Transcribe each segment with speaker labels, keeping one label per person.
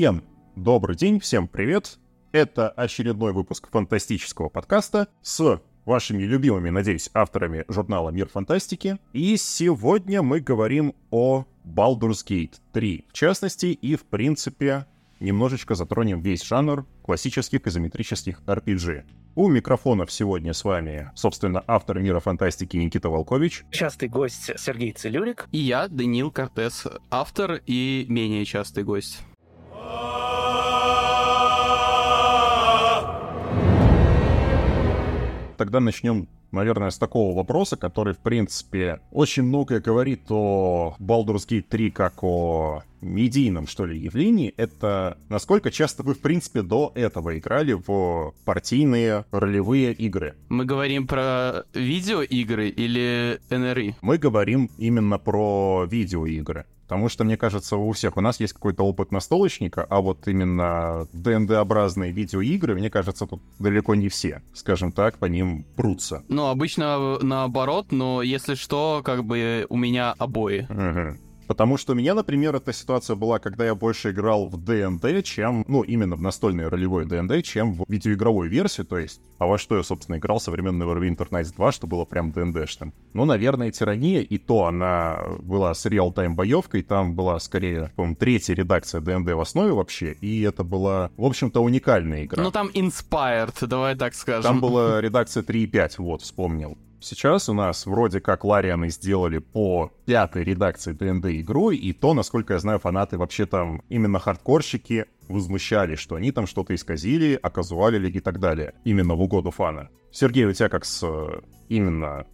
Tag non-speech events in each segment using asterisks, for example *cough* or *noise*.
Speaker 1: Всем добрый день, всем привет. Это очередной выпуск фантастического подкаста с вашими любимыми, надеюсь, авторами журнала «Мир фантастики». И сегодня мы говорим о Baldur's Gate 3, в частности, и, в принципе, немножечко затронем весь жанр классических изометрических RPG. У микрофонов сегодня с вами, собственно, автор мира фантастики Никита Волкович.
Speaker 2: Частый гость Сергей Целюрик.
Speaker 3: И я, Даниил Кортес, автор и менее частый гость.
Speaker 1: Тогда начнем наверное, с такого вопроса, который, в принципе, очень многое говорит о Baldur's Gate 3 как о медийном, что ли, явлении, это насколько часто вы, в принципе, до этого играли в партийные ролевые игры.
Speaker 3: Мы говорим про видеоигры или НРИ?
Speaker 1: Мы говорим именно про видеоигры. Потому что, мне кажется, у всех у нас есть какой-то опыт настолочника, а вот именно ДНД-образные видеоигры, мне кажется, тут далеко не все, скажем так, по ним прутся.
Speaker 3: Ну, обычно наоборот, но если что, как бы у меня обои.
Speaker 1: Угу. Потому что у меня, например, эта ситуация была, когда я больше играл в ДНД, чем, ну, именно в настольной ролевой ДНД, чем в видеоигровой версии, то есть, а во что я, собственно, играл современный Neverwinter Nights 2, что было прям D&D-шным. Ну, наверное, Тирания, и то она была с real-time боевкой, там была, скорее, по третья редакция ДНД в основе вообще, и это была, в общем-то, уникальная игра.
Speaker 3: Ну, там Inspired, давай так скажем.
Speaker 1: Там была *laughs* редакция 3.5, вот, вспомнил. Сейчас у нас вроде как Ларианы сделали по пятой редакции ДНД игру, и то, насколько я знаю, фанаты вообще там именно хардкорщики возмущались, что они там что-то исказили, оказуалили и так далее. Именно в угоду фана. Сергей, у тебя как с э, именно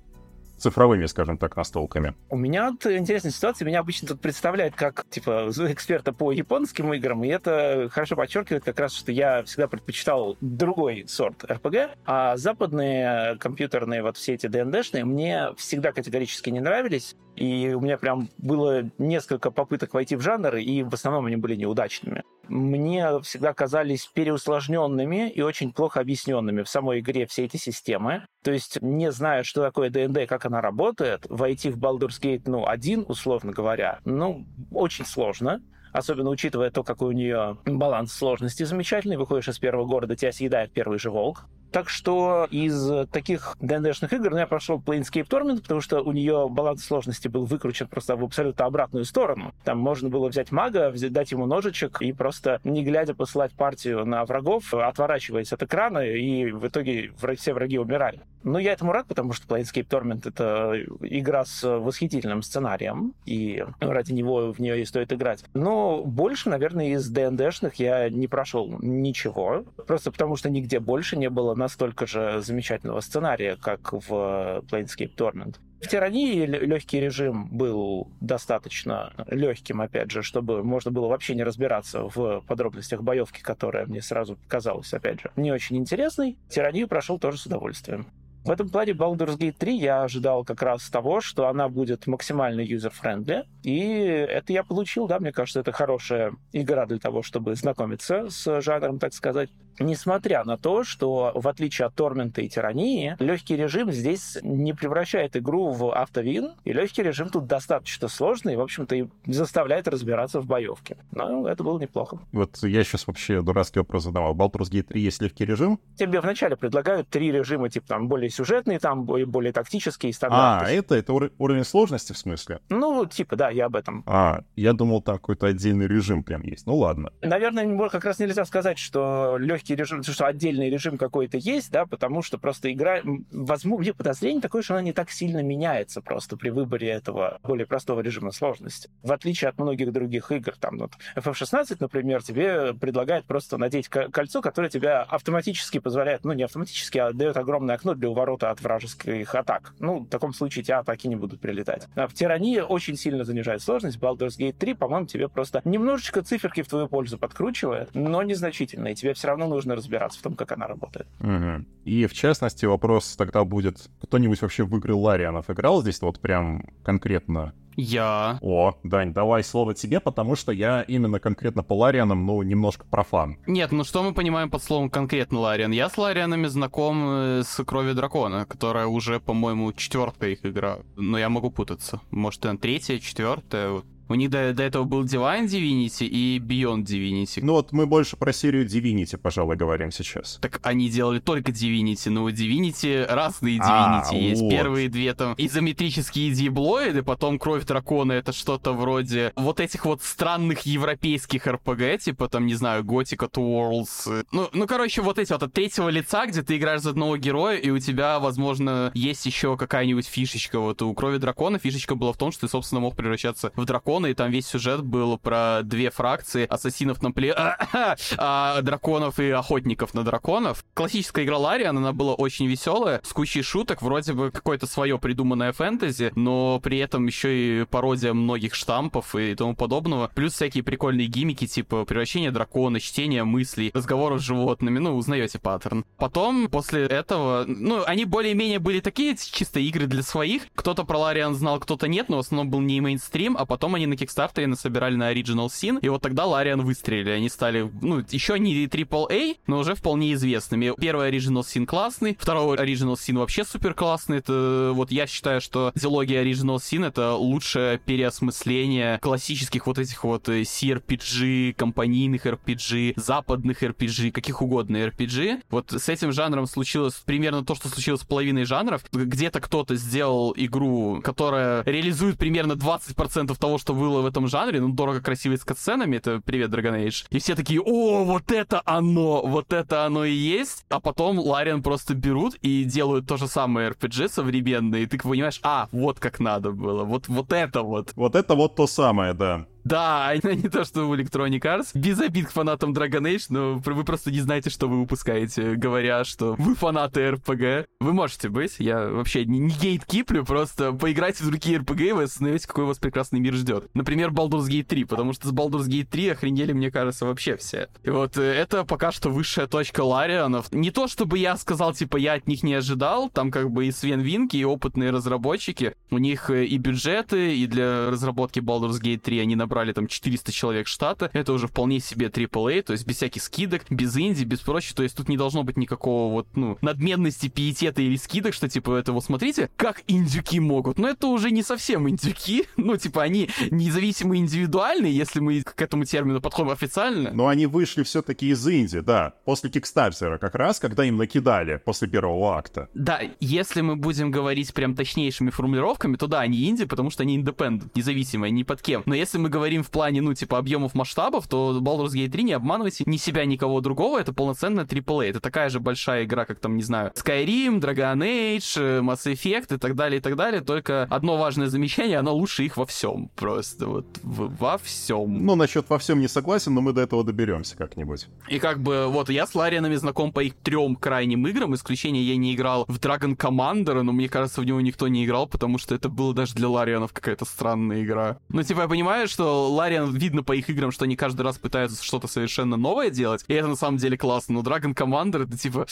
Speaker 1: цифровыми, скажем так, настолками.
Speaker 2: У меня интересная ситуация. Меня обычно тут представляют как, типа, эксперта по японским играм, и это хорошо подчеркивает как раз, что я всегда предпочитал другой сорт RPG, а западные компьютерные вот все эти ДНДшные мне всегда категорически не нравились, и у меня прям было несколько попыток войти в жанр, и в основном они были неудачными. Мне всегда казались переусложненными и очень плохо объясненными в самой игре все эти системы. То есть, не зная, что такое ДНД, как она работает, войти в Baldur's Gate, ну, один, условно говоря, ну, очень сложно особенно учитывая то, какой у нее баланс сложности замечательный. Выходишь из первого города, тебя съедает первый же волк. Так что из таких ДНДшных игр ну, я прошел Planescape Torment, потому что у нее баланс сложности был выкручен просто в абсолютно обратную сторону. Там можно было взять мага, взять, дать ему ножичек и просто, не глядя, посылать партию на врагов, отворачиваясь от экрана, и в итоге все враги умирали. Но я этому рад, потому что Planescape Torment — это игра с восхитительным сценарием, и ради него в нее и стоит играть. Но больше, наверное, из ДНДшных я не прошел ничего, просто потому что нигде больше не было настолько же замечательного сценария, как в Planescape Torment. В тирании легкий режим был достаточно легким, опять же, чтобы можно было вообще не разбираться в подробностях боевки, которая мне сразу казалась, опять же, не очень интересной. Тиранию прошел тоже с удовольствием. В этом плане Baldur's Gate 3 я ожидал как раз того, что она будет максимально user-friendly, и это я получил, да, мне кажется, это хорошая игра для того, чтобы знакомиться с жанром, так сказать. Несмотря на то, что, в отличие от Тормента и Тирании, легкий режим здесь не превращает игру в autowin, и легкий режим тут достаточно сложный, и, в общем-то, и заставляет разбираться в боевке. Но это было неплохо.
Speaker 1: Вот я сейчас вообще дурацкий вопрос задавал. Baldur's Gate 3 есть легкий режим?
Speaker 2: Тебе вначале предлагают три режима, типа там более сюжетные, там более, тактические, стандартные.
Speaker 1: А, это, это ур- уровень сложности в смысле?
Speaker 2: Ну, типа, да, я об этом.
Speaker 1: А, я думал, там какой-то отдельный режим прям есть. Ну ладно.
Speaker 2: Наверное, как раз нельзя сказать, что легкий легкий режим, что отдельный режим какой-то есть, да, потому что просто игра, возможно, мне подозрение такое, что она не так сильно меняется просто при выборе этого более простого режима сложности. В отличие от многих других игр, там, вот FF16, например, тебе предлагает просто надеть кольцо, которое тебя автоматически позволяет, ну, не автоматически, а дает огромное окно для уворота от вражеских атак. Ну, в таком случае тебя атаки не будут прилетать. А в Тирании очень сильно занижает сложность. Baldur's Gate 3, по-моему, тебе просто немножечко циферки в твою пользу подкручивает, но незначительно, и тебе все равно нужно разбираться в том, как она работает.
Speaker 1: Угу. И в частности вопрос тогда будет, кто-нибудь вообще в игры Ларианов играл здесь вот прям конкретно?
Speaker 3: Я.
Speaker 1: О, Дань, давай слово тебе, потому что я именно конкретно по Ларианам, ну, немножко профан.
Speaker 3: Нет, ну что мы понимаем под словом конкретно Лариан? Я с Ларианами знаком э, с Крови Дракона, которая уже, по-моему, четвертая их игра. Но я могу путаться. Может, она третья, четвертая. У них до, до этого был Divine Divinity и Beyond Divinity.
Speaker 1: Ну вот мы больше про серию Divinity, пожалуй, говорим сейчас.
Speaker 3: Так они делали только Divinity, но у Divinity разные Divinity.
Speaker 1: А,
Speaker 3: Есть
Speaker 1: вот.
Speaker 3: первые две там изометрические диаблоиды, потом Кровь Дракона это что-то вроде вот этих вот странных европейских RPG, типа там, не знаю, Готика to Worlds. Ну, ну, короче, вот эти вот от третьего лица, где ты играешь за одного героя, и у тебя, возможно, есть еще какая-нибудь фишечка. Вот у Крови Дракона фишечка была в том, что ты, собственно, мог превращаться в дракона, и там весь сюжет был про две фракции ассасинов на пле... *coughs* а, драконов и охотников на драконов. Классическая игра Лариан, она была очень веселая, с кучей шуток, вроде бы какое-то свое придуманное фэнтези, но при этом еще и пародия многих штампов и тому подобного. Плюс всякие прикольные гиммики, типа превращение дракона, чтение мыслей, разговоров с животными, ну, узнаете паттерн. Потом, после этого, ну, они более-менее были такие чисто игры для своих. Кто-то про Лариан знал, кто-то нет, но в основном был не мейнстрим, а потом они на Кикстартере насобирали на Original Sin, и вот тогда Лариан выстрелили. Они стали, ну, еще не AAA, но уже вполне известными. Первый Original Sin классный, второй Original Sin вообще супер классный. Это вот я считаю, что диалогия Original Sin это лучшее переосмысление классических вот этих вот э, CRPG, компанийных RPG, западных RPG, каких угодно RPG. Вот с этим жанром случилось примерно то, что случилось с половиной жанров. Где-то кто-то сделал игру, которая реализует примерно 20% того, что было в этом жанре, ну, дорого, красиво и с катсценами, это привет, Dragon Age. И все такие, о, вот это оно, вот это оно и есть. А потом Лариан просто берут и делают то же самое RPG современное, и ты понимаешь, а, вот как надо было, вот, вот это вот.
Speaker 1: Вот это вот то самое, да.
Speaker 3: Да, *laughs* не то, что в Electronic Arts. Без обид к фанатам Dragon Age, но вы просто не знаете, что вы выпускаете, говоря, что вы фанаты RPG. Вы можете быть, я вообще не, не гейткиплю, просто поиграйте в другие RPG, и вы осознаете, какой вас прекрасный мир ждет. Например, Baldur's Gate 3, потому что с Baldur's Gate 3 охренели, мне кажется, вообще все. И вот э, это пока что высшая точка Ларианов. Не то, чтобы я сказал, типа, я от них не ожидал, там как бы и Свен Винки, и опытные разработчики, у них э, и бюджеты, и для разработки Baldur's Gate 3 они набрали там 400 человек штата, это уже вполне себе AAA, то есть без всяких скидок, без инди, без прочего, то есть тут не должно быть никакого вот, ну, надменности, пиетета или скидок, что типа это вот смотрите, как индюки могут, но это уже не совсем индюки, *laughs* ну, типа они независимо индивидуальные, если мы к этому термину подходим официально.
Speaker 1: Но они вышли все-таки из Инди, да, после Кикстартера, как раз, когда им накидали после первого акта.
Speaker 3: Да, если мы будем говорить прям точнейшими формулировками, то да, они инди, потому что они independent, независимые, ни под кем. Но если мы говорим в плане, ну, типа, объемов масштабов, то Baldur's Gate 3, не обманывайте ни себя, никого другого, это полноценная AAA. Это такая же большая игра, как там, не знаю, Skyrim, Dragon Age, э, Mass Effect и так далее, и так далее. Только одно важное замечание, она лучше их во всем. Просто вот в- во всем.
Speaker 1: Ну, насчет во всем не согласен, но мы до этого доберемся как-нибудь.
Speaker 3: И как бы, вот, я с Ларианами знаком по их трем крайним играм. Исключение я не играл в Dragon Commander, но мне кажется, в него никто не играл, потому что это было даже для Ларианов какая-то странная игра. Ну, типа, я понимаю, что Лариан видно по их играм, что они каждый раз пытаются что-то совершенно новое делать, и это на самом деле классно. Но Dragon Commander это типа...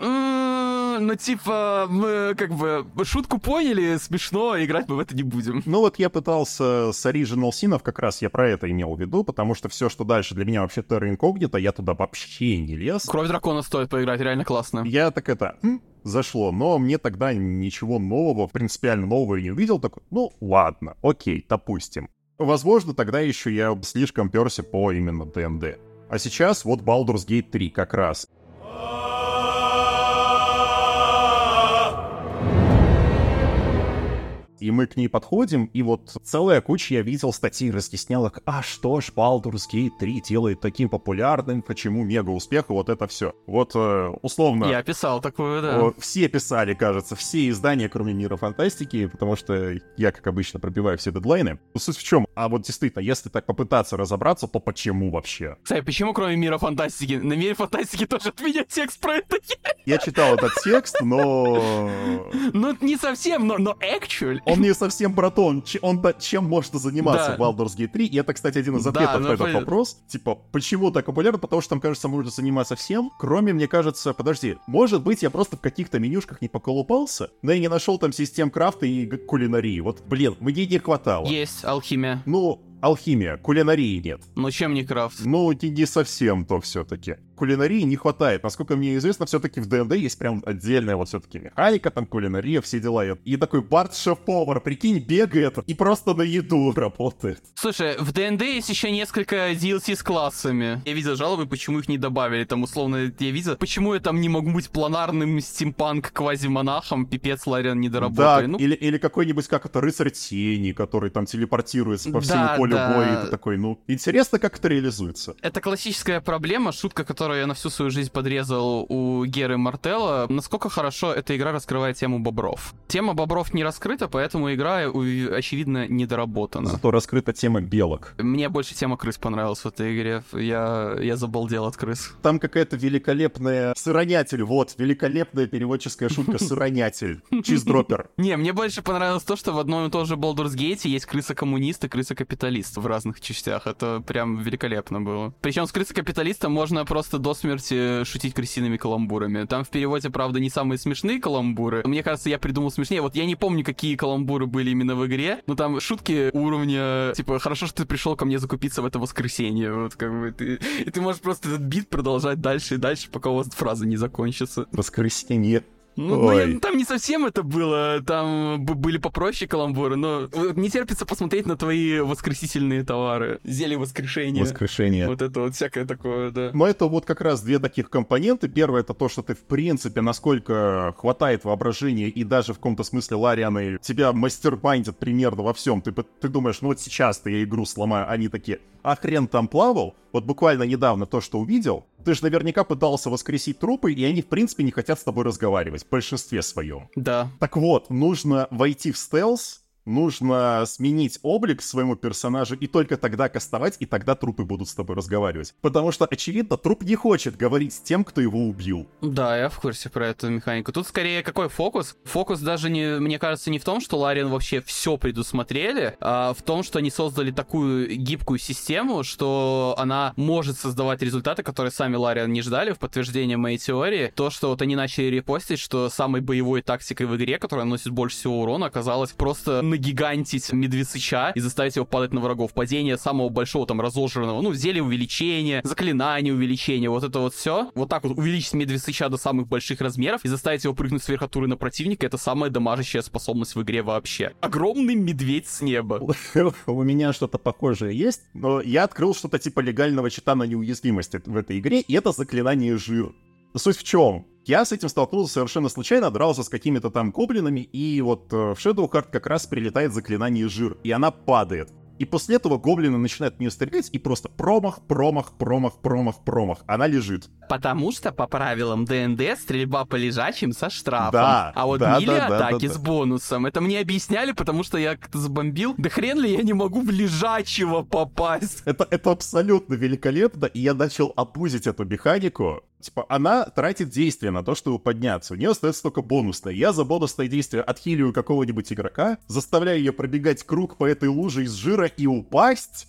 Speaker 3: «М, Ну, типа, мы как бы шутку поняли, смешно, играть мы в это не будем.
Speaker 1: Ну вот я пытался с Original Sin, как раз я про это имел в виду, потому что все, что дальше для меня вообще Terra Incognita, я туда вообще не лез.
Speaker 3: Кровь дракона стоит поиграть, реально классно.
Speaker 1: Я так это, «М, зашло, но мне тогда ничего нового, принципиально нового я не увидел, такой, ну ладно, окей, допустим. Возможно, тогда еще я слишком перся по именно ДНД. А сейчас вот Baldur's Gate 3 как раз. И мы к ней подходим, и вот целая куча я видел статей, разъясняла, а что ж Baldur's Gate 3 делает таким популярным, почему мега успех, и вот это все. Вот э, условно...
Speaker 3: Я писал такую, да.
Speaker 1: Все писали, кажется, все издания, кроме Мира Фантастики, потому что я, как обычно, пробиваю все дедлайны. Суть в чем? А вот действительно, если так попытаться разобраться, то почему вообще?
Speaker 3: Кстати, почему кроме мира фантастики? На мире фантастики *laughs* тоже от меня текст про это.
Speaker 1: Я читал этот текст, но... *laughs*
Speaker 3: Ну, не совсем, но, но actual.
Speaker 1: Он *laughs* не совсем про то, он, че- он да- чем может заниматься
Speaker 3: Да.
Speaker 1: в Baldur's Gate 3. И это, кстати, один из
Speaker 3: Да,
Speaker 1: ответов
Speaker 3: ну,
Speaker 1: на этот
Speaker 3: понятно.
Speaker 1: вопрос. Типа, почему так популярно? Потому что там, кажется, можно заниматься всем. Кроме, мне кажется, подожди, может быть, я просто в каких-то менюшках не поколупался, но я не нашел там систем крафта и кулинарии. Вот, блин, мне не хватало.
Speaker 3: Есть алхимия.
Speaker 1: Ну, алхимия, кулинарии нет.
Speaker 3: Но чем не крафт?
Speaker 1: Ну, не, не совсем то все-таки. Кулинарии не хватает. Насколько мне известно, все-таки в ДНД есть прям отдельная вот все-таки механика, там кулинария, все дела. И такой Барт шеф-повар, прикинь, бегает и просто на еду работает.
Speaker 3: Слушай, в ДНД есть еще несколько DLC с классами. Я видел жалобы, почему их не добавили. Там, условно, я видел, почему я там не могу быть планарным стимпанк квазимонахом, пипец, Лариан не доработали.
Speaker 1: Да,
Speaker 3: ну,
Speaker 1: или, или какой-нибудь, как это, рыцарь тени, который там телепортируется по всему
Speaker 3: Да,
Speaker 1: полю
Speaker 3: да.
Speaker 1: боя, и ты такой, ну, интересно, как это реализуется.
Speaker 3: Это классическая проблема, шутка, которую я на всю свою жизнь подрезал у Геры Мартелла. Насколько хорошо эта игра раскрывает тему бобров. Тема бобров не раскрыта, поэтому игра, очевидно, недоработана.
Speaker 1: Зато раскрыта тема белок.
Speaker 3: Мне больше тема крыс понравилась в этой игре. Я, я забалдел от крыс.
Speaker 1: Там какая-то великолепная сыронятель, вот, великолепная переводческая шутка *laughs* сыронятель, чиздропер.
Speaker 3: Не, мне больше понравилось то, что в одном и том же Baldur's Gate есть крыса-коммунист и крыса-капиталист в разных частях. Это прям великолепно было. Причем с крысой-капиталистом можно просто до смерти шутить крысиными каламбурами. Там в переводе, правда, не самые смешные каламбуры. Мне кажется, я придумал смешнее. Вот я не помню, какие каламбуры были именно в игре, но там шутки уровня, типа, хорошо, что ты пришел ко мне закупиться в это воскресенье. Вот как бы ты... И ты можешь просто этот бит продолжать дальше и дальше, пока у вас фраза не закончится.
Speaker 1: Воскресенье.
Speaker 3: Ну, ну,
Speaker 1: Ой.
Speaker 3: там не совсем это было, там были попроще каламбуры, но не терпится посмотреть на твои воскресительные товары. Зелье воскрешения.
Speaker 1: Воскрешение.
Speaker 3: Вот это вот всякое такое, да.
Speaker 1: Но это вот как раз две таких компоненты. Первое это то, что ты в принципе, насколько хватает воображения и даже в каком-то смысле Ларианы тебя мастербайндят примерно во всем. Ты, ты думаешь, ну вот сейчас-то я игру сломаю. Они такие, а хрен там плавал? Вот буквально недавно то, что увидел. Ты же наверняка пытался воскресить трупы, и они в принципе не хотят с тобой разговаривать в большинстве своем.
Speaker 3: Да.
Speaker 1: Так вот, нужно войти в стелс, нужно сменить облик своему персонажу и только тогда кастовать, и тогда трупы будут с тобой разговаривать. Потому что, очевидно, труп не хочет говорить с тем, кто его убил.
Speaker 3: Да, я в курсе про эту механику. Тут скорее какой фокус? Фокус даже не, мне кажется, не в том, что Лариан вообще все предусмотрели, а в том, что они создали такую гибкую систему, что она может создавать результаты, которые сами Лариан не ждали. В подтверждение моей теории, то, что вот они начали репостить, что самой боевой тактикой в игре, которая наносит больше всего урона, оказалось просто нагигантить медвесыча и заставить его падать на врагов. Падение самого большого там разожранного, ну, зелье увеличения, заклинание увеличения, вот это вот все. Вот так вот увеличить медвесыча до самых больших размеров и заставить его прыгнуть сверх туры на противника, это самая дамажащая способность в игре вообще. Огромный медведь с неба. *laughs*
Speaker 1: У меня что-то похожее есть, но я открыл что-то типа легального чита на неуязвимость в этой игре, и это заклинание жир. Суть в чем? Я с этим столкнулся совершенно случайно, дрался с какими-то там гоблинами, и вот э, в Shadowheart как раз прилетает заклинание жир, и она падает. И после этого гоблины начинают в нее стрелять, и просто промах, промах, промах, промах, промах. Она лежит.
Speaker 3: Потому что по правилам ДНД стрельба по лежачим со штрафом.
Speaker 1: Да,
Speaker 3: а вот
Speaker 1: да,
Speaker 3: мили
Speaker 1: да, да,
Speaker 3: атаки
Speaker 1: да,
Speaker 3: с
Speaker 1: да.
Speaker 3: бонусом. Это мне объясняли, потому что я как-то забомбил. Да хрен ли я не могу в лежачего попасть?
Speaker 1: Это, это абсолютно великолепно, и я начал опузить эту механику. Типа, она тратит действие на то, чтобы подняться. У нее остается только бонусное. Я за бонусное действие отхиливаю какого-нибудь игрока, заставляю ее пробегать круг по этой луже из жира и упасть.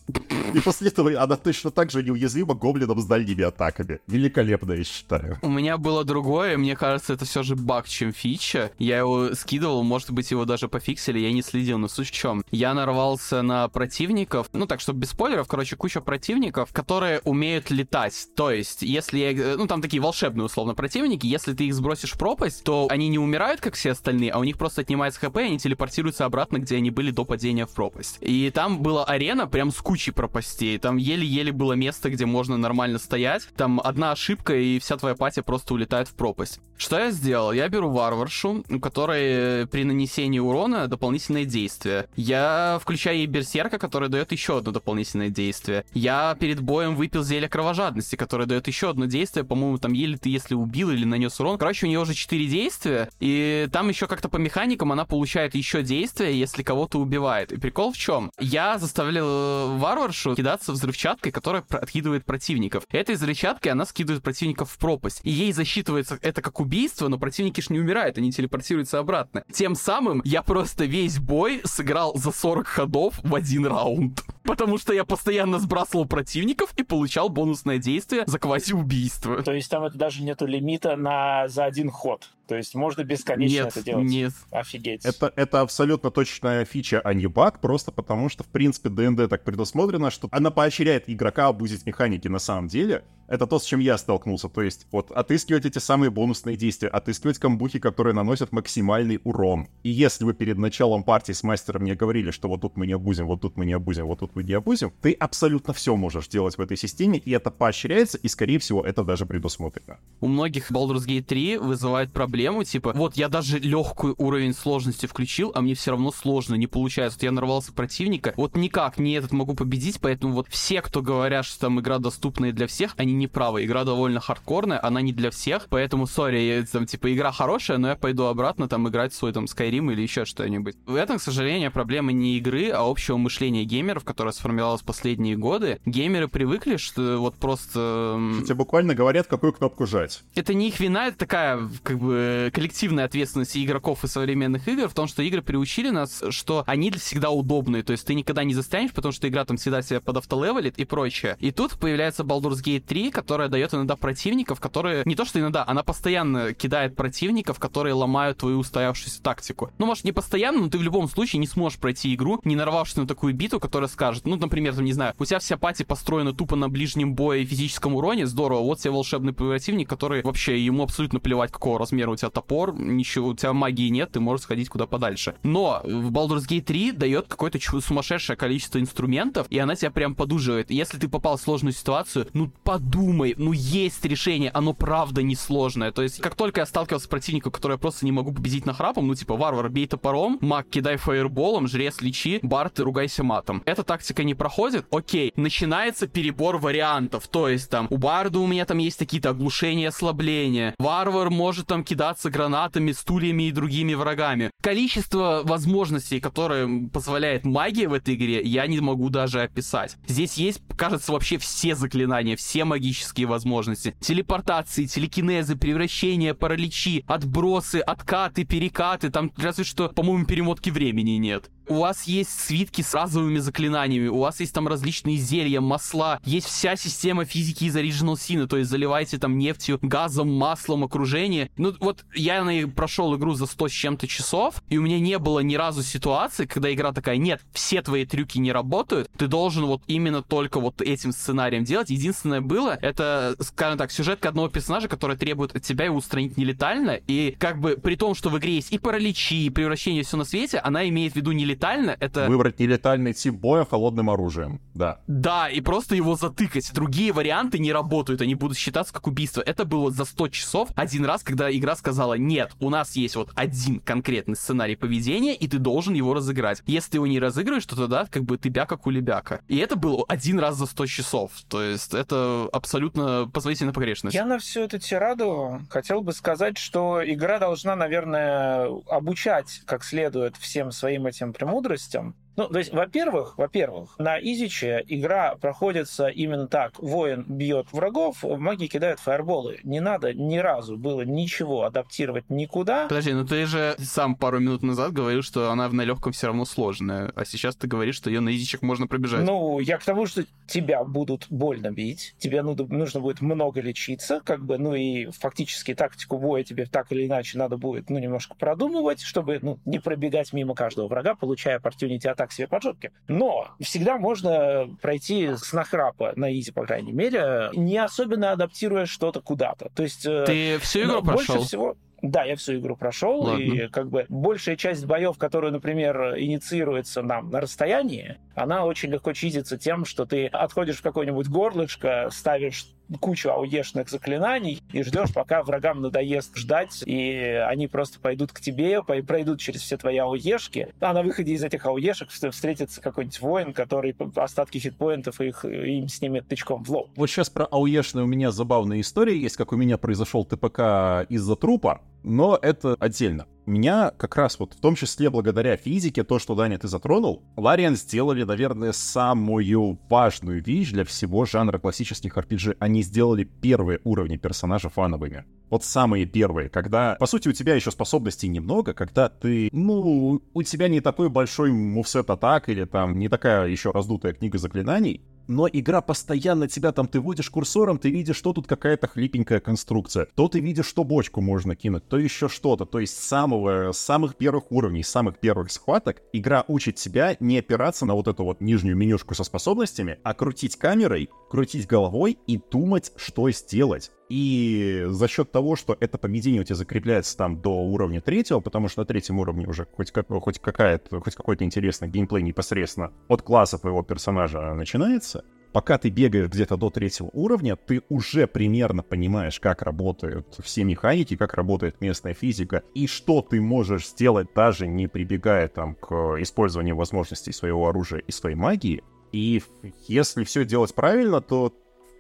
Speaker 1: И после этого она точно так же неуязвима гоблинам с дальними атаками. Великолепно, я считаю.
Speaker 3: У меня было другое, мне кажется, это все же баг, чем фича. Я его скидывал, может быть, его даже пофиксили, я не следил, но суть в чем. Я нарвался на противников, ну так, чтобы без спойлеров, короче, куча противников, которые умеют летать. То есть, если я, ну там такие волшебные, условно, противники, если ты их сбросишь в пропасть, то они не умирают, как все остальные, а у них просто отнимается хп, и они телепортируются обратно, где они были до падения в пропасть. И там была арена прям с кучей пропастей, там еле-еле было место, где можно нормально стоять, там одна ошибка, и вся твоя патия просто улетает в пропасть. Что я сделал? Я беру варваршу, у которой при нанесении урона дополнительное действие. Я включаю ей берсерка, который дает еще одно дополнительное действие. Я перед боем выпил зелье кровожадности, которое дает еще одно действие. По-моему, там еле ты если убил или нанес урон. Короче, у нее уже 4 действия, и там еще как-то по механикам она получает еще действия, если кого-то убивает. И прикол в чем? Я заставлял э, варваршу кидаться взрывчаткой, которая откидывает противников. Этой взрывчаткой она скидывает противников в пропасть. И ей засчитывается это как убийство, но противники ж не умирают, они телепортируются обратно. Тем самым я просто весь бой сыграл за 40 ходов в один раунд. *laughs* Потому что я постоянно сбрасывал противников и получал бонусное действие за квази-убийство.
Speaker 2: То есть там это даже нету лимита на за один ход. То есть можно бесконечно
Speaker 3: Нет,
Speaker 2: это делать.
Speaker 3: нет.
Speaker 2: Офигеть.
Speaker 1: Это, это абсолютно точная фича, а не баг, просто потому что, в принципе, ДНД так предусмотрено, что она поощряет игрока обузить механики на самом деле. Это то, с чем я столкнулся. То есть, вот, отыскивать эти самые бонусные действия, отыскивать камбухи, которые наносят максимальный урон. И если вы перед началом партии с мастером мне говорили, что вот тут мы не обузим, вот тут мы не обузим, вот тут мы не обузим, ты абсолютно все можешь делать в этой системе, и это поощряется, и, скорее всего, это даже предусмотрено.
Speaker 3: У многих Baldur's Gate 3 вызывает проблему, типа, вот я даже легкий уровень сложности включил, а мне все равно сложно, не получается. Вот я нарвался противника, вот никак не этот могу победить, поэтому вот все, кто говорят, что там игра доступная для всех, они не правы. Игра довольно хардкорная, она не для всех, поэтому, сори, там, типа, игра хорошая, но я пойду обратно там играть в свой там Skyrim или еще что-нибудь. В этом, к сожалению, проблема не игры, а общего мышления геймеров, которое сформировалось последние годы. Геймеры привыкли, что вот просто...
Speaker 1: Тебе буквально говорят, какую кнопку жать.
Speaker 3: Это не их вина, это такая, как бы, коллективная ответственность игроков и современных игр в том, что игры приучили нас, что они всегда удобные, то есть ты никогда не застрянешь, потому что игра там всегда себя подавтолевелит и прочее. И тут появляется Baldur's Gate 3, которая дает иногда противников, которые... Не то, что иногда, она постоянно кидает противников, которые ломают твою устоявшуюся тактику. Ну, может, не постоянно, но ты в любом случае не сможешь пройти игру, не нарвавшись на такую биту, которая скажет, ну, например, там, не знаю, у тебя вся пати построена тупо на ближнем бое и физическом уроне, здорово, вот тебе волшебный противник, который вообще ему абсолютно плевать, какого размера у тебя топор, ничего, у тебя магии нет, ты можешь сходить куда подальше. Но в Baldur's Gate 3 дает какое-то сумасшедшее количество инструментов, и она тебя прям подуживает. Если ты попал в сложную ситуацию, ну подумай, ну есть решение, оно правда несложное. То есть, как только я сталкивался с противником, который я просто не могу победить на храпом, ну типа, варвар, бей топором, маг, кидай фаерболом, жрец, лечи, бард, ругайся матом. Эта тактика не проходит, окей, начинается перебор вариантов. То есть там, у барда у меня там есть какие-то оглушения, ослабления. Варвар может там кидаться гранатами, стульями и другими врагами. Количество возможностей, которые позволяет магия в этой игре, я не могу даже описать. Здесь есть, кажется, вообще все заклинания, все магические возможности. Телепортации, телекинезы, превращения, параличи, отбросы, откаты, перекаты, там разве что, по-моему, перемотки времени нет. У вас есть свитки с разовыми заклинаниями, у вас есть там различные зелья, масла, есть вся система физики из Original Sin, то есть заливайте там нефтью, газом, маслом окружение. Ну вот я на прошел игру за 100 с чем-то часов, и у меня не было ни разу ситуации, когда игра такая, нет, все твои трюки не работают, ты должен вот именно только вот этим сценарием делать. Единственное было, это, скажем так, сюжетка одного персонажа, который требует от тебя его устранить нелетально, и как бы при том, что в игре есть и параличи, и превращение все на свете, она имеет в виду нелетально нелетально, это...
Speaker 1: Выбрать нелетальный тип боя холодным оружием, да.
Speaker 3: Да, и просто его затыкать. Другие варианты не работают, они будут считаться как убийство. Это было за 100 часов один раз, когда игра сказала, нет, у нас есть вот один конкретный сценарий поведения, и ты должен его разыграть. Если ты его не разыгрываешь, то тогда как бы ты бяка кулебяка. И это было один раз за 100 часов. То есть это абсолютно позволительная погрешность.
Speaker 2: Я на всю эту тираду хотел бы сказать, что игра должна, наверное, обучать как следует всем своим этим премудростям, ну, то есть, во-первых, во-первых, на Изиче игра проходится именно так. Воин бьет врагов, маги кидают фаерболы. Не надо ни разу было ничего адаптировать никуда.
Speaker 3: Подожди, ну ты же сам пару минут назад говорил, что она на легком все равно сложная, а сейчас ты говоришь, что ее на изичек можно пробежать.
Speaker 2: Ну, я к тому, что тебя будут больно бить, тебе нужно будет много лечиться, как бы, ну и фактически тактику боя тебе так или иначе надо будет, ну, немножко продумывать, чтобы, ну, не пробегать мимо каждого врага, получая opportunity атак себе поджопки. Но всегда можно пройти с нахрапа на изи, по крайней мере, не особенно адаптируя что-то куда-то. То есть...
Speaker 3: Э, Ты всю игру прошел?
Speaker 2: Больше всего... Да, я всю игру прошел, Ладно. и как бы большая часть боев, которая, например, инициируется нам на расстоянии, она очень легко чизится тем, что ты отходишь в какое-нибудь горлышко, ставишь кучу ауешных заклинаний и ждешь, пока врагам надоест ждать, и они просто пойдут к тебе, пройдут через все твои ауешки, а на выходе из этих ауешек встретится какой-нибудь воин, который остатки хитпоинтов их, им снимет тычком в лоб.
Speaker 1: Вот сейчас про ауешные у меня забавная история есть, как у меня произошел ТПК из-за трупа, но это отдельно. Меня как раз вот в том числе благодаря физике, то, что Даня ты затронул, Лариан сделали, наверное, самую важную вещь для всего жанра классических RPG. Они сделали первые уровни персонажа фановыми. Вот самые первые, когда, по сути, у тебя еще способностей немного, когда ты, ну, у тебя не такой большой мувсет атак или там не такая еще раздутая книга заклинаний, но игра постоянно тебя там, ты водишь курсором, ты видишь, что тут какая-то хлипенькая конструкция, то ты видишь, что бочку можно кинуть, то еще что-то. То есть с самого, самых первых уровней, самых первых схваток игра учит тебя не опираться на вот эту вот нижнюю менюшку со способностями, а крутить камерой, крутить головой и думать, что сделать. И за счет того, что это поведение у тебя закрепляется там до уровня третьего, потому что на третьем уровне уже хоть, как, хоть какая-то, хоть какой-то интересный геймплей непосредственно от класса твоего персонажа начинается, пока ты бегаешь где-то до третьего уровня, ты уже примерно понимаешь, как работают все механики, как работает местная физика, и что ты можешь сделать, даже не прибегая там к использованию возможностей своего оружия и своей магии. И если все делать правильно, то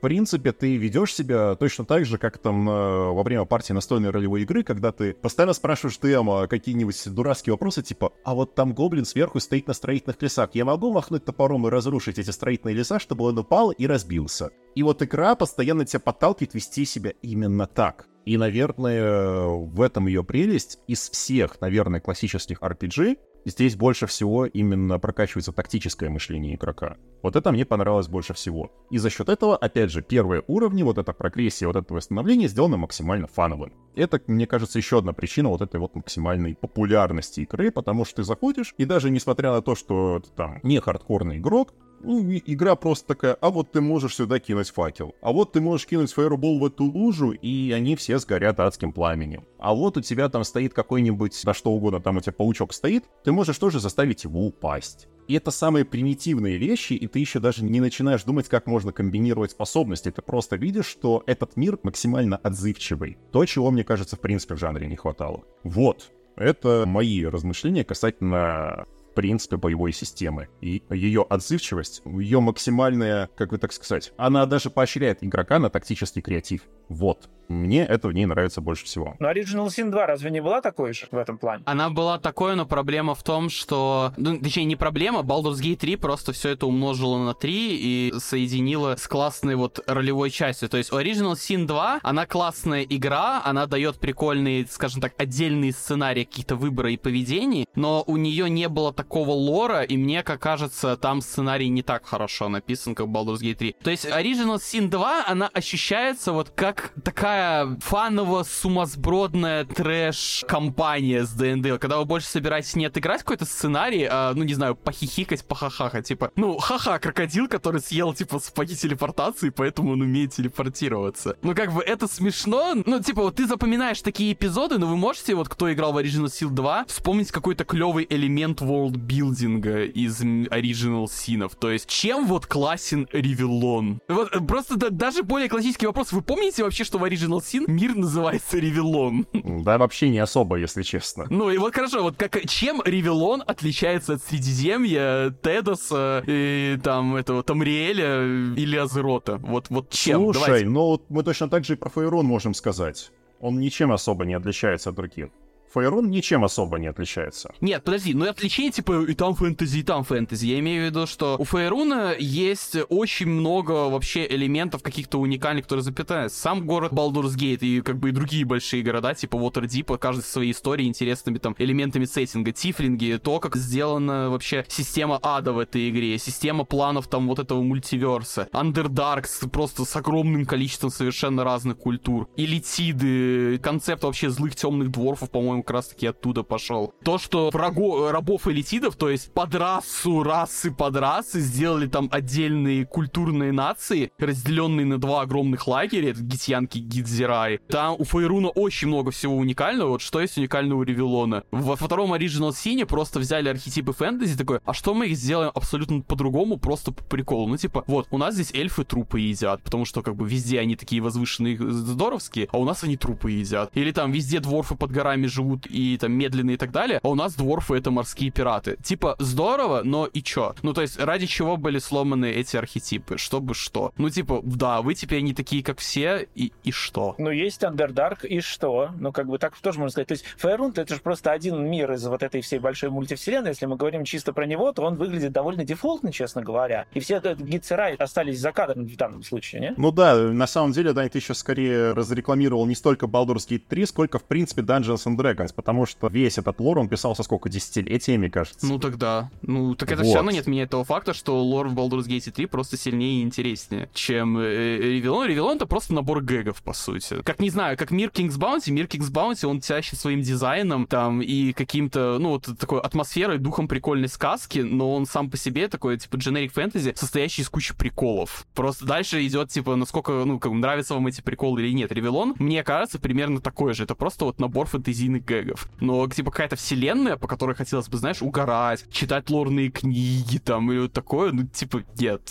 Speaker 1: принципе, ты ведешь себя точно так же, как там э, во время партии настольной ролевой игры, когда ты постоянно спрашиваешь ТМа какие-нибудь дурацкие вопросы, типа, а вот там гоблин сверху стоит на строительных лесах, я могу махнуть топором и разрушить эти строительные леса, чтобы он упал и разбился? И вот игра постоянно тебя подталкивает вести себя именно так. И, наверное, в этом ее прелесть. Из всех, наверное, классических RPG здесь больше всего именно прокачивается тактическое мышление игрока. Вот это мне понравилось больше всего. И за счет этого, опять же, первые уровни, вот эта прогрессия, вот это восстановление сделано максимально фановым. Это, мне кажется, еще одна причина вот этой вот максимальной популярности игры, потому что ты заходишь, и даже несмотря на то, что ты там не хардкорный игрок, ну, игра просто такая, а вот ты можешь сюда кинуть факел, а вот ты можешь кинуть фаербол в эту лужу, и они все сгорят адским пламенем. А вот у тебя там стоит какой-нибудь, да что угодно, там у тебя паучок стоит, ты можешь тоже заставить его упасть. И это самые примитивные вещи, и ты еще даже не начинаешь думать, как можно комбинировать способности. Ты просто видишь, что этот мир максимально отзывчивый. То, чего, мне кажется, в принципе в жанре не хватало. Вот. Это мои размышления касательно в принципе, боевой системы. И ее отзывчивость, ее максимальная, как бы так сказать, она даже поощряет игрока на тактический креатив. Вот. Мне это в ней нравится больше всего.
Speaker 2: Но Original Sin 2 разве не была такой же в этом плане?
Speaker 3: Она была такой, но проблема в том, что... Ну, точнее, не проблема, Baldur's Gate 3 просто все это умножила на 3 и соединила с классной вот ролевой частью. То есть Original Sin 2, она классная игра, она дает прикольные, скажем так, отдельные сценарии каких-то выбора и поведений, но у нее не было такого лора, и мне, как кажется, там сценарий не так хорошо написан, как Baldur's Gate 3. То есть Original Sin 2, она ощущается вот как такая фаново-сумасбродная трэш-компания с ДНД, когда вы больше собираетесь не отыграть какой-то сценарий, а, ну, не знаю, похихикать, похахахать, типа, ну, ха-ха, крокодил, который съел, типа, сапоги телепортации, поэтому он умеет телепортироваться. Ну, как бы, это смешно, ну, типа, вот ты запоминаешь такие эпизоды, но вы можете, вот, кто играл в Original Sin 2, вспомнить какой-то клевый элемент worldbuilding а из Original Sin ов. То есть, чем вот классен Ривеллон? Вот, просто да, даже более классический вопрос. Вы помните вообще, что в Original Sin мир называется Ривеллон?
Speaker 1: Да, вообще не особо, если честно.
Speaker 3: Ну и вот хорошо, вот как, чем Ревелон отличается от Средиземья, Тедоса и там этого Тамриэля или Азерота? Вот, вот чем?
Speaker 1: Слушай, Давайте. ну мы точно так же и про Фаерон можем сказать. Он ничем особо не отличается от других. Фаерон ничем особо не отличается.
Speaker 3: Нет, подожди, ну отличие типа и там фэнтези, и там фэнтези. Я имею в виду, что у Фаеруна есть очень много вообще элементов каких-то уникальных, которые запятаются. Сам город Балдурс Гейт и как бы и другие большие города, типа Waterdeep, каждый со своей историей, интересными там элементами сеттинга, тифлинги, то, как сделана вообще система ада в этой игре, система планов там вот этого мультиверса, Underdark просто с огромным количеством совершенно разных культур, элитиды, концепт вообще злых темных дворфов, по-моему, как раз-таки оттуда пошел. То, что врагов, рабов элитидов, то есть под расу, расы под расы, сделали там отдельные культурные нации, разделенные на два огромных лагеря, это гитьянки Гидзирай. Там у Фейруна очень много всего уникального. Вот что есть уникального у Ревелона? Во втором Original Sin просто взяли архетипы фэнтези, такой, а что мы их сделаем абсолютно по-другому, просто по приколу? Ну, типа, вот, у нас здесь эльфы трупы едят, потому что, как бы, везде они такие возвышенные, здоровские, а у нас они трупы едят. Или там везде дворфы под горами живут, живут и там медленные и так далее, а у нас дворфы это морские пираты. Типа, здорово, но и чё? Ну, то есть, ради чего были сломаны эти архетипы? Чтобы что? Ну, типа, да, вы теперь не такие, как все, и, и что?
Speaker 2: Ну, есть Underdark, и что? Ну, как бы так тоже можно сказать. То есть, Фейрунд это же просто один мир из вот этой всей большой мультивселенной. Если мы говорим чисто про него, то он выглядит довольно дефолтно, честно говоря. И все Гитсерай остались за кадром в данном случае, не?
Speaker 1: Ну да, на самом деле, да, ты еще скорее разрекламировал не столько Baldur's Gate 3, сколько, в принципе, Dungeons and Dragons отвлекать, потому что весь этот лор, он писался сколько, десятилетиями, кажется.
Speaker 3: Ну тогда. Ну, так это
Speaker 1: Вот.
Speaker 3: все равно не отменяет того факта, что лор в Baldur's Gate 3 просто сильнее и интереснее, чем э, Ривеллон. Ривеллон это просто набор гэгов, по сути. Как, не знаю, как мир King's Bounty. Мир King's Bounty, он тащит своим дизайном там и каким-то, ну, вот такой атмосферой, духом прикольной сказки, но он сам по себе такой, типа, generic фэнтези, состоящий из кучи приколов. Просто дальше идет, типа, насколько, ну, как, нравятся вам эти приколы или нет. Ривеллон, мне кажется, примерно такой же. Это просто вот набор фэнтезийных гэгов. Но, типа, какая-то вселенная, по которой хотелось бы, знаешь, угорать, читать лорные книги там или вот такое, ну, типа, нет.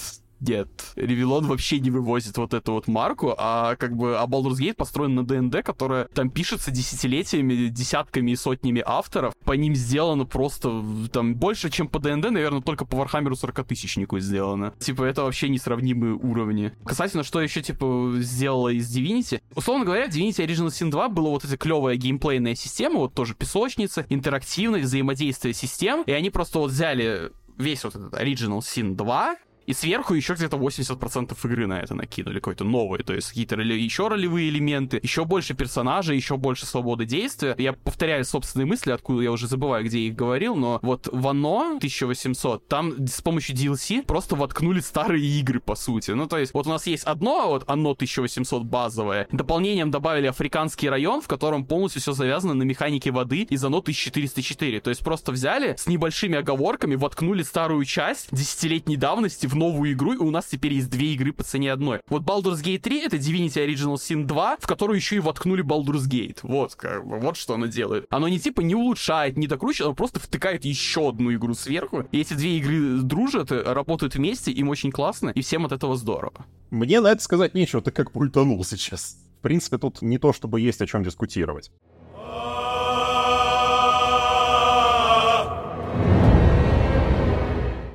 Speaker 3: Нет, Ривеллон вообще не вывозит вот эту вот марку, а как бы а Baldur's Gate построен на ДНД, которая там пишется десятилетиями, десятками и сотнями авторов. По ним сделано просто там больше, чем по ДНД, наверное, только по Вархаммеру 40 тысячнику сделано. Типа, это вообще несравнимые уровни. Касательно, что еще, типа, сделала из Divinity. Условно говоря, в Divinity Original Sin 2 была вот эта клевая геймплейная система, вот тоже песочница, интерактивность, взаимодействие систем, и они просто вот взяли весь вот этот Original Sin 2, и сверху еще где-то 80% игры на это накинули, какой-то новый, то есть какие-то роли- еще ролевые элементы, еще больше персонажей, еще больше свободы действия. Я повторяю собственные мысли, откуда я уже забываю, где я их говорил, но вот в Оно 1800, там с помощью DLC просто воткнули старые игры, по сути. Ну, то есть, вот у нас есть одно, вот Оно 1800 базовое, дополнением добавили африканский район, в котором полностью все завязано на механике воды из Оно 1404. То есть, просто взяли с небольшими оговорками, воткнули старую часть десятилетней давности в новую игру, и у нас теперь есть две игры по цене одной. Вот Baldur's Gate 3 это Divinity Original Sin 2, в которую еще и воткнули Baldur's Gate. Вот, как вот что оно делает. Оно не типа не улучшает, не докручивает, оно просто втыкает еще одну игру сверху. И эти две игры дружат, э, работают вместе, им очень классно, и всем от этого здорово.
Speaker 1: Мне на это сказать нечего, ты как пультанул сейчас. В принципе, тут не то, чтобы есть о чем дискутировать.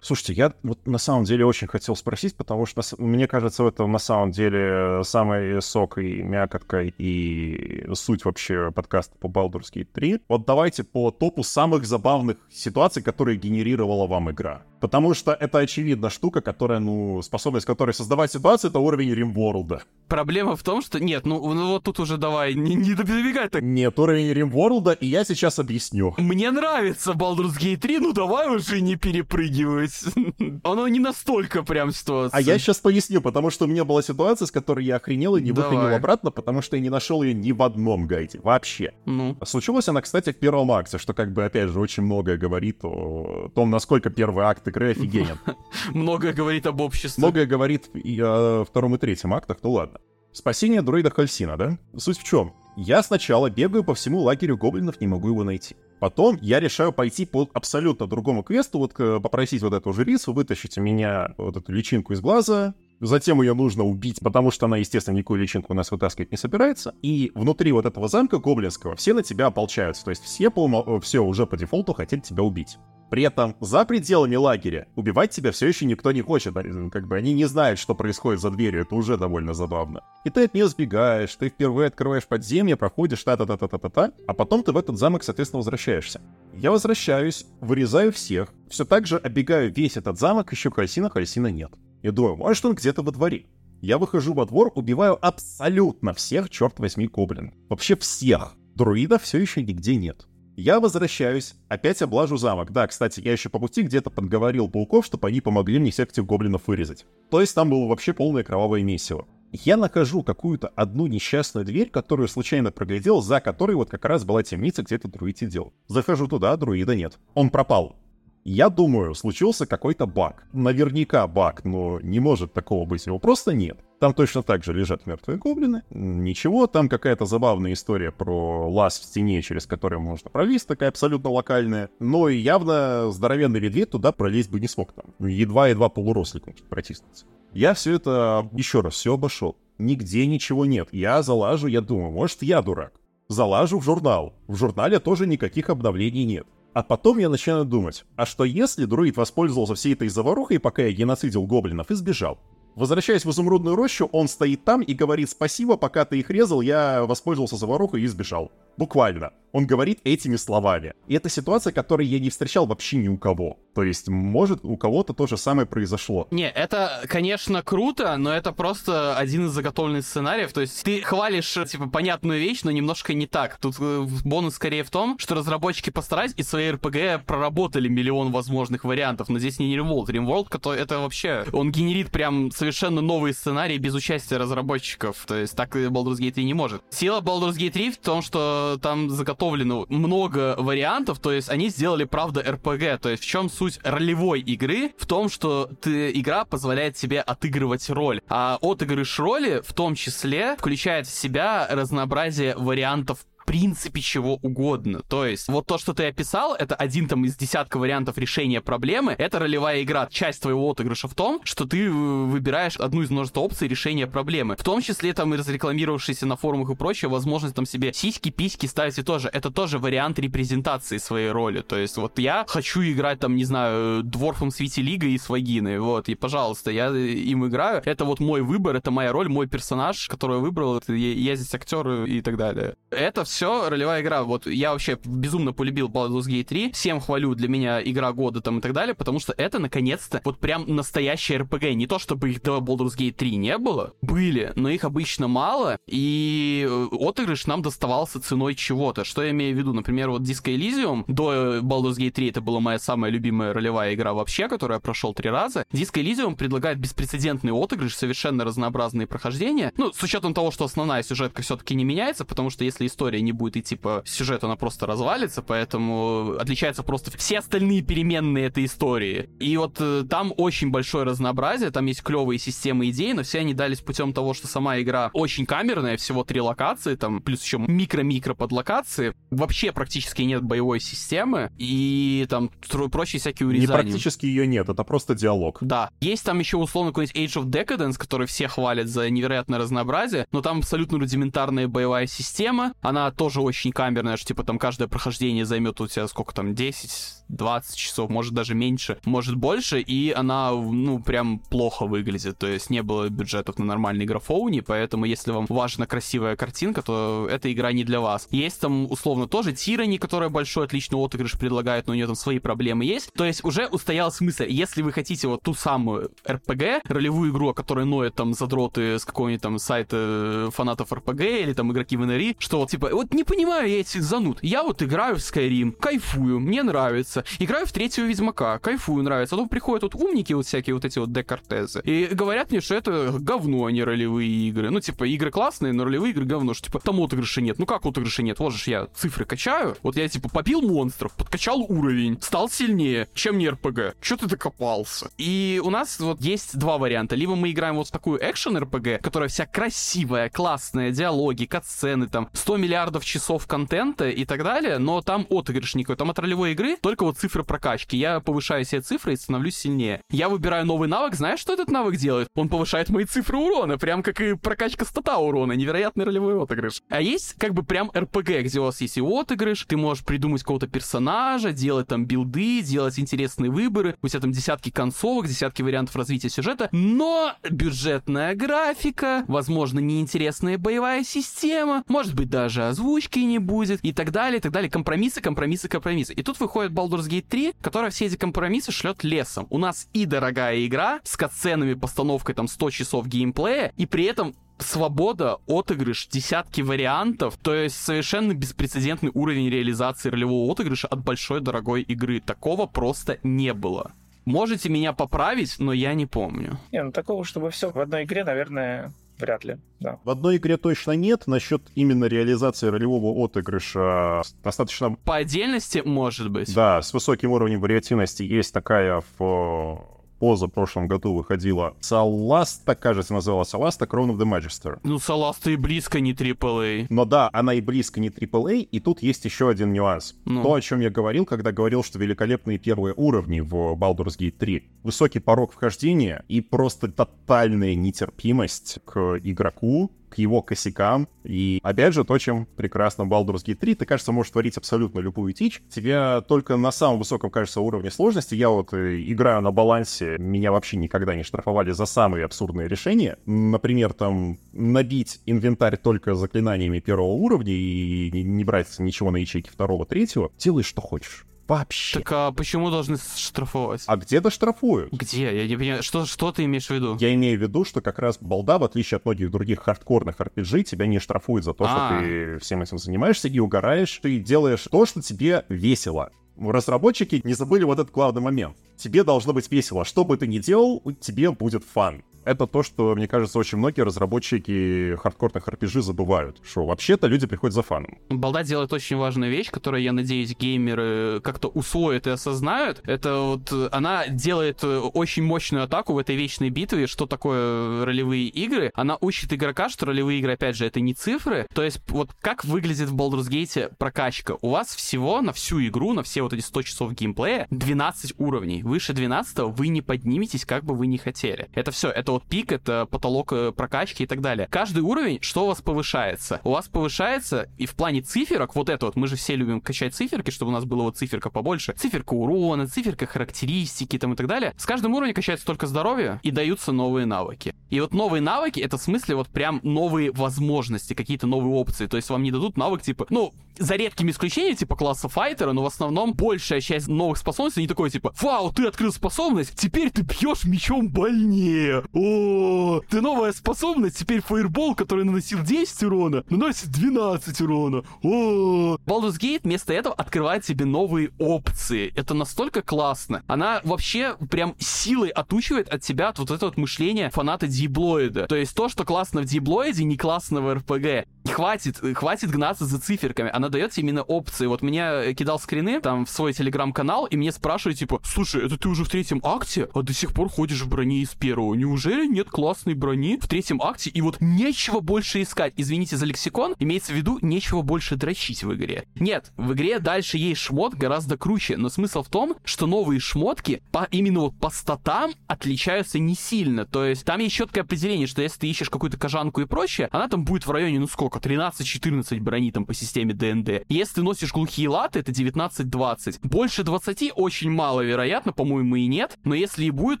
Speaker 1: Слушайте, я вот на самом деле очень хотел спросить, потому что мне кажется, это на самом деле самый сок и мякотка и суть вообще подкаста по Baldur's Gate 3. Вот давайте по топу самых забавных ситуаций, которые генерировала вам игра. Потому что это очевидно штука, которая, ну, способность которой создавать ситуацию, это уровень Римворлда.
Speaker 3: Проблема в том, что... Нет, ну, ну вот тут уже давай, не, не добегай так.
Speaker 1: Нет, уровень Римворлда, и я сейчас объясню.
Speaker 3: Мне нравится Baldur's Gate 3, ну давай уже не перепрыгивать. *laughs* Оно не настолько прям ситуация.
Speaker 1: А я сейчас поясню, потому что у меня была ситуация, с которой я охренел и не
Speaker 3: Давай.
Speaker 1: выхренел обратно, потому что я не нашел ее ни в одном гайде. Вообще.
Speaker 3: Ну,
Speaker 1: Случилась она, кстати, в первом акте, что как бы, опять же, очень многое говорит о том, насколько первый акт игры офигенен. *laughs*
Speaker 3: многое говорит об обществе.
Speaker 1: Многое говорит и о втором и третьем актах, ну ладно. Спасение друида Хальсина, да? Суть в чем? Я сначала бегаю по всему лагерю гоблинов, не могу его найти. Потом я решаю пойти по абсолютно другому квесту, вот к- попросить вот эту жрицу вытащить у меня вот эту личинку из глаза, Затем ее нужно убить, потому что она, естественно, никакую личинку у нас вытаскивать не собирается. И внутри вот этого замка гоблинского все на тебя ополчаются. То есть все, по умо- все уже по дефолту хотят тебя убить. При этом за пределами лагеря убивать тебя все еще никто не хочет. Они- Как бы они не знают, что происходит за дверью. Это уже довольно забавно. И ты от нее сбегаешь, ты впервые открываешь подземье, проходишь та-та-та-та-та-та, а потом ты в этот замок, соответственно, возвращаешься. Я возвращаюсь, вырезаю всех, все так же оббегаю весь этот замок, ищу Хальсина, Хальсина нет. Я думаю, может он где-то во дворе. Я выхожу во двор, убиваю абсолютно всех, черт возьми, гоблин. Вообще всех. Друида все еще нигде нет. Я возвращаюсь, опять облажу замок. Да, кстати, я еще по пути где-то подговорил пауков, чтобы они помогли мне всех этих гоблинов вырезать. То есть там было вообще полное кровавое месиво. Я нахожу какую-то одну несчастную дверь, которую случайно проглядел, за которой вот как раз была темница, где этот друид сидел. Захожу туда, друида нет. Он пропал. Я думаю, случился какой-то баг. Наверняка баг, но не может такого быть, его просто нет. Там точно так же лежат мертвые гоблины. Ничего, там какая-то забавная история про лаз в стене, через который можно пролезть, такая абсолютно локальная. Но явно здоровенный медведь туда пролезть бы не смог там. Едва-едва полурослик может протиснуться. Я все это еще раз все обошел. Нигде ничего нет. Я залажу, я думаю, может я дурак. Залажу в журнал. В журнале тоже никаких обновлений нет. А потом я начинаю думать, а что если друид воспользовался всей этой заварухой, пока я геноцидил гоблинов, и сбежал? Возвращаясь в изумрудную рощу, он стоит там и говорит спасибо, пока ты их резал, я воспользовался заварухой и сбежал. Буквально. Он говорит этими словами. И это ситуация, которой я не встречал вообще ни у кого. То есть, может, у кого-то то же самое произошло.
Speaker 3: Не, это, конечно, круто, но это просто один из заготовленных сценариев. То есть ты хвалишь, типа, понятную вещь, но немножко не так. Тут э, бонус скорее в том, что разработчики постарались и свои RPG проработали миллион возможных вариантов, но здесь не Rimworld. Rimworld, который это вообще, он генерит прям совершенно новые сценарии без участия разработчиков. То есть так Baldur's Gate 3 не может. Сила Baldur's Gate 3 в том, что там заготовлено много вариантов, то есть они сделали, правда, RPG. То есть в чем суть ролевой игры? В том, что ты, игра позволяет тебе отыгрывать роль. А отыгрыш роли в том числе включает в себя разнообразие вариантов принципе чего угодно. То есть, вот то, что ты описал, это один там из десятка вариантов решения проблемы. Это ролевая игра. Часть твоего отыгрыша в том, что ты выбираешь одну из множества опций решения проблемы. В том числе там и разрекламировавшиеся на форумах и прочее, возможность там себе сиськи, письки ставить и тоже. Это тоже вариант репрезентации своей роли. То есть, вот я хочу играть там, не знаю, дворфом Свити Лига и с вагиной. Вот, и пожалуйста, я им играю. Это вот мой выбор, это моя роль, мой персонаж, который я выбрал. Я, здесь актер и так далее. Это ролевая игра. Вот я вообще безумно полюбил Baldur's Gate 3. Всем хвалю, для меня игра года там и так далее, потому что это, наконец-то, вот прям настоящая RPG. Не то, чтобы их до Baldur's Gate 3 не было. Были, но их обычно мало, и э, отыгрыш нам доставался ценой чего-то. Что я имею в виду? Например, вот Disco Elysium до Baldur's Gate 3 это была моя самая любимая ролевая игра вообще, которую я прошел три раза. Disco Elysium предлагает беспрецедентный отыгрыш, совершенно разнообразные прохождения. Ну, с учетом того, что основная сюжетка все-таки не меняется, потому что если история не будет идти по сюжету, она просто развалится, поэтому отличаются просто все остальные переменные этой истории. И вот э, там очень большое разнообразие, там есть клевые системы идей, но все они дались путем того, что сама игра очень камерная, всего три локации, там плюс еще микро-микро подлокации. Вообще практически нет боевой системы, и там прочие всякие урезания.
Speaker 1: Не практически ее нет, это просто диалог.
Speaker 3: Да. Есть там еще условно какой-нибудь Age of Decadence, который все хвалят за невероятное разнообразие, но там абсолютно рудиментарная боевая система, она тоже очень камерная, что типа там каждое прохождение займет у тебя сколько там, 10 20 часов, может даже меньше, может больше, и она, ну, прям плохо выглядит, то есть не было бюджетов на нормальный графоуни, поэтому если вам важна красивая картинка, то эта игра не для вас. Есть там, условно, тоже Тирани, которая большой, отличный отыгрыш предлагает, но у нее там свои проблемы есть, то есть уже устоял смысл, если вы хотите вот ту самую RPG, ролевую игру, которая ноет там задроты с какого-нибудь там сайта э, фанатов RPG или там игроки в НРИ, что вот типа, вот не понимаю я этих зануд, я вот играю в Skyrim, кайфую, мне нравится, Играю в третьего Ведьмака, кайфую, нравится. А то приходят вот умники вот всякие вот эти вот декартезы. И говорят мне, что это говно, а не ролевые игры. Ну, типа, игры классные, но ролевые игры говно. Что, типа, там отыгрыша нет. Ну, как отыгрыша нет? Вот же я цифры качаю. Вот я, типа, попил монстров, подкачал уровень, стал сильнее, чем не РПГ. Чё ты докопался? И у нас вот есть два варианта. Либо мы играем вот в такую экшен РПГ, которая вся красивая, классная, диалоги, катсцены, там, 100 миллиардов часов контента и так далее, но там отыгрыш никакой. Там от ролевой игры только вот цифры прокачки. Я повышаю себе цифры и становлюсь сильнее. Я выбираю новый навык. Знаешь, что этот навык делает? Он повышает мои цифры урона, прям как и прокачка стата урона. Невероятный ролевой отыгрыш. А есть как бы прям РПГ, где у вас есть и отыгрыш, ты можешь придумать какого-то персонажа, делать там билды, делать интересные выборы. У тебя там десятки концовок, десятки вариантов развития сюжета, но бюджетная графика, возможно, неинтересная боевая система, может быть, даже озвучки не будет, и так далее, и так далее. Компромиссы, компромиссы, компромиссы. И тут выходит Baldur's Gate 3, которая все эти компромиссы шлет лесом. У нас и дорогая игра с катсценами, постановкой там 100 часов геймплея, и при этом свобода, отыгрыш, десятки вариантов, то есть совершенно беспрецедентный уровень реализации ролевого отыгрыша от большой дорогой игры. Такого просто не было. Можете меня поправить, но я не помню.
Speaker 2: Не, ну такого, чтобы все в одной игре, наверное, вряд ли. Да.
Speaker 1: В одной игре точно нет. Насчет именно реализации ролевого отыгрыша достаточно...
Speaker 3: По отдельности, может быть.
Speaker 1: Да, с высоким уровнем вариативности есть такая в поза прошлом году выходила Саласта, кажется, называлась Саласта Crown of the Magister.
Speaker 3: Ну, Саласта и близко не AAA.
Speaker 1: Но да, она и близко не AAA, и тут есть еще один нюанс. Ну. То, о чем я говорил, когда говорил, что великолепные первые уровни в Baldur's Gate 3. Высокий порог вхождения и просто тотальная нетерпимость к игроку, к его косякам. И опять же, то, чем прекрасно Baldur's Gate 3, ты, кажется, можешь творить абсолютно любую тичь. Тебя только на самом высоком, кажется, уровне сложности. Я вот э, играю на балансе, меня вообще никогда не штрафовали за самые абсурдные решения. Например, там, набить инвентарь только заклинаниями первого уровня и не брать ничего на ячейки второго, третьего. Делай, что хочешь Вообще.
Speaker 3: Так а почему должны штрафовать?
Speaker 1: А где-то штрафуют.
Speaker 3: Где? Я не понимаю, что, что ты имеешь в виду?
Speaker 1: Я имею в виду, что как раз балда, в отличие от многих других хардкорных RPG, тебя не штрафует за то, что
Speaker 3: А.
Speaker 1: ты всем этим занимаешься и угораешь. Ты делаешь то, что тебе весело. Разработчики не забыли вот этот главный момент. Тебе должно быть весело. Что бы ты ни делал, тебе будет фан. Это то, что, мне кажется, очень многие разработчики хардкорных RPG забывают. Что вообще-то люди приходят за фаном.
Speaker 3: Балда делает очень важную вещь, которую, я надеюсь, геймеры как-то усвоят и осознают. Это вот она делает э, очень мощную атаку в этой вечной битве, что такое ролевые игры. Она учит игрока, что ролевые игры, опять же, это не цифры. То есть вот как выглядит в Baldur's Gate прокачка. У вас всего на всю игру, на все вот эти 100 часов геймплея 12 уровней. Выше 12 вы не подниметесь, как бы вы ни хотели. Это все, это вот пик, это потолок э, прокачки и так далее. Каждый уровень, что у вас повышается? У вас повышается и в плане циферок, вот это вот, мы же все любим качать циферки, чтобы у нас было вот циферка побольше. Циферка урона, циферка характеристики там и так далее. С каждым уровнем качается только здоровье и даются новые навыки. И вот новые навыки, это в смысле вот прям новые возможности, какие-то новые опции. То есть вам не дадут навык типа, ну, за редкими исключениями, типа класса файтера, но в основном большая часть новых способностей не такой, типа, вау, ты открыл способность, теперь ты бьешь мечом больнее. О, ты новая способность, теперь фаербол, который наносил 10 урона, наносит 12 урона. О, Baldur's Gate вместо этого открывает себе новые опции. Это настолько классно. Она вообще прям силой отучивает от себя от вот этого вот мышления фаната диблоида. То есть то, что классно в диблоиде, не классно в РПГ. Хватит, хватит гнаться за циферками. Она дает именно опции. Вот меня кидал скрины там в свой телеграм-канал, и мне спрашивают, типа, слушай, это ты уже в третьем акте, а до сих пор ходишь в броне из первого. Неужели нет классной брони в третьем акте? И вот нечего больше искать. Извините за лексикон, имеется в виду нечего больше дрочить в игре. Нет, в игре дальше есть шмот гораздо круче, но смысл в том, что новые шмотки по именно вот по статам отличаются не сильно. То есть там есть четкое определение, что если ты ищешь какую-то кожанку и прочее, она там будет в районе, ну сколько, 13-14 брони там по системе ДНД. Если ты носишь глухие латы, это 19-20. Больше 20 очень мало, вероятно, по-моему, и нет. Но если и будет,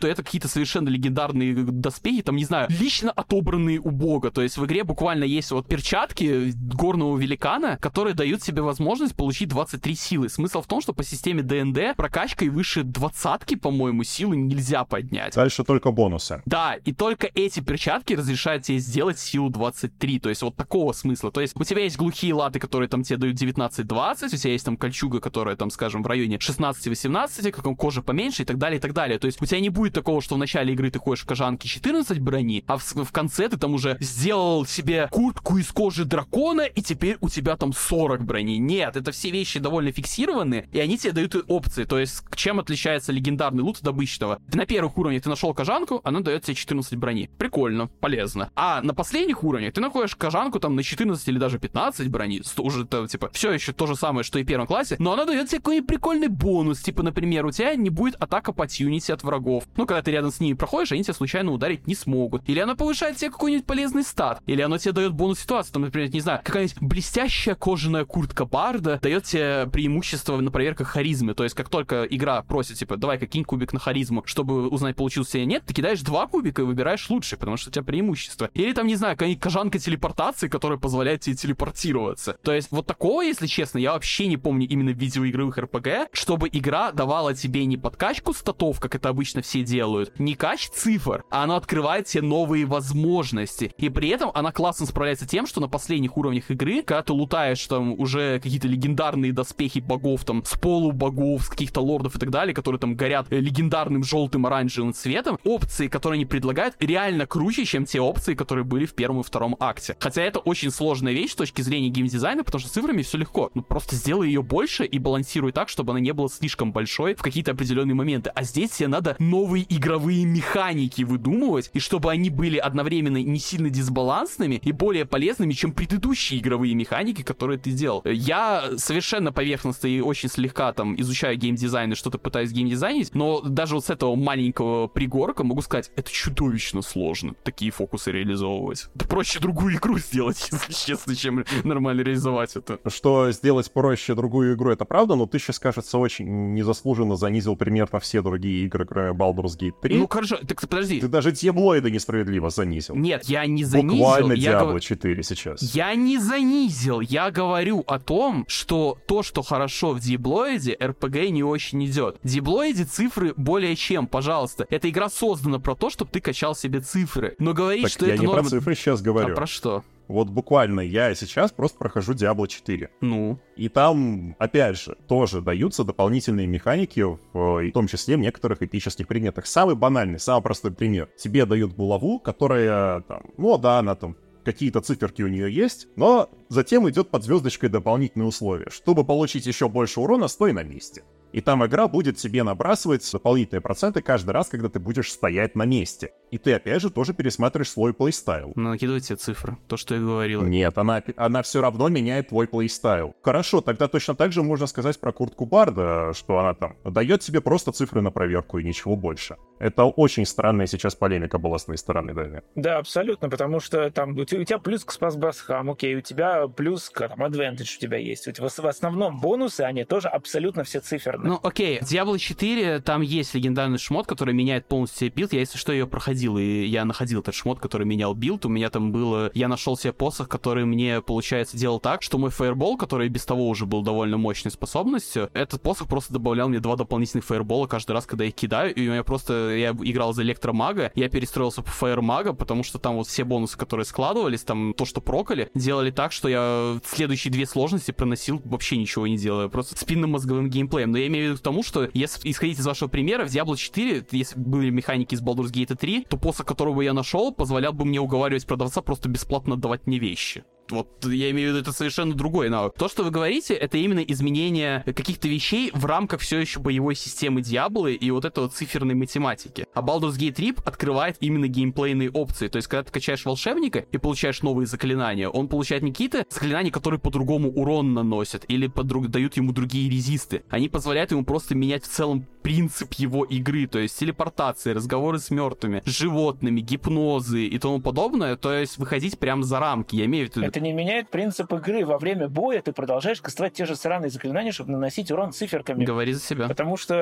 Speaker 3: то это какие-то совершенно легендарные доспехи, там, не знаю, лично отобранные у бога. То есть в игре буквально есть вот перчатки горного великана, которые дают себе возможность получить 23 силы. Смысл в том, что по системе ДНД прокачкой выше двадцатки, по-моему, силы нельзя поднять.
Speaker 1: Дальше только бонусы.
Speaker 3: Да, и только эти перчатки разрешают тебе сделать силу 23. То есть вот такого смысла. То есть у тебя есть глухие латы, которые там тебе дают 19-20, у тебя есть там кольчуга, которая там, скажем, в районе 16-18, как кожа поменьше и так далее, и так далее. То есть у тебя не будет такого, что в начале игры ты ходишь в кожанке 14 брони, а в, в конце ты там уже сделал себе куртку из кожи дракона, и теперь у тебя там 40 брони. Нет, это все вещи довольно фиксированы, и они тебе дают опции. То есть чем отличается легендарный лут от обычного? Ты на первых уровнях ты нашел кожанку, она дает тебе 14 брони. Прикольно, полезно. А на последних уровнях ты находишь кожанку там на 14 или даже 15 брони. Уже это, типа, все еще то же самое, что и в первом классе, но она дает тебе какой-нибудь прикольный бонус. Типа, например, у тебя не будет атака по тюнити от врагов. Ну, когда ты рядом с ними проходишь, они тебя случайно ударить не смогут. Или она повышает тебе какой-нибудь полезный стат. Или оно тебе дает бонус ситуации. Там, например, не знаю, какая-нибудь блестящая кожаная куртка Барда дает тебе преимущество на проверках харизмы. То есть, как только игра просит, типа, давай какинь кубик на харизму, чтобы узнать, получился или нет, ты кидаешь два кубика и выбираешь лучший, потому что у тебя преимущество. Или там, не знаю, какая-нибудь кожанка телепортации, которая позволяет тебе телепортироваться. То есть, вот такого, если честно, я вообще не помню именно видеоигровых РПГ, чтобы игра давала тебе не подкачку статов, как это обычно все делают, не кач цифр, а она открывает тебе новые возможности. И при этом она классно справляется тем, что на последних уровнях игры, когда ты лутаешь там уже какие-то легендарные доспехи богов, там, с полубогов, с каких-то лордов и так далее, которые там горят э, легендарным желтым оранжевым цветом, опции, которые они предлагают, реально круче, чем те опции, которые были в первом и втором акте. Хотя это очень сложная вещь с точки зрения геймдизайна, потому что с цифрами все легко. Ну, просто сделай ее больше и балансируй так, чтобы она не была слишком большой в какие-то определенные моменты. А здесь тебе надо новые игровые механики выдумывать, и чтобы они были одновременно не сильно дисбалансными и более полезными, чем предыдущие игровые механики, которые ты делал. Я совершенно поверхностно и очень слегка там изучаю геймдизайн и что-то пытаюсь геймдизайнить, но даже вот с этого маленького пригорка могу сказать, это чудовищно сложно, такие фокусы реализовывать. Да проще другую игру сделать, *laughs* если честно, чем нормально реализовать это.
Speaker 1: Что сделать проще другую игру, это правда, но ты сейчас, кажется, очень незаслуженно занизил примерно все другие игры, кроме Baldur's Gate 3.
Speaker 3: Ну, хорошо, так подожди.
Speaker 1: Ты даже Диаблоида несправедливо занизил.
Speaker 3: Нет, я не занизил.
Speaker 1: Буквально
Speaker 3: я
Speaker 1: Diablo
Speaker 3: гов-
Speaker 1: 4 сейчас.
Speaker 3: Я не занизил, я говорю о том, что то, что хорошо в Диблоиде, РПГ не очень идет. В Диблоиде цифры более чем, пожалуйста. Эта игра создана про то, чтобы ты качал себе цифры. Но говорить,
Speaker 1: Так
Speaker 3: что
Speaker 1: я
Speaker 3: это
Speaker 1: не
Speaker 3: норма...
Speaker 1: про цифры сейчас
Speaker 3: А
Speaker 1: говорю.
Speaker 3: про что?
Speaker 1: Вот буквально я сейчас просто прохожу Diablo 4.
Speaker 3: Ну,
Speaker 1: И там, опять же, тоже даются дополнительные механики, в, в том числе в некоторых эпических предметах. Самый банальный, самый простой пример. Тебе дают булаву, которая там, ну да, она там какие-то циферки у нее есть, но затем идет под звездочкой дополнительные условия. Чтобы получить еще больше урона, стой на месте. И там игра будет тебе набрасывать дополнительные проценты каждый раз, когда ты будешь стоять на месте. И ты опять же тоже пересматриваешь свой плейстайл.
Speaker 3: накидывай тебе цифры. То, что я говорил.
Speaker 1: Нет, она, она все равно меняет твой playstyle. Хорошо, тогда точно так же можно сказать про куртку Барда, что она там дает тебе просто цифры на проверку и ничего больше. Это очень странная сейчас полемика была с твоей стороны, Даня.
Speaker 2: Да, абсолютно, потому что там у те- у тебя плюс к спасброскам, окей, у тебя плюс к там, advantage у тебя есть. У тебя в в основном бонусы, они тоже абсолютно все циферные.
Speaker 3: Ну, окей, в Diablo 4 там есть легендарный шмот, который меняет полностью себе build. Я, если что, ее проходил, и я находил этот шмот, который менял build. У меня там было... Я нашел себе посох, который мне, получается, делал так, что мой fireball, который без того уже был довольно мощной способностью, этот посох просто добавлял мне два дополнительных fireball а каждый раз, когда я кидаю, и у меня просто... Я играл за электромага, я перестроился по фаермага, потому что там вот все бонусы, которые складывались, там то, что прокали, делали так, что я следующие две сложности проносил вообще ничего не делая, просто спинно-мозговым геймплеем. Но я имею в виду к тому, что если исходить из вашего примера, в Diablo 4, если бы были механики из Baldur's Gate 3, то посох, которого я нашел, позволял бы мне уговаривать продавца просто бесплатно отдавать мне вещи. Вот я имею в виду, это совершенно другой навык. То, что вы говорите, это именно изменение каких-то вещей в рамках все еще боевой системы Диаблы и вот этой вот циферной математики. А Baldur's Gate 3 открывает именно геймплейные опции. То есть, когда ты качаешь волшебника и получаешь новые заклинания, он получает не какие-то заклинания, которые по-другому урон наносят или подруг... дают ему другие резисты. Они позволяют ему просто менять в целом принцип его игры, то есть телепортации, разговоры с мертвыми, животными, гипнозы и тому подобное, то есть выходить прям за рамки. Я имею в виду...
Speaker 2: Это не меняет принцип игры. Во время боя ты продолжаешь кастовать те же сраные заклинания, чтобы наносить урон циферками.
Speaker 3: Говори за себя.
Speaker 2: Потому что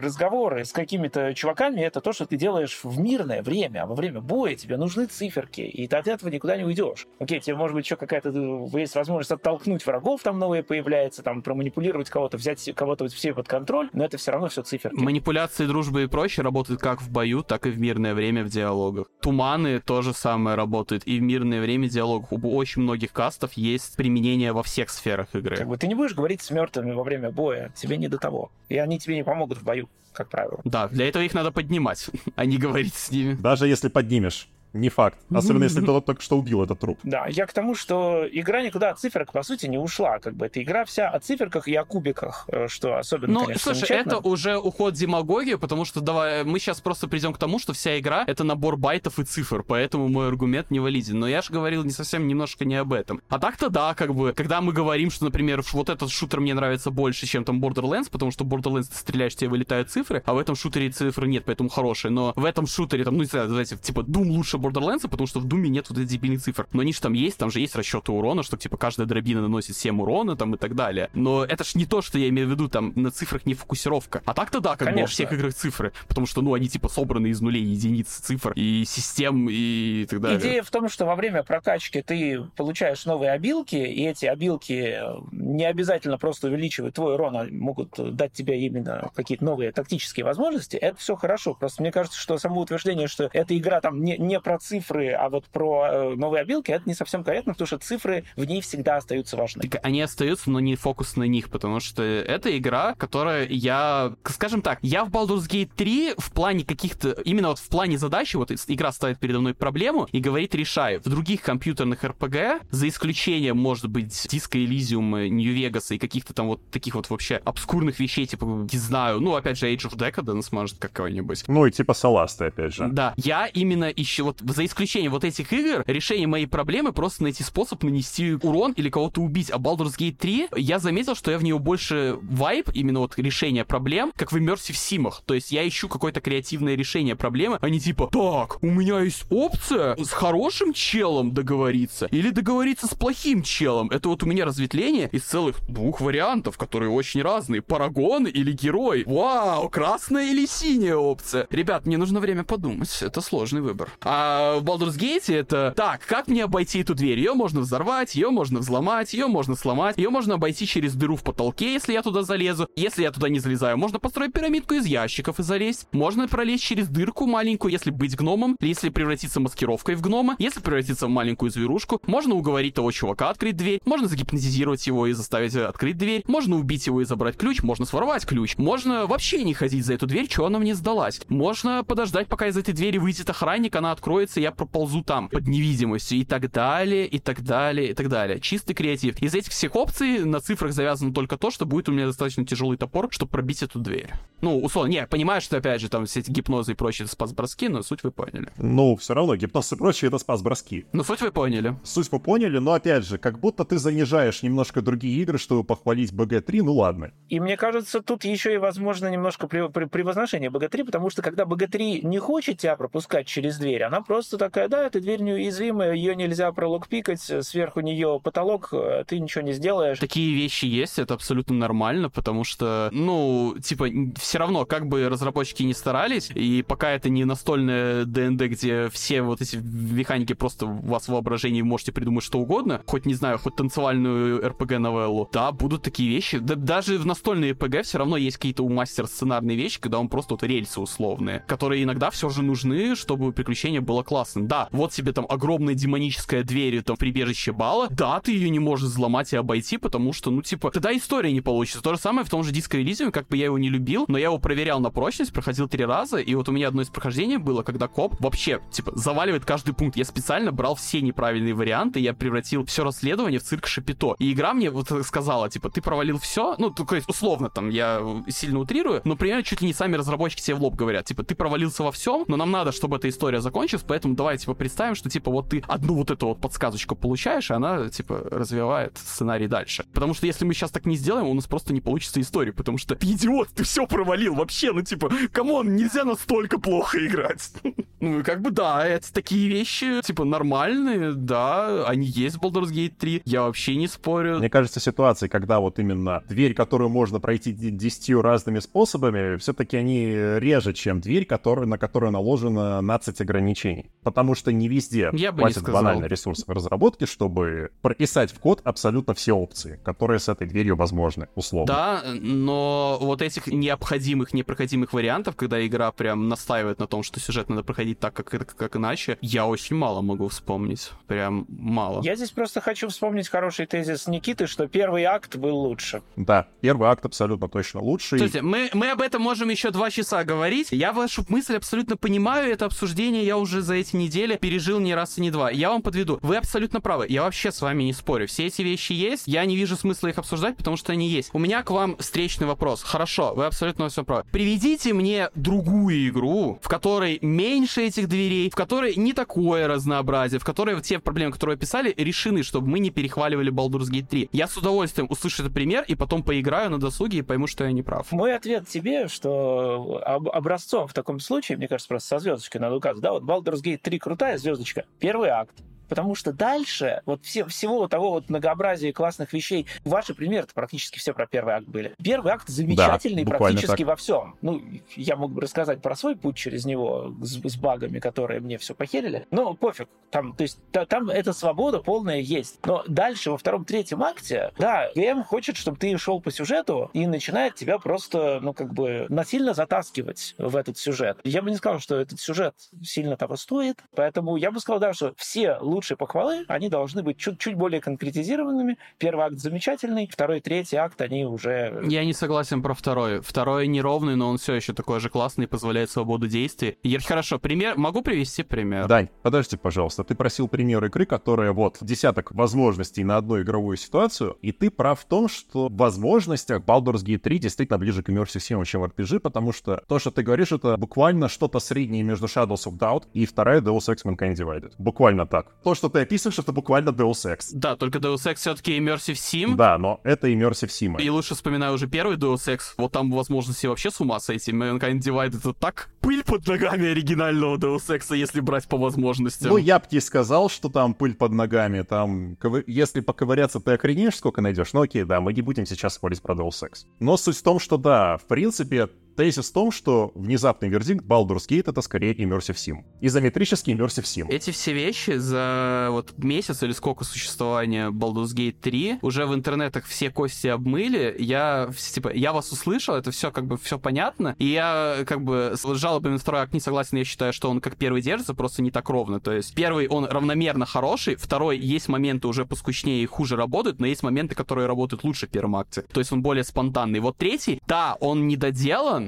Speaker 2: разговоры с какими-то чуваками это то, что ты делаешь в мирное время, а во время боя тебе нужны циферки, и ты от этого никуда не уйдешь. Окей, тебе может быть еще какая-то э, есть возможность оттолкнуть врагов, там новые появляется, там проманипулировать кого-то, взять кого-то все под контроль, но это все равно все циферки.
Speaker 3: Манипуляции, дружбы и прочее работают как в бою, так и в мирное время в диалогах. Туманы тоже самое работают и в мирное время в диалогах. У очень многих кастов есть применение во всех сферах игры.
Speaker 2: Как бы ты не будешь говорить с мертвыми во время боя, тебе не до того. И они тебе не помогут в бою, как правило.
Speaker 3: Да, для этого их надо поднимать, *laughs* а не говорить с ними.
Speaker 1: Даже если поднимешь. Не факт. Особенно если *laughs* кто-то только что убил этот труп.
Speaker 2: Да, я к тому, что игра никуда от циферок, по сути, не ушла. Как бы эта игра вся о циферках и о кубиках, э, что особенно,
Speaker 3: Ну,
Speaker 2: конечно,
Speaker 3: слушай, это уже уход в демагогию, потому что давай мы сейчас просто придем к тому, что вся игра это набор байтов и цифр, поэтому мой аргумент не валиден. Но я же говорил не совсем немножко не об этом. А так-то да, как бы, когда мы говорим, что, например, вот этот шутер мне нравится больше, чем там Borderlands, потому что Borderlands ты стреляешь, тебе вылетают цифры, а в этом шутере цифры нет, поэтому хорошие. Но в этом шутере, там, ну, не знаю, знаете, типа Doom лучше Borderlands, потому что в Думе нет вот этих дебильных цифр. Но они же там есть, там же есть расчеты урона, что типа каждая дробина наносит 7 урона там и так далее. Но это ж не то, что я имею в виду, там на цифрах не фокусировка. А так-то да, как бы во всех играх цифры. Потому что, ну, они типа собраны из нулей, единиц цифр и систем и так далее.
Speaker 2: Идея в том, что во время прокачки ты получаешь новые обилки, и эти обилки э, не обязательно просто увеличивают твой урон, а могут дать тебе именно какие-то новые тактические возможности. Это все хорошо. Просто мне кажется, что само утверждение, что эта игра там не, не про цифры, а вот про э, новые обилки, это не совсем корректно, потому что цифры в ней всегда остаются важны.
Speaker 3: Так они остаются, но не фокус на них, потому что это игра, которая я, скажем так, я в Baldur's Gate 3 в плане каких-то, именно вот в плане задачи, вот игра ставит передо мной проблему и говорит решай. В других компьютерных RPG, за исключением, может быть, Disco Elysium, New Vegas и каких-то там вот таких вот вообще обскурных вещей, типа, не знаю, ну, опять же, Age of Decadence, может, какой-нибудь.
Speaker 1: Ну и типа Саласты, опять же.
Speaker 3: Да, я именно ищу, вот за исключением вот этих игр, решение моей проблемы просто найти способ нанести урон или кого-то убить. А Baldur's Gate 3, я заметил, что я в нее больше вайп, именно вот решение проблем, как в Immersive Симах. То есть я ищу какое-то креативное решение проблемы, а не типа, так, у меня есть опция с хорошим челом договориться или договориться с плохим челом. Это вот у меня разветвление из целых двух вариантов, которые очень разные. Парагон или герой. Вау, красная или синяя опция. Ребят, мне нужно время подумать. Это сложный выбор. А в Baldur's Gate это... Так, как мне обойти эту дверь? Ее можно взорвать, ее можно взломать, ее можно сломать, ее можно обойти через дыру в потолке, если я туда залезу. Если я туда не залезаю, можно построить пирамидку из ящиков и залезть. Можно пролезть через дырку маленькую, если быть гномом, если превратиться маскировкой в гнома, если превратиться в маленькую зверушку. Можно уговорить того чувака открыть дверь, можно загипнотизировать его и заставить открыть дверь, можно убить его и забрать ключ, можно своровать ключ, можно вообще не ходить за эту дверь, что она мне сдалась. Можно подождать, пока из этой двери выйдет охранник, она откроется, я проползу там под невидимостью и так далее, и так далее, и так далее. Чистый креатив. Из этих всех опций на цифрах завязано только то, что будет у меня достаточно тяжелый топор, чтобы пробить эту дверь. Ну, условно, не, я понимаю, что, опять же, там все эти гипнозы и прочие это спас-броски, но суть вы поняли.
Speaker 1: Ну, все равно, гипноз и прочее это спас-броски.
Speaker 3: Ну, суть вы поняли.
Speaker 1: Суть вы поняли, но, опять же, как будто ты занижаешь немножко другие игры, чтобы похвалить BG3, ну ладно.
Speaker 2: И мне кажется, тут еще и, возможно, немножко превозношение BG3, потому что когда BG3 не хочет тебя пропускать через дверь, она просто такая, да, эта дверь неуязвимая, ее нельзя пролокпикать, сверху нее потолок, э, ты ничего не сделаешь.
Speaker 3: Такие вещи есть, это абсолютно нормально, потому что, ну, типа, все равно, как бы разработчики не старались, и пока это не настольная ДНД, где все вот эти механики просто у вас в воображении можете придумать что угодно, хоть, не знаю, хоть танцевальную RPG-новеллу, да, будут такие вещи. Да, даже в настольной RPG все равно есть какие-то у мастера сценарные вещи, когда он просто вот рельсы условные, которые иногда все же нужны, чтобы приключение было классным. Да, вот себе там огромная демоническая дверь там прибежище бала, да, ты ее не можешь взломать и обойти, потому что, ну, типа, тогда история не получится. То же самое в том же Disco Elysium, как бы я его не любил, но я его проверял на прочность, проходил три раза, и вот у меня одно из прохождений было, когда коп вообще, типа, заваливает каждый пункт. Я специально брал все неправильные варианты, я превратил все расследование в цирк Шапито. И игра мне вот сказала, типа, ты провалил все, ну, то есть, условно, там, я сильно утрирую, но примерно чуть ли не сами разработчики тебе в лоб говорят, типа, ты провалился во всем, но нам надо, чтобы эта история закончилась, поэтому давай, типа, представим, что, типа, вот ты одну вот эту вот подсказочку получаешь, и она, типа, развивает сценарий дальше. Потому что если мы сейчас так не сделаем, у нас просто не получится история, потому что ты идиот, ты все провалил вообще, ну, типа, come on, нельзя настолько плохо играть. *laughs* Ну, как бы, да, это такие вещи, типа, нормальные, да, они есть в Baldur's Gate 3, я вообще не спорю.
Speaker 1: Мне кажется, ситуации, когда вот именно дверь, которую можно пройти десятью разными способами, все-таки они реже, чем дверь, которая, на которую наложено 12 ограничений. Потому что не везде
Speaker 3: я бы
Speaker 1: хватит
Speaker 3: не
Speaker 1: банально ресурсов разработки, чтобы прописать в код абсолютно все опции, которые с этой дверью возможны, условно.
Speaker 3: Да, но вот этих необходимых, непроходимых вариантов, когда игра прям настаивает на том, что сюжет надо проходить так, как, как иначе, я очень мало могу вспомнить. Прям мало.
Speaker 2: Я здесь просто хочу вспомнить хороший тезис Никиты, что первый акт был лучше.
Speaker 1: Да, первый акт абсолютно точно лучший.
Speaker 3: Слушайте, мы, мы об этом можем еще два часа говорить. Я вашу мысль абсолютно понимаю. Это обсуждение я уже за эти недели пережил не раз и не два. Я вам подведу. Вы абсолютно правы. Я вообще с вами не спорю. Все эти вещи есть. Я не вижу смысла их обсуждать, потому что они есть. У меня к вам встречный вопрос. Хорошо, вы абсолютно все правы. Приведите мне другую игру, в которой меньше этих дверей, в которой не такое разнообразие, в которой те проблемы, которые вы описали, решены, чтобы мы не перехваливали Baldur's Gate 3. Я с удовольствием услышу этот пример и потом поиграю на досуге и пойму, что я не прав.
Speaker 2: Мой ответ тебе, что об образцом в таком случае, мне кажется, просто со звездочкой надо указывать. Да, вот Baldur's Gate 3 крутая звездочка. Первый акт. Потому что дальше, вот все, всего того вот многообразия классных вещей, ваши примеры практически все про первый акт были. Первый акт замечательный
Speaker 1: да,
Speaker 2: практически
Speaker 1: так.
Speaker 2: во всем. Ну, я мог бы рассказать про свой путь через него с, с багами, которые мне все похерили. Но пофиг. Там, то есть, та, там эта свобода полная есть. Но дальше, во втором, третьем акте, да, ГМ хочет, чтобы ты шел по сюжету и начинает тебя просто, ну, как бы насильно затаскивать в этот сюжет. Я бы не сказал, что этот сюжет сильно того стоит, поэтому я бы сказал, да, что все лучшие лучшие похвалы, они должны быть чуть-чуть более конкретизированными. Первый акт замечательный, второй, третий акт, они уже...
Speaker 3: Я не согласен про второй. Второй неровный, но он все еще такой же классный и позволяет свободу действий. И, хорошо, пример... Могу привести пример?
Speaker 1: Дань, подожди, пожалуйста. Ты просил пример игры, которая вот десяток возможностей на одну игровую ситуацию, и ты прав в том, что в возможностях Baldur's Gate 3 действительно ближе к Immersive Sim, чем RPG, потому что то, что ты говоришь, это буквально что-то среднее между Shadows of Doubt и вторая Deus Ex Mankind Divided. Буквально так. То, что ты описываешь, это буквально Deus Ex.
Speaker 3: Да, только Deus Ex все-таки Immersive Sim.
Speaker 1: Да, но это Immersive Sim.
Speaker 3: И лучше вспоминаю уже первый Deus Ex. Вот там возможности вообще с ума сойти. Mankind Divided это так пыль под ногами оригинального Deus Ex, если брать по возможностям.
Speaker 1: Ну, я бы тебе сказал, что там пыль под ногами. Там, если поковыряться, ты охренеешь, сколько найдешь. Ну окей, да, мы не будем сейчас спорить про Deus Ex. Но суть в том, что да, в принципе, Тезис в том, что внезапный вердикт Baldur's Gate — это скорее Immersive Sim. Изометрический Immersive Sim.
Speaker 3: Эти все вещи за вот месяц или сколько существования Baldur's Gate 3 уже в интернетах все кости обмыли. Я, типа, я вас услышал, это все как бы все понятно. И я как бы с жалобами на второй акт не согласен. Я считаю, что он как первый держится, просто не так ровно. То есть первый он равномерно хороший, второй есть моменты уже поскучнее и хуже работают, но есть моменты, которые работают лучше в первом акте. То есть он более спонтанный. Вот третий, да, он не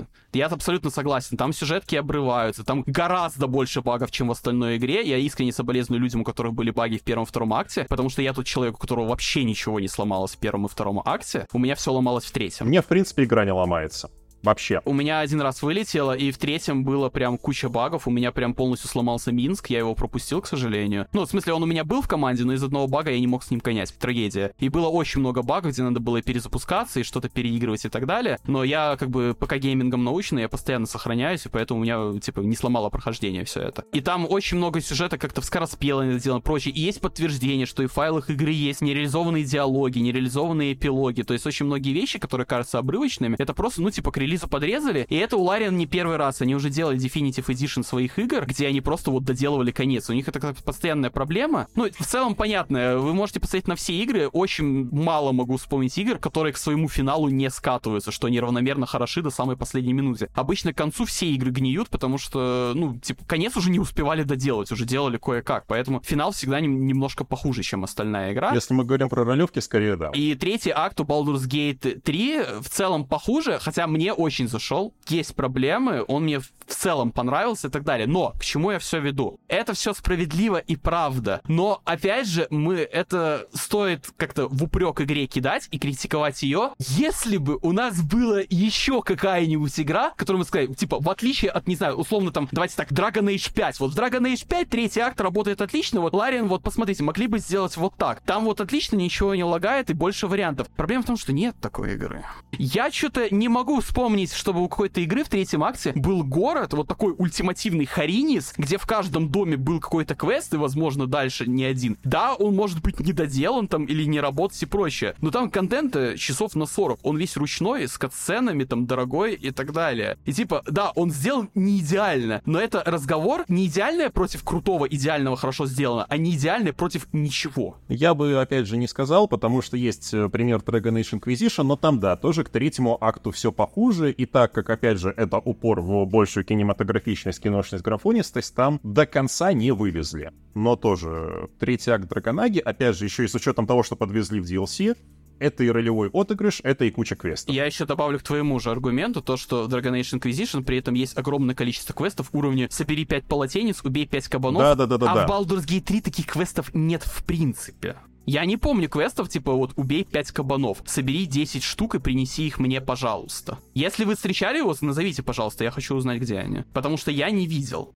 Speaker 3: доделан, я абсолютно согласен. Там сюжетки обрываются, там гораздо больше багов, чем в остальной игре. Я искренне соболезную людям, у которых были баги в первом и втором акте, потому что я тот человек, у которого вообще ничего не сломалось в первом и втором акте. У меня все ломалось в третьем.
Speaker 1: Мне, в принципе, игра не ломается. Вообще.
Speaker 3: У меня один раз вылетело, и в третьем было прям куча багов. У меня прям полностью сломался Минск. Я его пропустил, к сожалению. Ну, в смысле, он у меня был в команде, но из одного бага я не мог с ним гонять. Трагедия. И было очень много багов, где надо было перезапускаться и что-то переигрывать и так далее. Но я как бы пока геймингом научный, я постоянно сохраняюсь, и поэтому у меня, типа, не сломало прохождение все это. И там очень много сюжета как-то вскороспело сделано, прочее. И есть подтверждение, что и в файлах игры есть нереализованные диалоги, нереализованные эпилоги. То есть очень многие вещи, которые кажутся обрывочными, это просто, ну, типа, к релизу подрезали. И это у Лариан не первый раз. Они уже делали Definitive Edition своих игр, где они просто вот доделывали конец. У них это как постоянная проблема. Ну, в целом понятно. Вы можете посмотреть на все игры. Очень мало могу вспомнить игр, которые к своему финалу не скатываются, что они равномерно хороши до самой последней минуты. Обычно к концу все игры гниют, потому что, ну, типа, конец уже не успевали доделать, уже делали кое-как. Поэтому финал всегда немножко похуже, чем остальная игра.
Speaker 1: Если мы говорим про ролевки, скорее да.
Speaker 3: И третий акт у Baldur's Gate 3 в целом похуже, хотя мне очень зашел. Есть проблемы, он мне в целом понравился и так далее. Но к чему я все веду? Это все справедливо и правда. Но опять же, мы это стоит как-то в упрек игре кидать и критиковать ее. Если бы у нас была еще какая-нибудь игра, которую мы сказали, типа, в отличие от, не знаю, условно там, давайте так, Dragon Age 5. Вот в Dragon Age 5 третий акт работает отлично. Вот Лариан, вот посмотрите, могли бы сделать вот так. Там вот отлично, ничего не лагает и больше вариантов. Проблема в том, что нет такой игры. Я что-то не могу вспомнить, чтобы у какой-то игры в третьем акте был город, вот такой ультимативный Харинис, где в каждом доме был какой-то квест, и, возможно, дальше не один. Да, он может быть недоделан там или не работать и прочее, но там контента часов на 40. Он весь ручной, с катсценами, там, дорогой и так далее. И типа, да, он сделан не идеально, но это разговор не идеальное против крутого, идеального, хорошо сделано, а не идеальное против ничего.
Speaker 1: Я бы, опять же, не сказал, потому что есть э, пример Dragon Age Inquisition, но там, да, тоже к третьему акту все похуже, и так как, опять же, это упор в большую кинематографичность, киношность, графонистость, там до конца не вывезли. Но тоже третий акт Драконаги, опять же, еще и с учетом того, что подвезли в DLC, это и ролевой отыгрыш, это и куча квестов.
Speaker 3: Я еще добавлю к твоему же аргументу то, что в Dragon Age Inquisition при этом есть огромное количество квестов уровня «собери 5 полотенец, убей 5 кабанов»,
Speaker 1: да, да, да, да,
Speaker 3: а
Speaker 1: да.
Speaker 3: в Baldur's Gate 3 таких квестов нет в принципе. Я не помню квестов, типа вот убей 5 кабанов, собери 10 штук и принеси их мне, пожалуйста. Если вы встречали его, назовите, пожалуйста, я хочу узнать, где они. Потому что я не видел.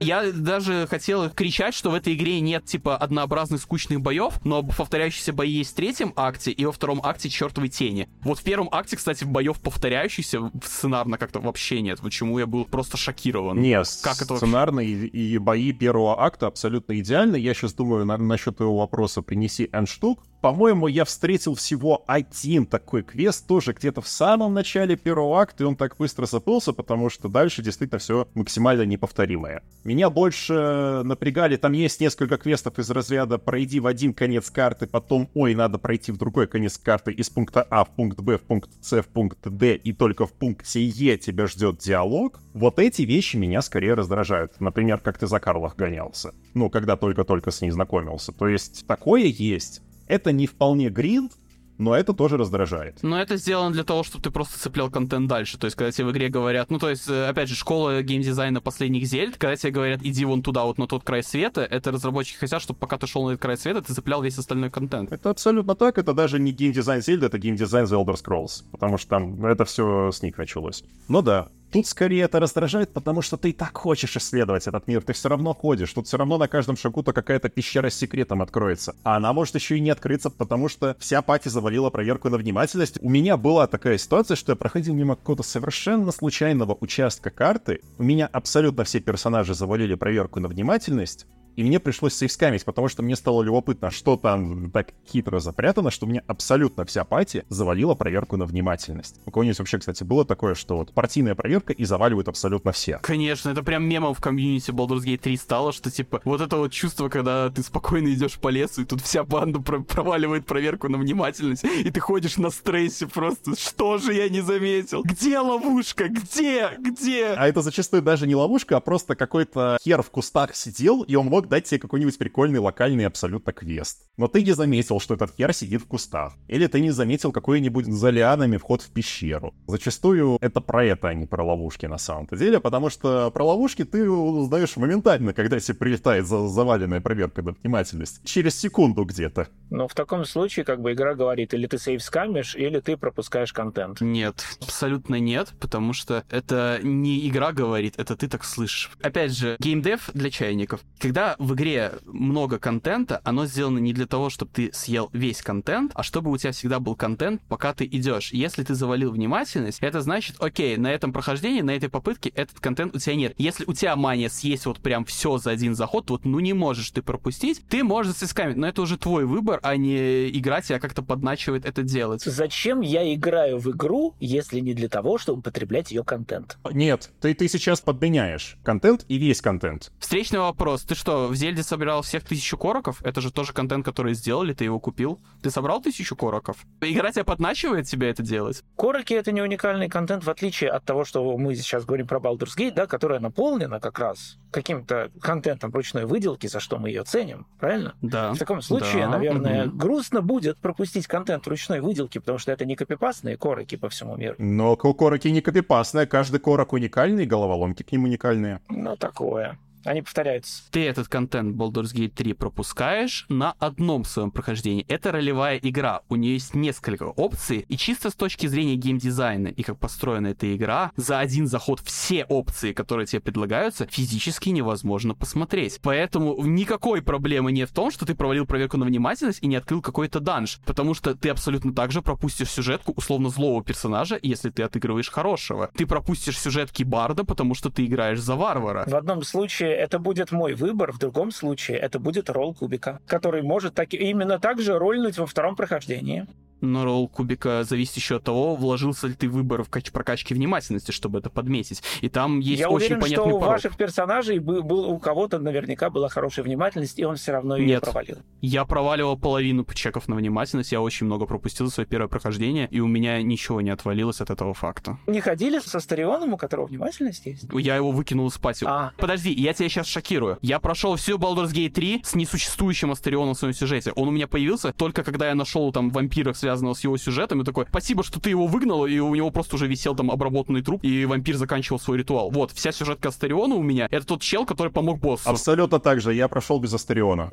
Speaker 3: Я даже хотел кричать, что в этой игре нет, типа, однообразных скучных боев, но повторяющиеся бои есть в третьем акте и во втором акте чертовой тени. Вот в первом акте, кстати, боев повторяющихся сценарно как-то вообще нет, почему я был просто шокирован.
Speaker 1: Нет, как это сценарно и, и бои первого акта абсолютно идеальны. Я сейчас думаю на, насчет твоего вопроса «принеси N штук», По-моему, я встретил всего один такой квест, тоже где-то в самом начале первого акта, и он так быстро забылся, потому что дальше действительно все максимально неповторимое. Меня больше напрягали, там есть несколько квестов из разряда «пройди в один конец карты, потом, ой, надо пройти в другой конец карты из пункта А в пункт Б, в пункт С, в пункт Д, и только в пункте Е тебя ждет диалог». Вот эти вещи меня скорее раздражают. Например, как ты за Карлах гонялся. Ну, когда только-только с ней знакомился. То есть такое есть. Это не вполне гринд, но это тоже раздражает.
Speaker 3: Но это сделано для того, чтобы ты просто цеплял контент дальше. То есть, когда тебе в игре говорят, ну, то есть, э, опять же, школа геймдизайна последних зельд, когда тебе говорят, иди вон туда, вот на тот край света, это разработчики хотят, чтобы пока ты шел на этот край света, ты цеплял весь остальной контент.
Speaker 1: Это абсолютно так, это даже не геймдизайн Зельда, это геймдизайн The Elder Scrolls, потому что там это все с них началось. Ну да, Тут скорее это раздражает, потому что ты и так хочешь исследовать этот мир, ты все равно ходишь, тут все равно на каждом шагу-то какая-то пещера с секретом откроется. А она может еще и не открыться, потому что вся пати завалила проверку на внимательность. У меня была такая ситуация, что я проходил мимо какого-то совершенно случайного участка карты, у меня абсолютно все персонажи завалили проверку на внимательность, и мне пришлось сейвскамить, потому что мне стало любопытно, что там так хитро запрятано, что мне абсолютно вся пати завалила проверку на внимательность. У кого-нибудь вообще, кстати, было такое, что вот партийная проверка и заваливают абсолютно все.
Speaker 3: Конечно, это прям мемом в комьюнити Baldur's Gate 3 стало, что типа вот это вот чувство, когда ты спокойно идешь по лесу, и тут вся банда про- проваливает проверку на внимательность, и ты ходишь на стрессе просто, что же я не заметил? Где ловушка? Где? Где?
Speaker 1: А это зачастую даже не ловушка, а просто какой-то хер в кустах сидел, и он мог дать тебе какой-нибудь прикольный локальный абсолютно квест. Но ты не заметил, что этот хер сидит в кустах. Или ты не заметил какой-нибудь за лианами вход в пещеру. Зачастую это про это, а не про ловушки на самом-то деле, потому что про ловушки ты узнаешь моментально, когда тебе прилетает за заваленная проверка на внимательность. Через секунду где-то.
Speaker 2: Но в таком случае, как бы игра говорит, или ты сейв скамишь, или ты пропускаешь контент.
Speaker 3: Нет, абсолютно нет, потому что это не игра говорит, это ты так слышишь. Опять же, геймдев для чайников. Когда в игре много контента, оно сделано не для того, чтобы ты съел весь контент, а чтобы у тебя всегда был контент, пока ты идешь. Если ты завалил внимательность, это значит, окей, на этом прохождении, на этой попытке этот контент у тебя нет. Если у тебя мания съесть вот прям все за один заход, вот ну не можешь ты пропустить, ты можешь заскамить, но это уже твой выбор, а не игра тебя как-то подначивает это делать.
Speaker 2: Зачем я играю в игру, если не для того, чтобы потреблять ее контент?
Speaker 1: Нет, ты, ты сейчас подменяешь контент и весь контент.
Speaker 3: Встречный вопрос. Ты что, в Зельде собирал всех тысячу короков? Это же тоже контент, который сделали, ты его купил. Ты собрал тысячу короков? Игра тебя подначивает тебя это делать?
Speaker 2: Короки — это не уникальный контент, в отличие от того, что мы сейчас говорим про Baldur's Gate, да, которая наполнена как раз каким-то контентом ручной выделки, за что мы ее ценим, правильно?
Speaker 3: Да.
Speaker 2: В таком случае,
Speaker 3: да,
Speaker 2: наверное,
Speaker 3: мгм.
Speaker 2: грустно будет пропустить контент ручной выделки, потому что это не копипастные короки по всему миру.
Speaker 1: Но ко- короки не копипастные, каждый корок уникальный, головоломки к ним уникальные.
Speaker 2: Ну, такое. Они повторяются.
Speaker 3: Ты этот контент Baldur's Gate 3 пропускаешь на одном своем прохождении. Это ролевая игра. У нее есть несколько опций. И чисто с точки зрения геймдизайна и как построена эта игра, за один заход все опции, которые тебе предлагаются, физически невозможно посмотреть. Поэтому никакой проблемы нет в том, что ты провалил проверку на внимательность и не открыл какой-то данж. Потому что ты абсолютно так же пропустишь сюжетку условно злого персонажа, если ты отыгрываешь хорошего. Ты пропустишь сюжетки Барда, потому что ты играешь за варвара.
Speaker 2: В одном случае это будет мой выбор, в другом случае это будет ролл кубика, который может так, именно так же рольнуть во втором прохождении.
Speaker 3: Но ролл кубика зависит еще от того, вложился ли ты в выбор в кач- прокачке внимательности, чтобы это подметить. И там есть
Speaker 2: Я
Speaker 3: очень
Speaker 2: уверен, что
Speaker 3: понятный
Speaker 2: у
Speaker 3: порог.
Speaker 2: ваших персонажей бы- был, у кого-то наверняка была хорошая внимательность, и он все равно ее
Speaker 3: Нет.
Speaker 2: провалил.
Speaker 3: Я проваливал половину чеков на внимательность, я очень много пропустил за свое первое прохождение, и у меня ничего не отвалилось от этого факта.
Speaker 2: Не ходили со Старионом, у которого внимательность есть?
Speaker 3: Я его выкинул из пати.
Speaker 2: А.
Speaker 3: Подожди, я тебя сейчас шокирую. Я прошел всю Baldur's Gate 3 с несуществующим Астерионом в своем сюжете. Он у меня появился только когда я нашел там вампира, связанного с его сюжетом, и такой, спасибо, что ты его выгнал, и у него просто уже висел там обработанный труп, и вампир заканчивал свой ритуал. Вот, вся сюжетка Астериона у меня, это тот чел, который помог боссу.
Speaker 1: Абсолютно так же, я прошел без Астериона.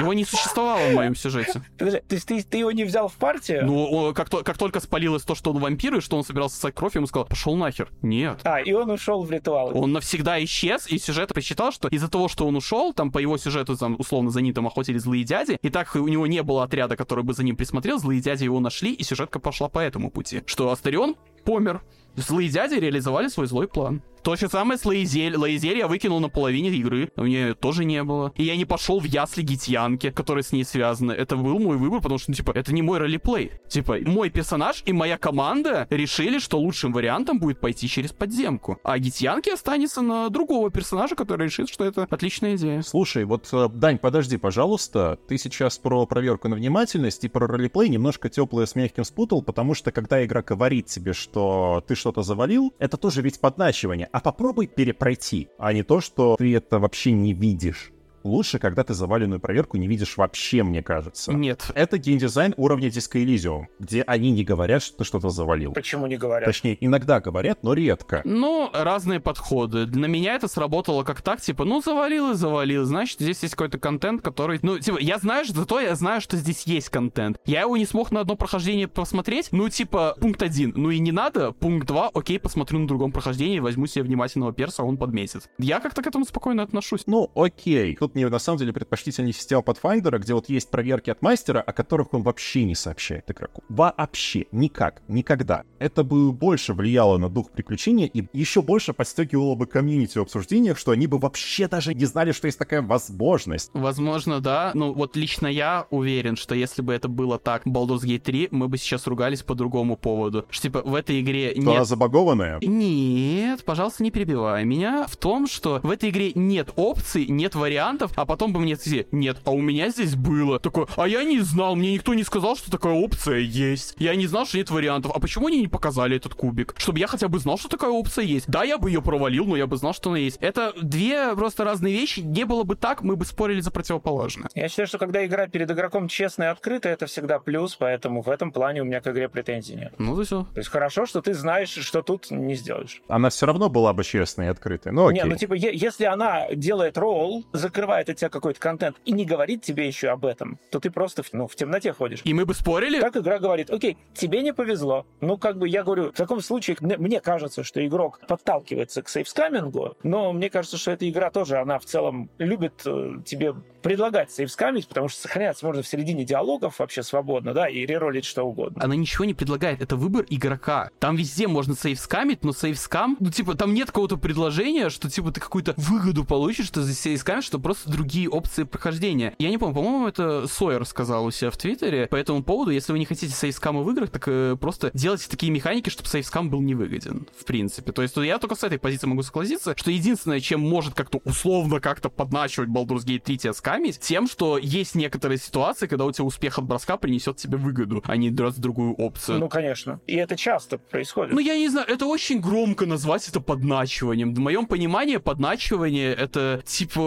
Speaker 3: Его не существовало в моем сюжете.
Speaker 2: Подожди, то есть ты, ты его не взял в партию?
Speaker 3: Ну, он- как, то- как только спалилось то, что он вампир, и что он собирался сосать кровь, ему сказал, пошел нахер. Нет.
Speaker 2: А, и он ушел в ритуал.
Speaker 3: Он навсегда исчез, и сюжет посчитал, что из-за того, что он ушел, там по его сюжету, там, условно, за ним там охотились злые дяди, и так у него не было отряда, который бы за ним присмотрел, злые дяди его нашли, и сюжетка пошла по этому пути. Что Астерион помер. Злые дяди реализовали свой злой план. То же самое с Лаизель. Лаизель я выкинул на половине игры. У нее тоже не было. И я не пошел в ясли Гитьянки, которые с ней связаны. Это был мой выбор, потому что, ну, типа, это не мой ролеплей. Типа, мой персонаж и моя команда решили, что лучшим вариантом будет пойти через подземку. А Гитьянки останется на другого персонажа, который решит, что это отличная идея.
Speaker 1: Слушай, вот, э, Дань, подожди, пожалуйста. Ты сейчас про проверку на внимательность и про ролеплей немножко теплое с мягким спутал, потому что когда игра говорит тебе, что ты что-то завалил, это тоже ведь подначивание. А попробуй перепройти, а не то, что ты это вообще не видишь лучше, когда ты заваленную проверку не видишь вообще, мне кажется.
Speaker 3: Нет.
Speaker 1: Это геймдизайн уровня Disco Elysium, где они не говорят, что ты что-то завалил.
Speaker 2: Почему не говорят?
Speaker 1: Точнее, иногда говорят, но редко.
Speaker 3: Ну, разные подходы. Для меня это сработало как так, типа, ну, завалил и завалил, значит, здесь есть какой-то контент, который... Ну, типа, я знаю, зато я знаю, что здесь есть контент. Я его не смог на одно прохождение посмотреть, ну, типа, пункт один, ну и не надо, пункт два, окей, посмотрю на другом прохождении, возьму себе внимательного перса, он подметит. Я как-то к этому спокойно отношусь.
Speaker 1: Ну, окей. Тут мне на самом деле предпочтительнее система Pathfinder, где вот есть проверки от мастера, о которых он вообще не сообщает игроку. Вообще. Никак. Никогда. Это бы больше влияло на дух приключения и еще больше подстегивало бы комьюнити в обсуждениях, что они бы вообще даже не знали, что есть такая возможность.
Speaker 3: Возможно, да. Ну, вот лично я уверен, что если бы это было так, Baldur's Gate 3, мы бы сейчас ругались по другому поводу. Что, типа, в этой игре
Speaker 1: что
Speaker 3: нет...
Speaker 1: она забагованная?
Speaker 3: Нет, пожалуйста, не перебивай меня. В том, что в этой игре нет опций, нет вариантов, а потом бы мне сказали, нет, а у меня здесь было. Такое, а я не знал, мне никто не сказал, что такая опция есть. Я не знал, что нет вариантов. А почему они не показали этот кубик? Чтобы я хотя бы знал, что такая опция есть. Да, я бы ее провалил, но я бы знал, что она есть. Это две просто разные вещи. Не было бы так, мы бы спорили за противоположное.
Speaker 2: Я считаю, что когда игра перед игроком честная и открытая, это всегда плюс, поэтому в этом плане у меня к игре претензий нет.
Speaker 3: Ну, то все.
Speaker 2: То есть хорошо, что ты знаешь, что тут не сделаешь.
Speaker 1: Она все равно была бы честной и открытой. Ну, окей.
Speaker 2: Не, ну типа, е- если она делает ролл, закрывает от тебя какой-то контент и не говорит тебе еще об этом, то ты просто в, ну, в темноте ходишь.
Speaker 3: И мы бы спорили?
Speaker 2: Так игра говорит, окей, тебе не повезло. Ну, как бы я говорю, в таком случае мне, кажется, что игрок подталкивается к сейфскамингу, но мне кажется, что эта игра тоже, она в целом любит э, тебе предлагать сейфскамить, потому что сохраняться можно в середине диалогов вообще свободно, да, и реролить что угодно.
Speaker 3: Она ничего не предлагает, это выбор игрока. Там везде можно сейфскамить, но сейфскам, ну, типа, там нет какого-то предложения, что, типа, ты какую-то выгоду получишь, что за сейфскамить, что просто другие опции прохождения. Я не помню, по-моему, это Сойер сказал у себя в Твиттере по этому поводу, если вы не хотите сейфскамы в играх, так э, просто делайте такие механики, чтобы сейфскам был невыгоден, в принципе. То есть я только с этой позиции могу согласиться, что единственное, чем может как-то условно как-то подначивать Baldur's Gate 3 тебя скамить, тем, что есть некоторые ситуации, когда у тебя успех от броска принесет тебе выгоду, а не раз другую опцию.
Speaker 2: Ну, конечно. И это часто происходит.
Speaker 3: Ну, я не знаю, это очень громко назвать это подначиванием. В моем понимании подначивание это типа,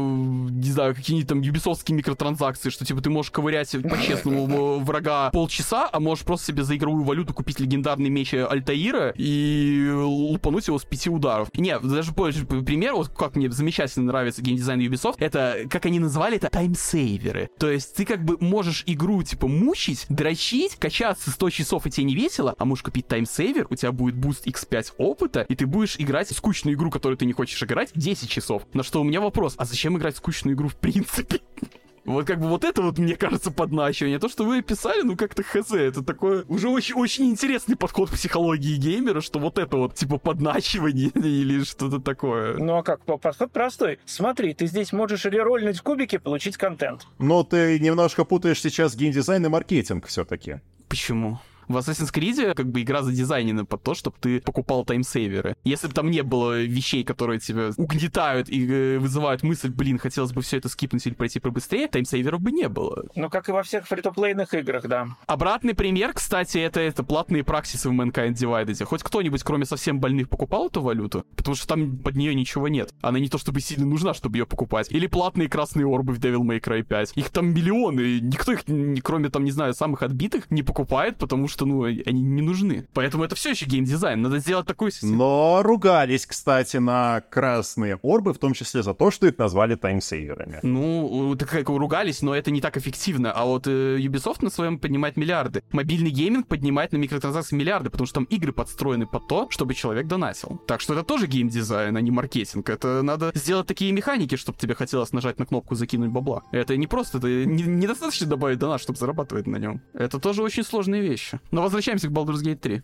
Speaker 3: не знаю, какие-нибудь там юбисовские микротранзакции, что типа ты можешь ковырять по-честному врага полчаса, а можешь просто себе за игровую валюту купить легендарный меч Альтаира и лупануть его с пяти ударов. Не, даже больше пример, вот как мне замечательно нравится геймдизайн Ubisoft, это, как они называли это, time saver ы. То есть ты как бы можешь игру, типа, мучить, дрочить, качаться 100 часов, и тебе не весело, а можешь купить time saver, у тебя будет буст x5 опыта, и ты будешь играть скучную игру, которую ты не хочешь играть, 10 часов. На что у меня вопрос, а зачем играть в скучную игру в принципе? *laughs* Вот как бы вот это вот, мне кажется, подначивание. То, что вы описали, ну как-то хз. Это такое уже очень-очень интересный подход к психологии геймера, что вот это вот, типа, подначивание *laughs* или что-то такое.
Speaker 2: Ну а как? Подход простой. Смотри, ты здесь можешь рерольнуть в кубике, получить контент.
Speaker 1: Но ты немножко путаешь сейчас геймдизайн и маркетинг все-таки.
Speaker 3: Почему? В Assassin's Creed как бы игра задизайнена под то, чтобы ты покупал таймсейверы. Если бы там не было вещей, которые тебя угнетают и э, вызывают мысль, блин, хотелось бы все это скипнуть или пройти побыстрее, таймсейверов бы не было.
Speaker 2: Ну, как и во всех фри-то-плейных играх, да.
Speaker 3: Обратный пример, кстати, это, это платные праксисы в Mankind Divided. Хоть кто-нибудь, кроме совсем больных, покупал эту валюту? Потому что там под нее ничего нет. Она не то чтобы сильно нужна, чтобы ее покупать. Или платные красные орбы в Devil May Cry 5. Их там миллионы. Никто их, кроме там, не знаю, самых отбитых, не покупает, потому что, ну, они не нужны. Поэтому это все еще геймдизайн. Надо сделать такую систему.
Speaker 1: Но ругались, кстати, на красные орбы, в том числе за то, что их назвали таймсейверами.
Speaker 3: Ну, так как ругались, но это не так эффективно. А вот э, Ubisoft на своем поднимает миллиарды. Мобильный гейминг поднимает на микротранзакции миллиарды, потому что там игры подстроены под то, чтобы человек донатил. Так что это тоже геймдизайн, а не маркетинг. Это надо сделать такие механики, чтобы тебе хотелось нажать на кнопку «закинуть бабла». Это не просто, это не- недостаточно добавить донат, чтобы зарабатывать на нем. Это тоже очень сложные вещи. Но возвращаемся к Baldur's Gate 3.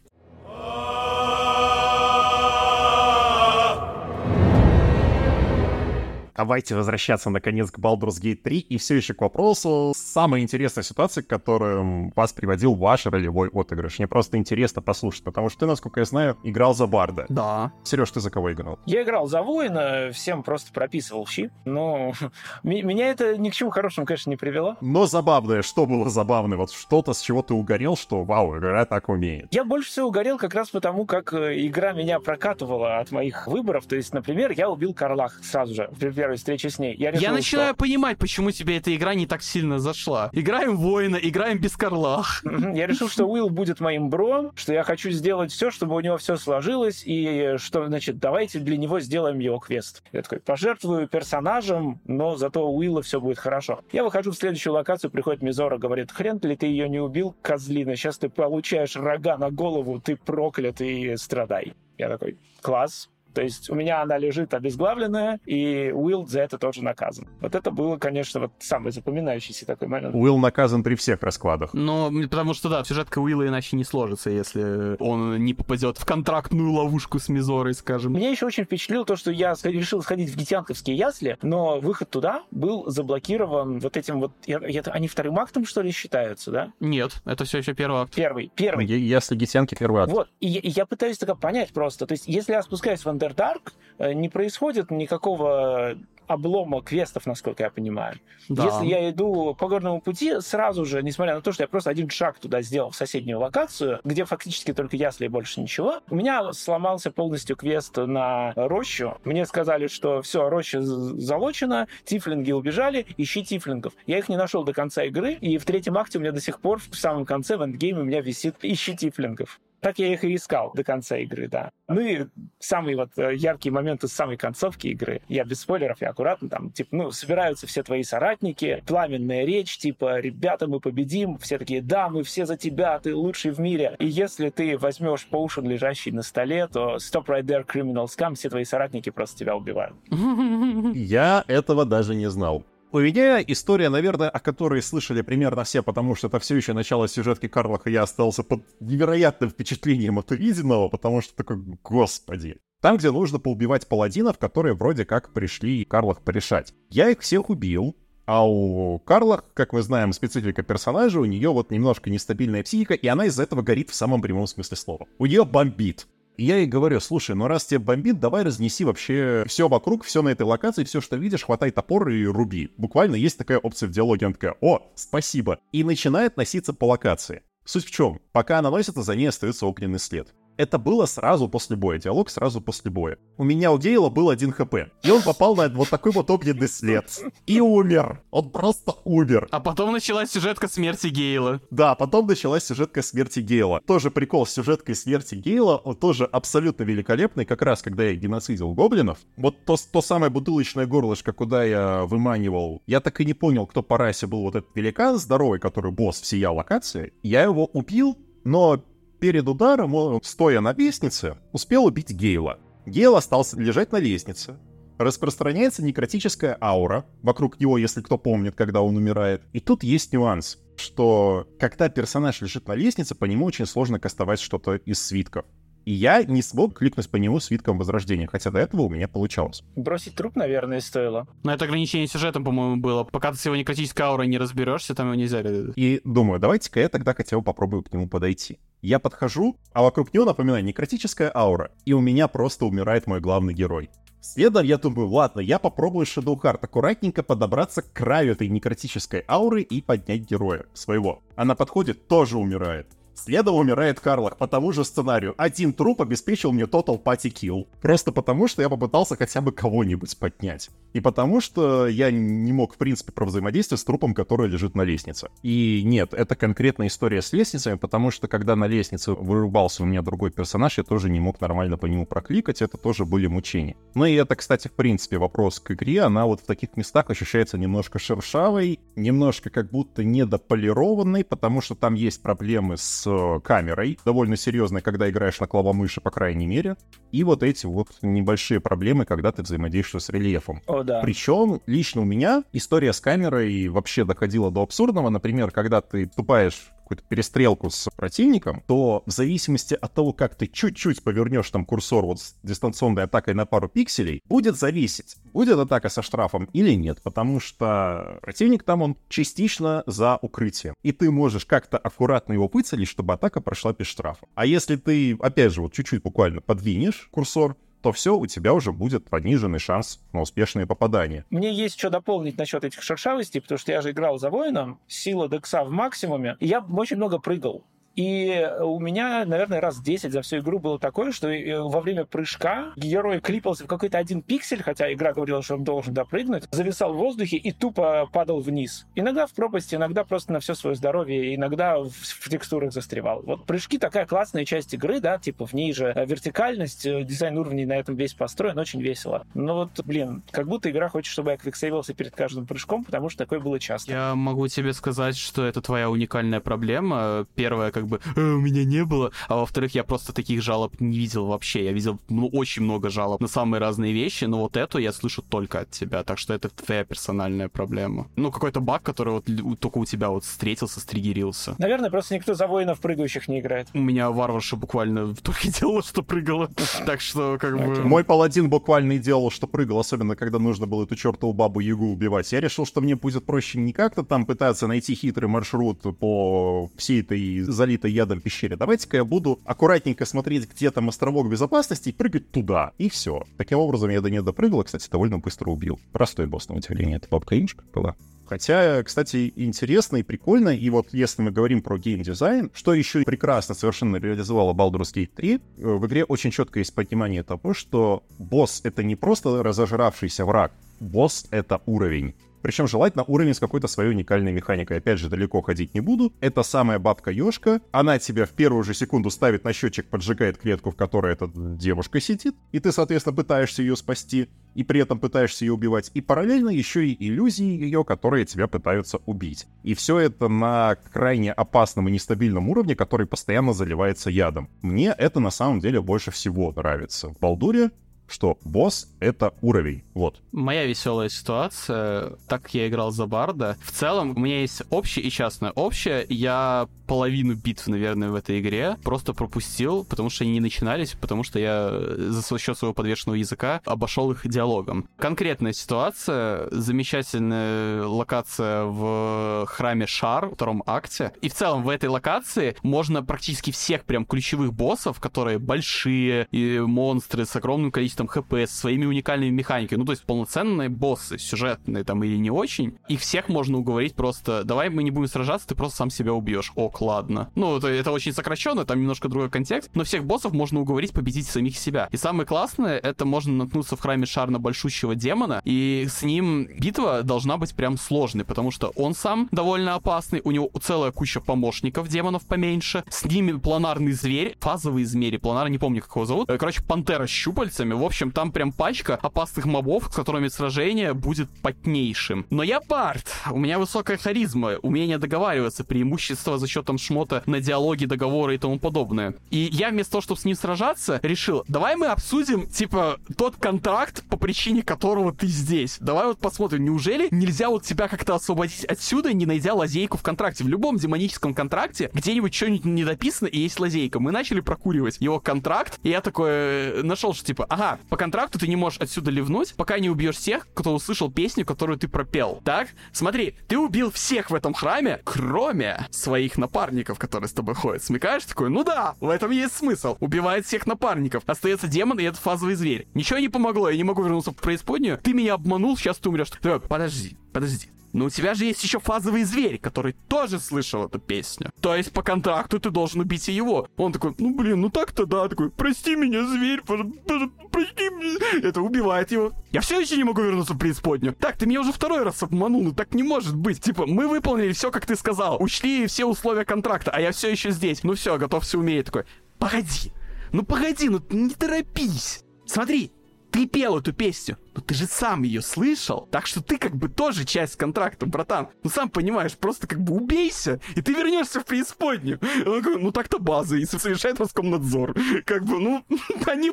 Speaker 1: Давайте возвращаться наконец к Baldur's Gate 3 и все еще к вопросу самой интересной ситуации, к которой вас приводил ваш ролевой отыгрыш. Мне просто интересно послушать, потому что ты, насколько я знаю, играл за Барда.
Speaker 3: Да.
Speaker 1: Сереж, ты за кого играл?
Speaker 2: Я играл за воина, всем просто прописывал щи, но *laughs* меня это ни к чему хорошему, конечно, не привело.
Speaker 1: Но забавное, что было забавное? Вот что-то, с чего ты угорел, что вау, игра так умеет.
Speaker 2: Я больше всего угорел как раз потому, как э, игра меня прокатывала от моих выборов. То есть, например, я убил Карлах сразу же первой встрече с ней.
Speaker 3: Я, решил, я начинаю что... понимать, почему тебе эта игра не так сильно зашла. Играем воина, играем без Карлах.
Speaker 2: Я решил, что Уилл будет моим бро, что я хочу сделать все, чтобы у него все сложилось, и что, значит, давайте для него сделаем его квест. Я такой, пожертвую персонажем, но зато у Уилла все будет хорошо. Я выхожу в следующую локацию, приходит Мизора, говорит, хрен ли ты ее не убил, козлина, сейчас ты получаешь рога на голову, ты проклят и страдай. Я такой, класс, то есть у меня она лежит обезглавленная, и Уилл за это тоже наказан. Вот это было, конечно, вот самый запоминающийся такой момент.
Speaker 1: Уилл наказан при всех раскладах.
Speaker 3: Но потому что, да, сюжетка Уилла иначе не сложится, если он не попадет в контрактную ловушку с Мизорой, скажем.
Speaker 2: Меня еще очень впечатлило то, что я решил сходить в Гитянковские ясли, но выход туда был заблокирован вот этим вот... Я, я, они вторым актом, что ли, считаются, да?
Speaker 3: Нет, это все еще первый акт.
Speaker 2: Первый, первый.
Speaker 1: Ясли Гитянки первый акт.
Speaker 2: Вот, и, и я пытаюсь только понять просто. То есть, если я спускаюсь в Underdark, э, не происходит никакого облома квестов, насколько я понимаю. Да. Если я иду по горному пути, сразу же, несмотря на то, что я просто один шаг туда сделал в соседнюю локацию, где фактически только ясли и больше ничего, у меня сломался полностью квест на рощу. Мне сказали, что все, роща залочена, тифлинги убежали, ищи тифлингов. Я их не нашел до конца игры, и в третьем акте у меня до сих пор в самом конце в эндгейме у меня висит ищи тифлингов. Так я их и искал до конца игры, да. Ну и самый вот э, яркий момент из самой концовки игры. Я без спойлеров, я аккуратно там, типа, ну, собираются все твои соратники, пламенная речь, типа, ребята, мы победим. Все такие, да, мы все за тебя, ты лучший в мире. И если ты возьмешь поушен, лежащий на столе, то stop right there, criminal scum, все твои соратники просто тебя убивают. *laughs*
Speaker 1: Я этого даже не знал. У меня история, наверное, о которой слышали примерно все, потому что это все еще начало сюжетки Карлаха, я остался под невероятным впечатлением от увиденного, потому что такой, господи. Там, где нужно поубивать паладинов, которые вроде как пришли Карлах порешать. Я их всех убил, а у Карлах, как мы знаем, специфика персонажа, у нее вот немножко нестабильная психика, и она из-за этого горит в самом прямом смысле слова. У нее бомбит. И я ей говорю, слушай, ну раз тебе бомбит, давай разнеси вообще все вокруг, все на этой локации, все, что видишь, хватай топор и руби. Буквально есть такая опция в диалоге, она такая, о, спасибо. И начинает носиться по локации. Суть в чем? Пока она носится, за ней остается огненный след. Это было сразу после боя, диалог сразу после боя. У меня у Гейла был один хп, и он попал на вот такой вот огненный след. И умер. Он просто умер.
Speaker 3: А потом началась сюжетка смерти Гейла.
Speaker 1: Да, потом началась сюжетка смерти Гейла. Тоже прикол с сюжеткой смерти Гейла, он тоже абсолютно великолепный, как раз когда я геноцидил гоблинов. Вот то, то самое бутылочное горлышко, куда я выманивал, я так и не понял, кто по расе был вот этот великан здоровый, который босс всея локации. Я его убил, но Перед ударом он, стоя на лестнице, успел убить Гейла. Гейл остался лежать на лестнице. Распространяется некротическая аура вокруг него, если кто помнит, когда он умирает. И тут есть нюанс, что когда персонаж лежит на лестнице, по нему очень сложно кастовать что-то из свитков. И я не смог кликнуть по нему свитком возрождения, хотя до этого у меня получалось.
Speaker 2: Бросить труп, наверное, стоило.
Speaker 3: Но это ограничение сюжетом, по-моему, было. Пока ты с его некротической аурой не разберешься, там его нельзя.
Speaker 1: И думаю, давайте-ка я тогда хотя бы попробую к нему подойти. Я подхожу, а вокруг него, напоминаю, некротическая аура, и у меня просто умирает мой главный герой. Следом я думаю, ладно, я попробую Shadow Heart аккуратненько подобраться к краю этой некротической ауры и поднять героя своего. Она подходит, тоже умирает. Следом умирает Карлах по тому же сценарию. Один труп обеспечил мне total party kill. Просто потому, что я попытался хотя бы кого-нибудь поднять. И потому, что я не мог, в принципе, провзаимодействовать с трупом, который лежит на лестнице. И нет, это конкретная история с лестницами, потому что когда на лестнице вырубался у меня другой персонаж, я тоже не мог нормально по нему прокликать, это тоже были мучения. Ну и это, кстати, в принципе, вопрос к игре, она вот в таких местах ощущается немножко шершавой, немножко как будто недополированной, потому что там есть проблемы с камерой, довольно серьезной, когда играешь на клавомыши, по крайней мере, и вот эти вот небольшие проблемы, когда ты взаимодействуешь с рельефом.
Speaker 2: О, да.
Speaker 1: Причем лично у меня история с камерой вообще доходила до абсурдного. Например, когда ты тупаешь какую-то перестрелку с противником, то в зависимости от того, как ты чуть-чуть повернешь там курсор вот с дистанционной атакой на пару пикселей, будет зависеть, будет атака со штрафом или нет, потому что противник там, он частично за укрытием. И ты можешь как-то аккуратно его выцелить, чтобы атака прошла без штрафа. А если ты, опять же, вот чуть-чуть буквально подвинешь курсор, то все, у тебя уже будет пониженный шанс на успешные попадания.
Speaker 2: Мне есть что дополнить насчет этих шершавостей, потому что я же играл за воином, сила декса в максимуме, и я очень много прыгал. И у меня, наверное, раз 10 за всю игру было такое, что э, во время прыжка герой клипался в какой-то один пиксель, хотя игра говорила, что он должен допрыгнуть, зависал в воздухе и тупо падал вниз. Иногда в пропасти, иногда просто на все свое здоровье, иногда в, в текстурах застревал. Вот прыжки такая классная часть игры, да, типа в ней же э, вертикальность, э, дизайн уровней на этом весь построен, очень весело. Но вот, блин, как будто игра хочет, чтобы я квиксейвился перед каждым прыжком, потому что такое было часто.
Speaker 3: Я могу тебе сказать, что это твоя уникальная проблема. Первая, как бы, э, у меня не было. А во-вторых, я просто таких жалоб не видел вообще. Я видел ну, очень много жалоб на самые разные вещи, но вот эту я слышу только от тебя. Так что это твоя персональная проблема. Ну, какой-то баг, который вот только у тебя вот встретился, стригерился.
Speaker 2: Наверное, просто никто за воинов прыгающих не играет.
Speaker 3: У меня варварша буквально только делала, что прыгала. Так что, как бы...
Speaker 1: Мой паладин буквально и делал, что прыгал, особенно когда нужно было эту чертову бабу Ягу убивать. Я решил, что мне будет проще не как-то там пытаться найти хитрый маршрут по всей этой залитой залитой ядом пещере. Давайте-ка я буду аккуратненько смотреть, где там островок безопасности и прыгать туда. И все. Таким образом, я до нее допрыгал, кстати, довольно быстро убил. Простой босс, на удивление. Это бабка Иншка была. Хотя, кстати, интересно и прикольно, и вот если мы говорим про геймдизайн, что еще прекрасно совершенно реализовала Baldur's Gate 3, э, в игре очень четко есть понимание того, что босс — это не просто разожравшийся враг, босс — это уровень. Причем желательно уровень с какой-то своей уникальной механикой. Опять же, далеко ходить не буду. Это самая бабка Ёшка. Она тебя в первую же секунду ставит на счетчик, поджигает клетку, в которой эта девушка сидит. И ты, соответственно, пытаешься ее спасти. И при этом пытаешься ее убивать. И параллельно еще и иллюзии ее, которые тебя пытаются убить. И все это на крайне опасном и нестабильном уровне, который постоянно заливается ядом. Мне это на самом деле больше всего нравится. В Балдуре что босс — это уровень. Вот.
Speaker 3: Моя веселая ситуация, так как я играл за Барда, в целом у меня есть общее и частное. Общее, я половину битв, наверное, в этой игре просто пропустил, потому что они не начинались, потому что я за счет своего подвешенного языка обошел их диалогом. Конкретная ситуация, замечательная локация в храме Шар, в втором акте. И в целом в этой локации можно практически всех прям ключевых боссов, которые большие и монстры с огромным количеством там хп, с своими уникальными механиками, ну, то есть полноценные боссы, сюжетные там или не очень, их всех можно уговорить просто, давай мы не будем сражаться, ты просто сам себя убьешь. Ок, ладно. Ну, это, это очень сокращенно, там немножко другой контекст, но всех боссов можно уговорить победить самих себя. И самое классное, это можно наткнуться в храме Шарна большущего демона, и с ним битва должна быть прям сложной, потому что он сам довольно опасный, у него целая куча помощников, демонов поменьше, с ними планарный зверь, фазовый зверь, планар, не помню, как его зовут, э, короче, пантера с щупальцами, в общем, там прям пачка опасных мобов, с которыми сражение будет потнейшим. Но я парт, у меня высокая харизма, умение договариваться, преимущество за счет там шмота на диалоги, договоры и тому подобное. И я вместо того, чтобы с ним сражаться, решил, давай мы обсудим, типа, тот контракт, по причине которого ты здесь. Давай вот посмотрим, неужели нельзя вот тебя как-то освободить отсюда, не найдя лазейку в контракте? В любом демоническом контракте где-нибудь что-нибудь не дописано и есть лазейка. Мы начали прокуривать его контракт, и я такой э, нашел, что типа, ага, по контракту ты не можешь отсюда ливнуть, пока не убьешь всех, кто услышал песню, которую ты пропел. Так? Смотри, ты убил всех в этом храме, кроме своих напарников, которые с тобой ходят. Смекаешь такой? Ну да, в этом есть смысл. Убивает всех напарников. Остается демон, и это фазовый зверь. Ничего не помогло, я не могу вернуться в преисподнюю. Ты меня обманул, сейчас ты умрешь. Подожди, подожди. Но у тебя же есть еще фазовый зверь, который тоже слышал эту песню. То есть по контракту ты должен убить и его. Он такой, ну блин, ну так-то да, такой, прости меня, зверь, прости меня. Это убивает его. Я все еще не могу вернуться в преисподнюю. Так, ты меня уже второй раз обманул, ну так не может быть. Типа, мы выполнили все, как ты сказал, учли все условия контракта, а я все еще здесь. Ну все, готов все умеет. Такой, погоди, ну погоди, ну не торопись. Смотри, ты пел эту песню. Ну ты же сам ее слышал, так что ты как бы тоже часть контракта, братан. Ну сам понимаешь, просто как бы убейся, и ты вернешься в преисподнюю. Он говорит, ну так-то база, и совершает Роскомнадзор. Как бы, ну, *laughs* они,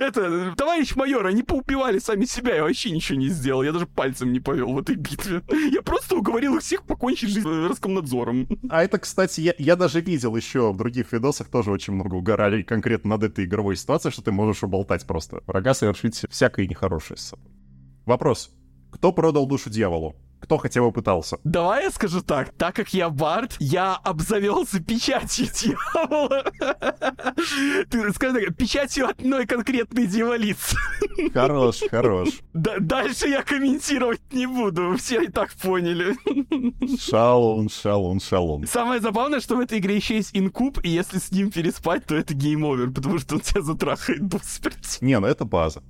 Speaker 3: это, товарищ майор, они поубивали сами себя, я вообще ничего не сделал, я даже пальцем не повел в этой битве. Я просто уговорил их всех покончить жизнь Роскомнадзором.
Speaker 1: А это, кстати, я, я даже видел еще в других видосах тоже очень много угорали конкретно над этой игровой ситуацией, что ты можешь уболтать просто. Врага совершить всякое нехорошее с собой. Вопрос. Кто продал душу дьяволу? Кто хотя бы пытался?
Speaker 3: Давай я скажу так. Так как я бард, я обзавелся печатью дьявола. Ты скажи так, печатью одной конкретной дьяволицы.
Speaker 1: Хорош, хорош.
Speaker 3: Да, дальше я комментировать не буду, все и так поняли.
Speaker 1: Шалун, шалун, шалун.
Speaker 3: Самое забавное, что в этой игре еще есть инкуб, и если с ним переспать, то это game over, потому что он тебя затрахает до смерти.
Speaker 1: Не, ну это база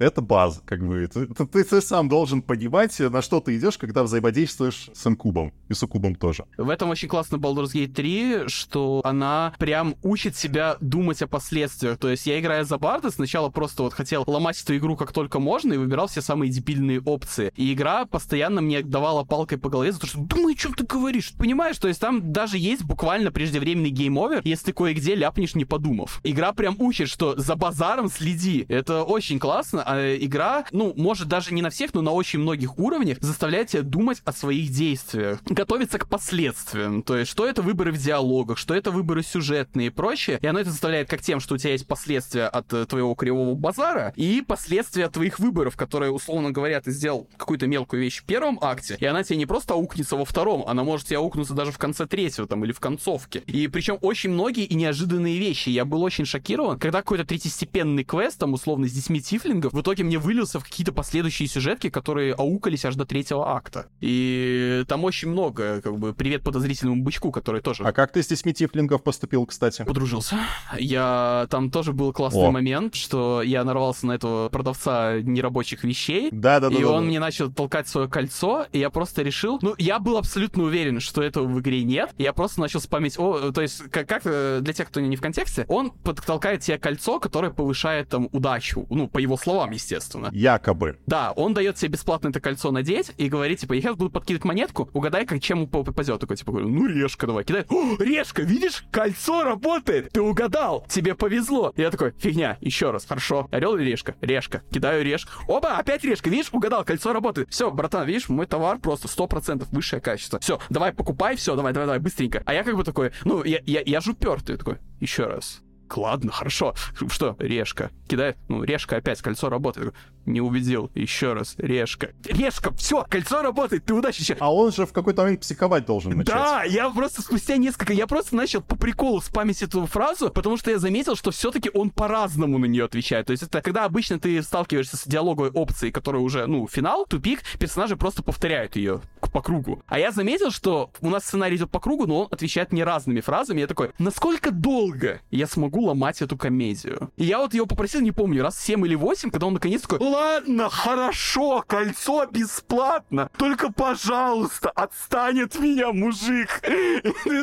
Speaker 1: это база, как бы. Ты, ты, ты сам должен понимать, на что ты идешь, когда взаимодействуешь с инкубом. И с суккубом тоже.
Speaker 3: В этом очень классно Baldur's Gate 3, что она прям учит себя думать о последствиях. То есть я, играя за Барда, сначала просто вот хотел ломать эту игру как только можно и выбирал все самые дебильные опции. И игра постоянно мне давала палкой по голове за то, что думай, о чем ты говоришь. Понимаешь? То есть там даже есть буквально преждевременный game over, если кое-где ляпнешь, не подумав. Игра прям учит, что за базаром следи. Это очень классно а игра, ну, может даже не на всех, но на очень многих уровнях заставляет тебя думать о своих действиях, готовиться к последствиям. То есть, что это выборы в диалогах, что это выборы сюжетные и прочее. И оно это заставляет как тем, что у тебя есть последствия от э, твоего кривого базара, и последствия от твоих выборов, которые, условно говоря, ты сделал какую-то мелкую вещь в первом акте, и она тебе не просто аукнется во втором, она может тебе аукнуться даже в конце третьего там или в концовке. И причем очень многие и неожиданные вещи. Я был очень шокирован, когда какой-то третьестепенный квест, там, условно, с 10 тифлингов, в итоге мне вылился в какие-то последующие сюжетки, которые аукались аж до третьего акта. И там очень много, как бы, привет подозрительному бычку, который тоже...
Speaker 1: А как ты с 10 тифлингов поступил, кстати?
Speaker 3: Подружился. Я... Там тоже был классный О. момент, что я нарвался на этого продавца нерабочих вещей.
Speaker 1: Да-да-да.
Speaker 3: И
Speaker 1: да,
Speaker 3: он
Speaker 1: да.
Speaker 3: мне начал толкать свое кольцо, и я просто решил... Ну, я был абсолютно уверен, что этого в игре нет. Я просто начал спамить... О, то есть, как, как э, для тех, кто не в контексте, он толкает тебе кольцо, которое повышает там удачу. Ну, по его словам, естественно.
Speaker 1: Якобы.
Speaker 3: Да, он дает тебе бесплатно это кольцо надеть и говорит, типа, я сейчас буду подкидывать монетку, угадай, как чем попадет. Такой, типа, ну, решка давай, кидай. О, решка, видишь, кольцо работает, ты угадал, тебе повезло. я такой, фигня, еще раз, хорошо. Орел или решка? Решка. Кидаю решку. Оба, опять решка, видишь, угадал, кольцо работает. Все, братан, видишь, мой товар просто 100% высшее качество. Все, давай покупай, все, давай, давай, давай, быстренько. А я как бы такой, ну, я, я, я же упертый, такой, еще раз ладно, хорошо. Что, решка? Кидает, ну, решка опять, кольцо работает. Не убедил, еще раз, решка. Решка, все, кольцо работает, ты удачи.
Speaker 1: А он же в какой-то момент психовать должен начать.
Speaker 3: Да, я просто спустя несколько, я просто начал по приколу спамить эту фразу, потому что я заметил, что все-таки он по-разному на нее отвечает. То есть это когда обычно ты сталкиваешься с диалоговой опцией, которая уже, ну, финал, тупик, персонажи просто повторяют ее по кругу. А я заметил, что у нас сценарий идет по кругу, но он отвечает не разными фразами. Я такой, насколько долго я смогу ломать эту комедию? И я вот его попросил, не помню, раз 7 или 8, когда он наконец такой, ладно, хорошо, кольцо бесплатно, только, пожалуйста, отстань от меня, мужик.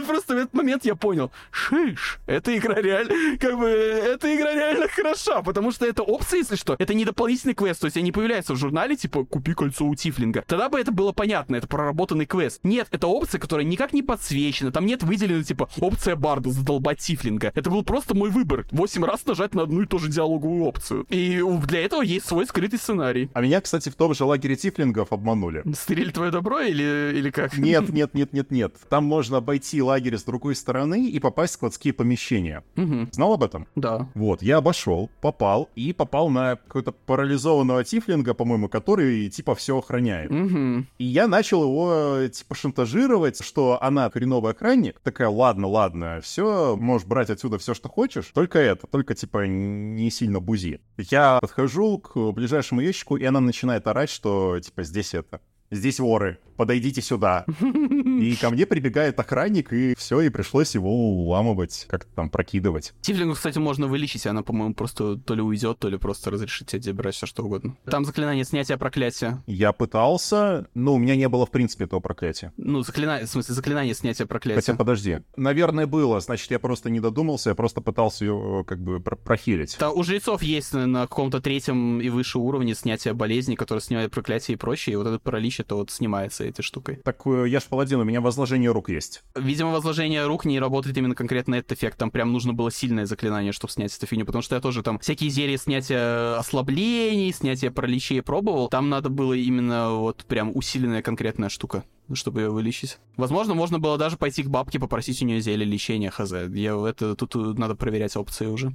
Speaker 3: Просто в этот момент я понял, шиш, эта игра реально, как бы, эта игра реально хороша, потому что это опция, если что, это не дополнительный квест, то есть они появляются в журнале, типа, купи кольцо у Тифлинга. Тогда бы это было понятно, это проработанный квест. Нет, это опция, которая никак не подсвечена, там нет выделено, типа, опция Барда, задолбать Тифлинга. Это был просто мой выбор. Восемь раз нажать на одну и ту же диалоговую опцию. И для этого есть свой скрытый сценарий.
Speaker 1: А меня, кстати, в том же лагере Тифлингов обманули.
Speaker 3: Стырили твое добро или, или как?
Speaker 1: Нет, *laughs* нет, нет, нет, нет. Там можно обойти лагерь с другой стороны и попасть в складские помещения.
Speaker 3: Угу.
Speaker 1: Знал об этом?
Speaker 3: Да.
Speaker 1: Вот, я обошел, попал и попал на какой-то парализованного Тифлинга, по-моему, который типа все охраняет.
Speaker 3: Угу.
Speaker 1: И я начал его, типа, шантажировать, что она хреновый охранник. Такая, ладно, ладно, все, можешь брать отсюда все, что хочешь, только это, только, типа, не сильно бузи. Я подхожу к ближайшему ящику, и она начинает орать, что, типа, здесь это, здесь воры, подойдите сюда. *laughs* И ко мне прибегает охранник, и все, и пришлось его уламывать, как-то там прокидывать.
Speaker 3: Тифлингу, кстати, можно вылечить, она, по-моему, просто то ли уйдет, то ли просто разрешит тебе брать все что угодно. Там заклинание снятия проклятия.
Speaker 1: Я пытался, но у меня не было, в принципе, этого проклятия.
Speaker 3: Ну, заклинание, в смысле, заклинание снятия проклятия.
Speaker 1: Хотя, подожди. Наверное, было. Значит, я просто не додумался, я просто пытался ее как бы про- прохилить.
Speaker 3: Там у жрецов есть на каком-то третьем и выше уровне снятия болезни, которые снимают проклятие и прочее, и вот этот паралич, это вот снимается этой штукой.
Speaker 1: Так э, я ж паладин, у меня возложение рук есть.
Speaker 3: Видимо, возложение рук не работает именно конкретно этот эффект. Там прям нужно было сильное заклинание, чтобы снять эту фигню, потому что я тоже там всякие зелья снятия ослаблений, снятия параличей пробовал. Там надо было именно вот прям усиленная конкретная штука чтобы ее вылечить. Возможно, можно было даже пойти к бабке, попросить у нее зелье лечения, хз. Я это тут надо проверять опции уже.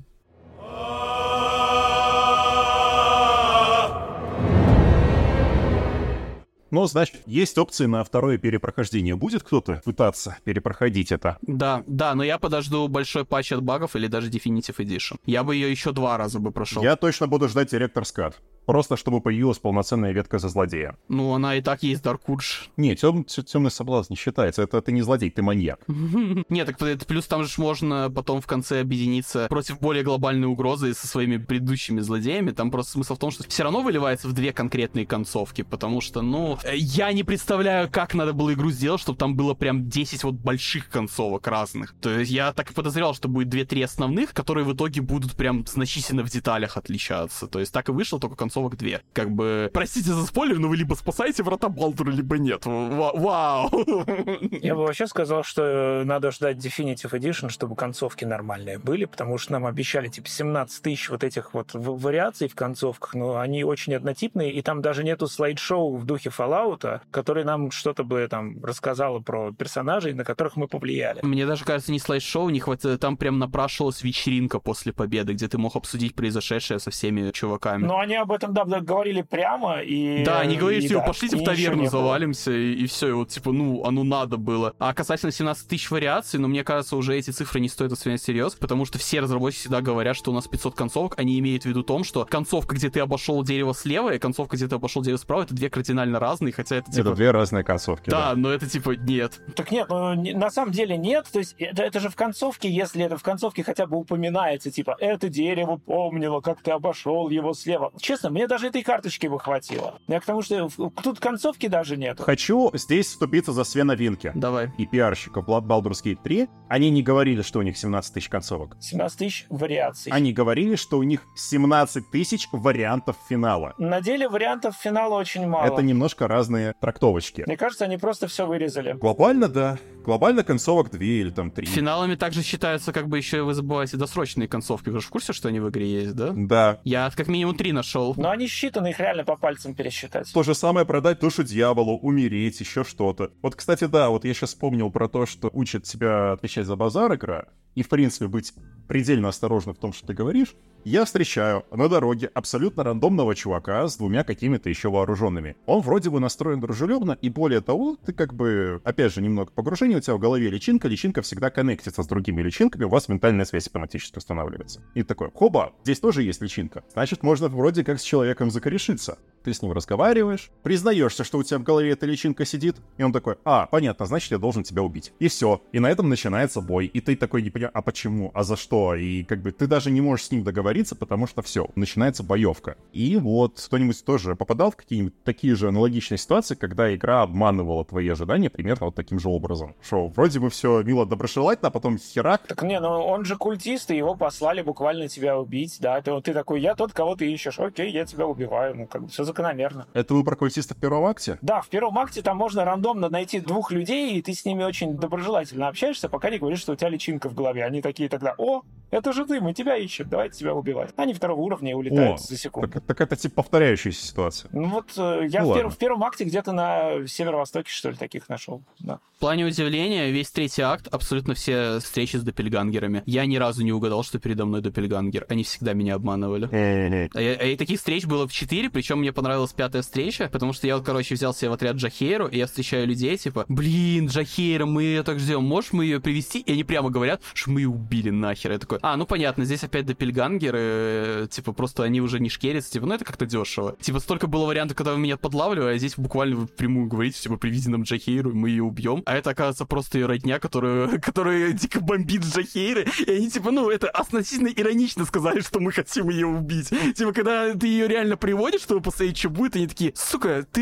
Speaker 1: Ну, значит, есть опции на второе перепрохождение. Будет кто-то пытаться перепроходить это?
Speaker 3: Да, да, но я подожду большой патч от багов или даже Definitive Edition. Я бы ее еще два раза бы прошел.
Speaker 1: Я точно буду ждать директор скат. Просто чтобы появилась полноценная ветка за злодея.
Speaker 3: Ну, она и так есть Даркудж.
Speaker 1: Не, тем, темный соблазн не считается. Это ты не злодей, ты маньяк. *laughs*
Speaker 3: Нет, так это плюс там же можно потом в конце объединиться против более глобальной угрозы со своими предыдущими злодеями. Там просто смысл в том, что все равно выливается в две конкретные концовки, потому что, ну, я не представляю, как надо было игру сделать, чтобы там было прям 10 вот больших концовок разных. То есть я так и подозревал, что будет 2-3 основных, которые в итоге будут прям значительно в деталях отличаться. То есть так и вышло, только концовок две. Как бы, простите за спойлер, но вы либо спасаете врата Балдура, либо нет. Ва- Вау! *laughs*
Speaker 2: Я бы вообще сказал, что надо ждать Definitive Edition, чтобы концовки нормальные были, потому что нам обещали типа 17 тысяч вот этих вот вариаций в концовках, но они очень однотипные, и там даже нету слайд-шоу в духе Fallout, который нам что-то бы там рассказало про персонажей, на которых мы повлияли.
Speaker 3: Мне даже кажется, не слайд-шоу, не хватит, там прям напрашивалась вечеринка после победы, где ты мог обсудить произошедшее со всеми чуваками.
Speaker 2: Но они об этом, да, да, говорили прямо, и...
Speaker 3: Да, они говорили,
Speaker 2: и
Speaker 3: типа,
Speaker 2: да,
Speaker 3: пошлите в таверну завалимся, и, и все, и вот, типа, ну, оно надо было. А касательно 17 тысяч вариаций, ну, мне кажется, уже эти цифры не стоит воспринять всерьез, потому что все разработчики всегда говорят, что у нас 500 концовок, они имеют в виду том, что концовка, где ты обошел дерево слева, и концовка, где ты обошел дерево справа, это две кардинально разные, хотя это, типа...
Speaker 1: Это две разные концовки.
Speaker 3: Да, но это, типа, нет.
Speaker 2: Так нет, ну, не- на самом деле нет. То есть это, это же в концовке, если это в концовке хотя бы упоминается, типа, это дерево помнило, как ты обошел его слева. Честно, мне даже этой карточки бы хватило. Я к тому, что тут концовки даже нет.
Speaker 1: Хочу здесь вступиться за Свена Винки.
Speaker 3: Давай.
Speaker 1: И пиарщиков Blood Baldur's Gate 3. Они не говорили, что у них 17 тысяч концовок.
Speaker 2: 17 тысяч вариаций.
Speaker 1: Они говорили, что у них 17 тысяч вариантов финала.
Speaker 2: На деле вариантов финала очень мало.
Speaker 1: Это немножко разные трактовочки.
Speaker 2: Мне кажется, они просто все вырезали.
Speaker 1: Глобально, да. Глобально концовок 2 или там 3.
Speaker 3: Финалами также считаются, как бы, еще вы забываете, досрочные концовки. Вы же в курсе, что они в игре есть, да?
Speaker 1: Да.
Speaker 3: Я как минимум три нашел.
Speaker 2: Но они считаны, их реально по пальцам пересчитать.
Speaker 1: То же самое продать душу дьяволу, умереть, еще что-то. Вот, кстати, да, вот я сейчас вспомнил про то, что учит тебя отвечать за базар игра, и, в принципе, быть предельно осторожным в том, что ты говоришь. Я встречаю на дороге абсолютно рандомного чувака с двумя какими-то еще вооруженными. Он вроде бы настроен дружелюбно, и более того, ты как бы, опять же, немного погружения, у тебя в голове личинка, личинка всегда коннектится с другими личинками, у вас ментальная связь автоматически устанавливается. И такой, хоба, здесь тоже есть личинка. Значит, можно вроде как с человеком закорешиться. Ты с ним разговариваешь, признаешься, что у тебя в голове эта личинка сидит, и он такой, а, понятно, значит, я должен тебя убить. И все. И на этом начинается бой. И ты такой не понимаешь, а почему, а за что? И как бы ты даже не можешь с ним договориться, потому что все, начинается боевка. И вот кто-нибудь тоже попадал в какие-нибудь такие же аналогичные ситуации, когда игра обманывала твои ожидания примерно вот таким же образом. Что вроде бы все мило доброжелательно, а потом херак,
Speaker 2: Так не, ну он же культист, и его послали буквально тебя убить, да. Ты, ты такой, я тот, кого ты ищешь, окей, я тебя убиваю, ну как бы все закономерно.
Speaker 1: это вы про культистов в первом акте?
Speaker 2: Да, в первом акте там можно рандомно найти двух людей, и ты с ними очень доброжелательно общаешься, пока не говоришь, что у тебя личинка в голове. Они такие тогда, о, это же ты, мы тебя ищем, давайте тебя убивать. Они второго уровня и улетают
Speaker 1: О,
Speaker 2: за секунду.
Speaker 1: Так, так это типа повторяющаяся ситуация.
Speaker 2: Ну вот э, я
Speaker 1: Ну
Speaker 2: в, первом, в первом акте где-то на северо-востоке, что ли, таких нашел. Да.
Speaker 3: В плане удивления, весь третий акт, абсолютно все встречи с допельгангерами. Я ни разу не угадал, что передо мной допельгангер. Они всегда меня обманывали. А, я- а и таких встреч было в 4, причем мне понравилась пятая встреча, потому что я вот, короче, взял себе в отряд Джахейру, и я встречаю людей, типа, блин, Джахейра, мы ее так ждем, можешь мы ее привести? И они прямо говорят, что мы ее убили нахер. Я такой, а, ну понятно, здесь опять допельгангеры, э, типа, просто они уже не шкерятся, типа, ну это как-то дешево. Типа, столько было вариантов, когда вы меня подлавливали, а здесь буквально вы прямую говорите, типа, привези нам Джахейру, мы ее убьем. А это, оказывается, просто ее родня, которую, *laughs* которая дико бомбит Джахейры, и они, типа, ну, это относительно иронично сказали, что мы хотим ее убить. Типа, когда ты ее реально приводишь, чтобы посмотреть, что будет, они такие, сука, ты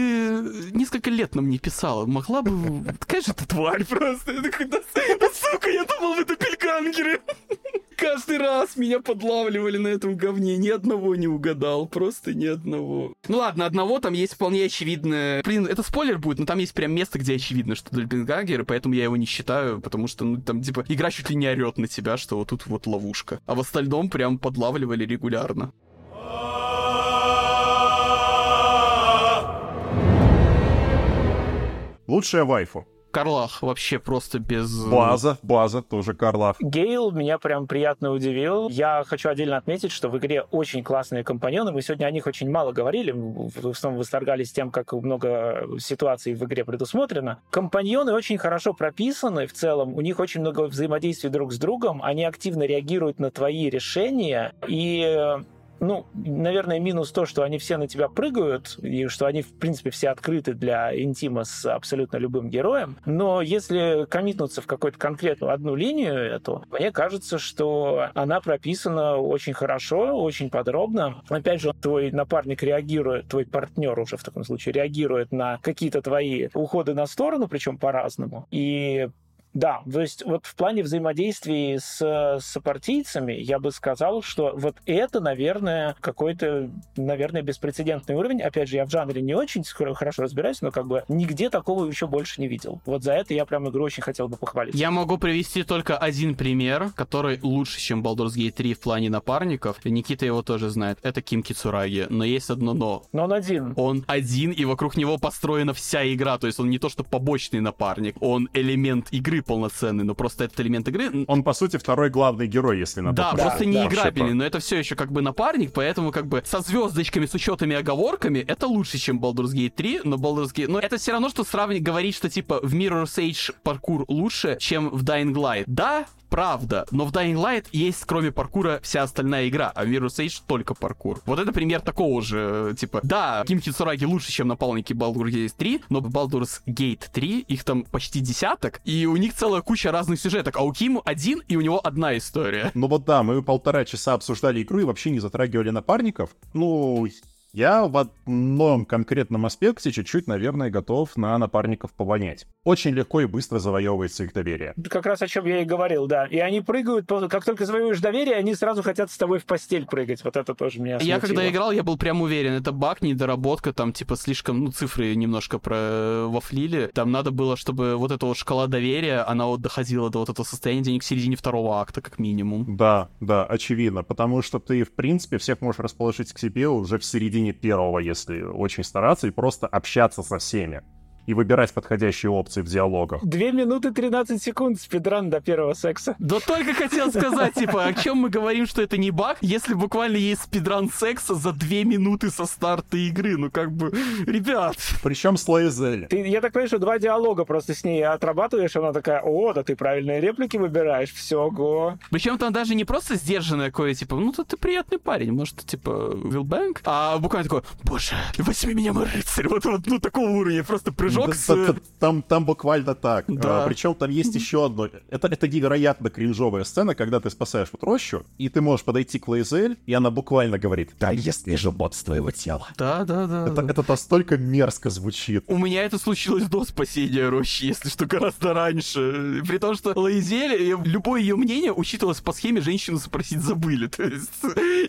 Speaker 3: несколько лет нам не писала, могла бы... Какая *laughs* же ты тварь просто? Сука, я думал, вы допельгангеры. Каждый раз меня подлавливали на этом говне, ни одного не угадал, просто ни одного. Ну ладно, одного там есть вполне очевидное... Блин, это спойлер будет, но там есть прям место, где очевидно, что допельгангеры, поэтому я его не считаю, потому что, ну, там, типа, игра чуть ли не орет на тебя, что вот тут вот ловушка. А в остальном прям подлавливали регулярно.
Speaker 1: Лучшая вайфу.
Speaker 3: Карлах вообще просто без...
Speaker 1: База, база, тоже Карлах.
Speaker 2: Гейл меня прям приятно удивил. Я хочу отдельно отметить, что в игре очень классные компаньоны. Мы сегодня о них очень мало говорили. В основном восторгались тем, как много ситуаций в игре предусмотрено. Компаньоны очень хорошо прописаны в целом. У них очень много взаимодействий друг с другом. Они активно реагируют на твои решения. И ну, наверное, минус то, что они все на тебя прыгают, и что они, в принципе, все открыты для интима с абсолютно любым героем. Но если коммитнуться в какую-то конкретную одну линию эту, мне кажется, что она прописана очень хорошо, очень подробно. Опять же, твой напарник реагирует, твой партнер уже в таком случае реагирует на какие-то твои уходы на сторону, причем по-разному. И да, то есть вот в плане взаимодействия с сопартийцами я бы сказал, что вот это, наверное, какой-то, наверное, беспрецедентный уровень. Опять же, я в жанре не очень хорошо разбираюсь, но как бы нигде такого еще больше не видел. Вот за это я прям игру очень хотел бы похвалить.
Speaker 3: Я могу привести только один пример, который лучше, чем Baldur's Gate 3 в плане напарников. Никита его тоже знает. Это Ким Кицураги. Но есть одно но.
Speaker 2: Но он один.
Speaker 3: Он один, и вокруг него построена вся игра. То есть он не то, что побочный напарник, он элемент игры полноценный, но просто этот элемент игры...
Speaker 1: Он, по сути, второй главный герой, если надо.
Speaker 3: Да, просто не играбельный, но это все еще как бы напарник, поэтому как бы со звездочками, с учетами оговорками, это лучше, чем Baldur's Gate 3, но Baldur's Gate... Но это все равно, что сравнить, говорить, что типа в Mirror's Edge паркур лучше, чем в Dying Light. Да, правда, но в Dying Light есть, кроме паркура, вся остальная игра, а в Mirror's Edge только паркур. Вот это пример такого же, типа, да, Ким Кицураги лучше, чем напалники Baldur's Gate 3, но в Baldur's Gate 3 их там почти десяток, и у них целая куча разных сюжеток, а у Киму один, и у него одна история.
Speaker 1: Ну вот да, мы полтора часа обсуждали игру и вообще не затрагивали напарников. Ну, я в одном конкретном аспекте чуть-чуть, наверное, готов на напарников повонять. Очень легко и быстро завоевывается их доверие.
Speaker 2: Как раз о чем я и говорил, да. И они прыгают, как только завоевываешь доверие, они сразу хотят с тобой в постель прыгать. Вот это тоже меня смутило.
Speaker 3: Я когда играл, я был прям уверен, это баг, недоработка, там типа слишком, ну, цифры немножко про вафлили. Там надо было, чтобы вот эта вот шкала доверия, она вот доходила до вот этого состояния, где не к середине второго акта, как минимум.
Speaker 1: Да, да, очевидно, потому что ты, в принципе, всех можешь расположить к себе уже в середине середине первого, если очень стараться, и просто общаться со всеми и выбирать подходящие опции в диалогах.
Speaker 2: Две минуты 13 секунд спидран до первого секса.
Speaker 3: Да только хотел сказать, типа, о чем мы говорим, что это не баг, если буквально есть спидран секса за две минуты со старта игры. Ну, как бы, ребят.
Speaker 1: Причем с.
Speaker 2: Ты, я так понимаю, что два диалога просто с ней отрабатываешь, она такая, о, да ты правильные реплики выбираешь, все, го.
Speaker 3: Причем там даже не просто сдержанное какое, типа, ну, ты приятный парень, может, типа, Вилбэнк, а буквально такой, боже, возьми меня, мой рыцарь, вот, вот, ну, такого уровня, просто прыжок прыжок
Speaker 1: с... Там, там буквально так. Да. А, причем там есть еще одно. Это, это невероятно кринжовая сцена, когда ты спасаешь вот рощу, и ты можешь подойти к Лейзель, и она буквально говорит, да если же бот с твоего тела.
Speaker 3: Да, да, да.
Speaker 1: Это,
Speaker 3: да.
Speaker 1: это настолько мерзко звучит.
Speaker 3: У меня это случилось до спасения рощи, если что, гораздо раньше. При том, что Лейзель, любое ее мнение учитывалось по схеме женщину спросить забыли. То есть,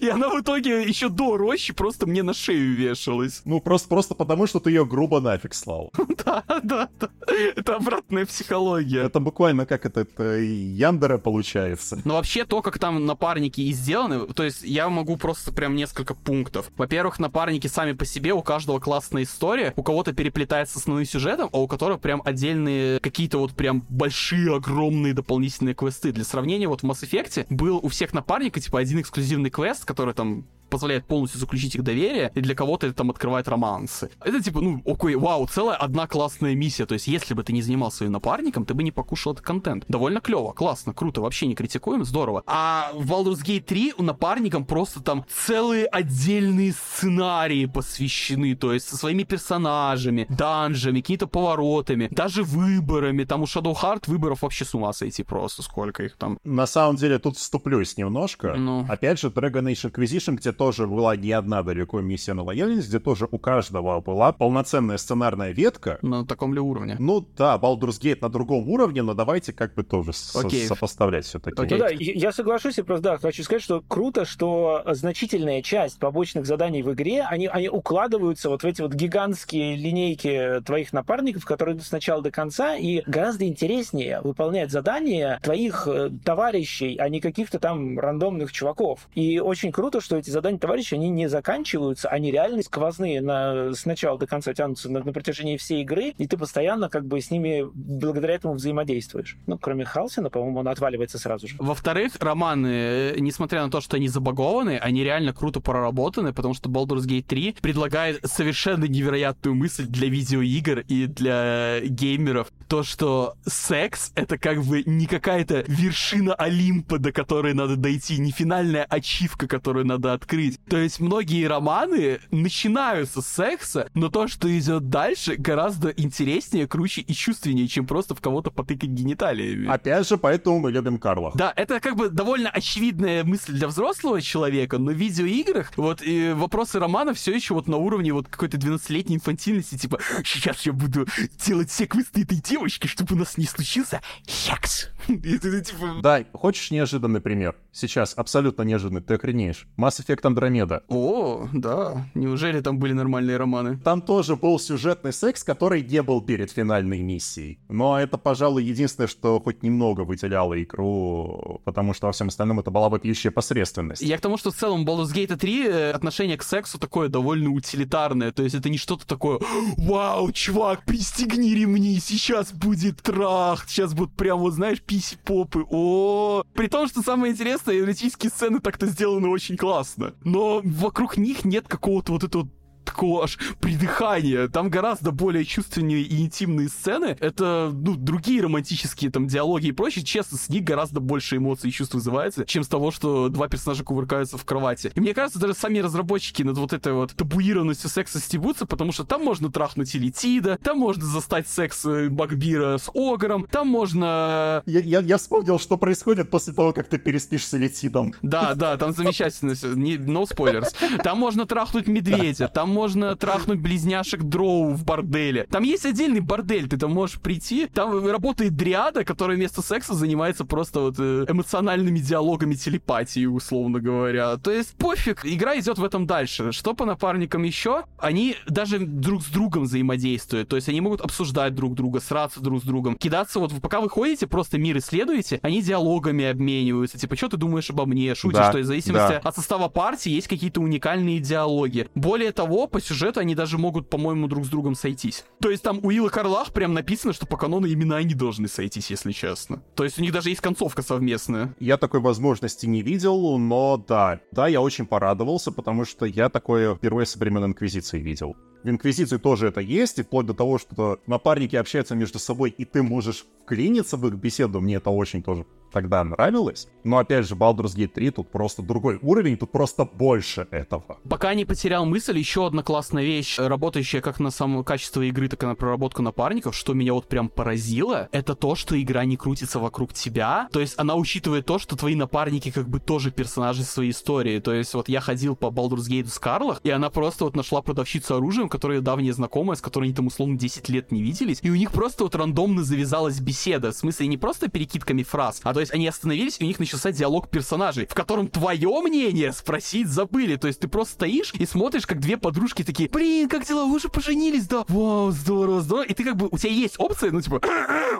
Speaker 3: и она в итоге еще до рощи просто мне на шею вешалась.
Speaker 1: Ну, просто, просто потому, что ты ее грубо нафиг слал. *laughs*
Speaker 3: Да, да, да. Это обратная психология.
Speaker 1: Это буквально как это, это Яндера получается.
Speaker 3: Но вообще то, как там напарники и сделаны, то есть я могу просто прям несколько пунктов. Во-первых, напарники сами по себе, у каждого классная история, у кого-то переплетается с основным сюжетом, а у которого прям отдельные какие-то вот прям большие, огромные дополнительные квесты. Для сравнения, вот в Mass Effect был у всех напарников, типа, один эксклюзивный квест, который там позволяет полностью заключить их доверие, и для кого-то это там открывает романсы. Это типа, ну, окей, вау, целая одна классная миссия. То есть, если бы ты не занимался своим напарником, ты бы не покушал этот контент. Довольно клево, классно, круто, вообще не критикуем, здорово. А в Baldur's Gate 3 у напарникам просто там целые отдельные сценарии посвящены, то есть со своими персонажами, данжами, какими-то поворотами, даже выборами. Там у Shadow Heart выборов вообще с ума сойти просто, сколько их там.
Speaker 1: На самом деле, тут вступлюсь немножко.
Speaker 3: Ну.
Speaker 1: Опять же, Dragon Age Inquisition, где тоже была не одна далеко миссия на лояльность, где тоже у каждого была полноценная сценарная ветка.
Speaker 3: На таком ли уровне?
Speaker 1: Ну да, Baldur's Gate на другом уровне, но давайте как бы тоже
Speaker 3: Окей.
Speaker 1: сопоставлять все-таки.
Speaker 3: Окей.
Speaker 2: Ну да, я соглашусь, и просто да, хочу сказать, что круто, что значительная часть побочных заданий в игре, они, они укладываются вот в эти вот гигантские линейки твоих напарников, которые идут с начала до конца, и гораздо интереснее выполнять задания твоих э, товарищей, а не каких-то там рандомных чуваков. И очень круто, что эти задания товарищей, они не заканчиваются, они реально сквозные на, с начала до конца тянутся на, на протяжении всей игры, и ты постоянно как бы с ними благодаря этому взаимодействуешь. Ну, кроме Халсина, по-моему, он отваливается сразу же.
Speaker 3: Во-вторых, романы, э, несмотря на то, что они забагованы, они реально круто проработаны, потому что Baldur's Gate 3 предлагает совершенно невероятную мысль для видеоигр и для геймеров. То, что секс — это как бы не какая-то вершина Олимпа, до которой надо дойти, не финальная ачивка, которую надо открыть. То есть многие романы начинаются с секса, но то, что идет дальше, гораздо интереснее, круче и чувственнее, чем просто в кого-то потыкать гениталиями.
Speaker 1: Опять же, поэтому мы любим Карла.
Speaker 3: Да, это как бы довольно очевидная мысль для взрослого человека, но в видеоиграх вот и вопросы романа все еще вот на уровне вот какой-то 12-летней инфантильности, типа, сейчас я буду делать все квесты этой девочки, чтобы у нас не случился секс. *laughs* Типа...
Speaker 1: Да, хочешь неожиданный пример? Сейчас абсолютно неожиданный, ты охренеешь. Mass Effect Andromeda.
Speaker 3: О, да, неужели там были нормальные романы?
Speaker 1: Там тоже был сюжетный секс, который не был перед финальной миссией. Но это, пожалуй, единственное, что хоть немного выделяло игру, потому что во всем остальном это была вопиющая посредственность.
Speaker 3: Я к тому, что в целом Baldur's Gate 3 э, отношение к сексу такое довольно утилитарное. То есть это не что-то такое, вау, чувак, пристегни ремни, сейчас будет трах, сейчас будут прям, вот знаешь, писи-попы, о При том, что самое интересное, эротические сцены так-то сделаны очень классно. Но вокруг них нет какого-то вот этого такого аж придыхания. Там гораздо более чувственные и интимные сцены. Это, ну, другие романтические там диалоги и прочее. Честно, с них гораздо больше эмоций и чувств вызывается, чем с того, что два персонажа кувыркаются в кровати. И мне кажется, даже сами разработчики над вот этой вот табуированностью секса стебутся, потому что там можно трахнуть Элитида, там можно застать секс э, Багбира с Огром, там можно...
Speaker 1: Я, я, я вспомнил, что происходит после того, как ты переспишь с Элитидом.
Speaker 3: Да, да, там замечательно все. No spoilers. Там можно трахнуть медведя, там можно трахнуть близняшек дроу в борделе. Там есть отдельный бордель, ты там можешь прийти. Там работает дриада, которая вместо секса занимается просто вот э, эмоциональными диалогами телепатии, условно говоря. То есть пофиг, игра идет в этом дальше. Что по напарникам еще? Они даже друг с другом взаимодействуют. То есть они могут обсуждать друг друга, сраться друг с другом, кидаться вот, пока вы ходите, просто мир исследуете, они диалогами обмениваются. Типа, что ты думаешь обо мне? Шутишь,
Speaker 1: Да,
Speaker 3: что из зависимости
Speaker 1: да.
Speaker 3: от состава партии есть какие-то уникальные диалоги. Более того, по сюжету они даже могут, по-моему, друг с другом сойтись. То есть там у Илла Карлах прям написано, что по канону именно они должны сойтись, если честно. То есть у них даже есть концовка совместная.
Speaker 1: Я такой возможности не видел, но да. Да, я очень порадовался, потому что я такое впервые со времен Инквизиции видел. В Инквизиции тоже это есть, и вплоть до того, что напарники общаются между собой, и ты можешь вклиниться в их беседу. Мне это очень тоже тогда нравилось. Но опять же, Baldur's Gate 3 тут просто другой уровень, тут просто больше этого.
Speaker 3: Пока не потерял мысль, еще одна классная вещь, работающая как на само качество игры, так и на проработку напарников, что меня вот прям поразило, это то, что игра не крутится вокруг тебя. То есть она учитывает то, что твои напарники как бы тоже персонажи своей истории. То есть вот я ходил по Baldur's Gate с Карлах, и она просто вот нашла продавщицу оружием, которая давняя знакомая, с которой они там условно 10 лет не виделись, и у них просто вот рандомно завязалась беседа. В смысле, не просто перекидками фраз, а то есть они остановились, и у них начался диалог персонажей, в котором твое мнение спросить забыли. То есть ты просто стоишь и смотришь, как две подружки такие, блин, как дела, вы уже поженились, да? Вау, здорово, здорово. И ты как бы, у тебя есть опция, ну типа,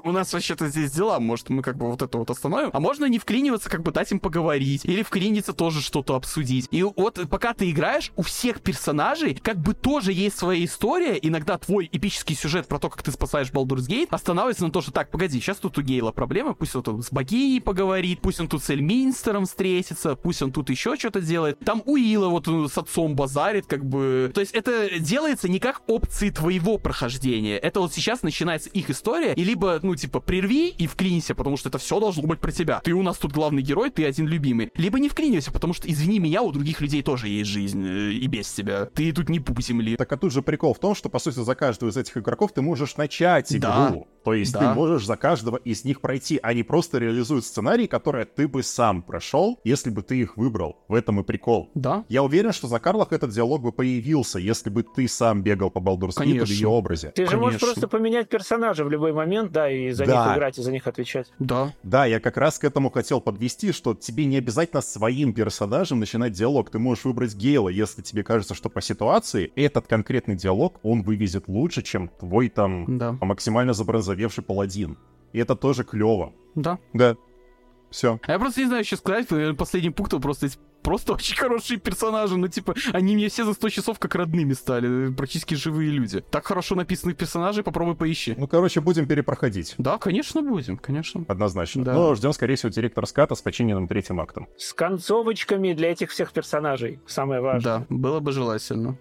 Speaker 3: у нас вообще-то здесь дела, может мы как бы вот это вот остановим. А можно не вклиниваться, как бы дать им поговорить, или вклиниться тоже что-то обсудить. И вот пока ты играешь, у всех персонажей как бы тоже есть своя история. Иногда твой эпический сюжет про то, как ты спасаешь Baldur's Gate, останавливается на то, что так, погоди, сейчас тут у Гейла проблемы, пусть вот он с богиней Селинией поговорит, пусть он тут с Эльминстером встретится, пусть он тут еще что-то делает. Там Уилла вот э, с отцом базарит, как бы... То есть это делается не как опции твоего прохождения. Это вот сейчас начинается их история, и либо, ну, типа, прерви и вклинься, потому что это все должно быть про тебя. Ты у нас тут главный герой, ты один любимый. Либо не вклинивайся, потому что, извини меня, у других людей тоже есть жизнь э, и без тебя. Ты тут не пуп земли.
Speaker 1: Так а тут же прикол в том, что, по сути, за каждого из этих игроков ты можешь начать игру.
Speaker 3: Да.
Speaker 1: То есть
Speaker 3: Да.
Speaker 1: ты можешь за каждого из них пройти. Они просто реализуют сценарий, который ты бы сам прошел, если бы ты их выбрал. В этом и прикол.
Speaker 3: Да,
Speaker 1: Я уверен, что за Карлах этот диалог бы появился, если бы ты сам бегал по Baldur's Gate в ее образе.
Speaker 2: Ты же можешь
Speaker 3: Конечно.
Speaker 2: просто поменять персонажа в любой момент, да, и за
Speaker 1: Да.
Speaker 2: них играть, и за них отвечать.
Speaker 3: да.
Speaker 1: Да, я как раз к этому хотел подвести, что тебе не обязательно своим персонажем начинать диалог. Ты можешь выбрать Гейла, если тебе кажется, что по ситуации этот конкретный диалог он вывезет лучше, чем твой там
Speaker 3: Да.
Speaker 1: максимально забронзовевший паладин. И это тоже клево.
Speaker 3: Да.
Speaker 1: Да. Все.
Speaker 3: А я просто не знаю, что сказать. Последний пункт просто просто очень хорошие персонажи. Ну, типа, они мне все за 100 часов как родными стали. Практически живые люди. Так хорошо написанных персонажей попробуй поищи.
Speaker 1: Ну, короче, будем перепроходить.
Speaker 3: Да, конечно, будем, конечно.
Speaker 1: Однозначно.
Speaker 3: Да.
Speaker 1: Но ждем, скорее всего, директора ската с починенным третьим актом.
Speaker 2: С концовочками для этих всех персонажей. Самое важное.
Speaker 3: Да, было бы желательно.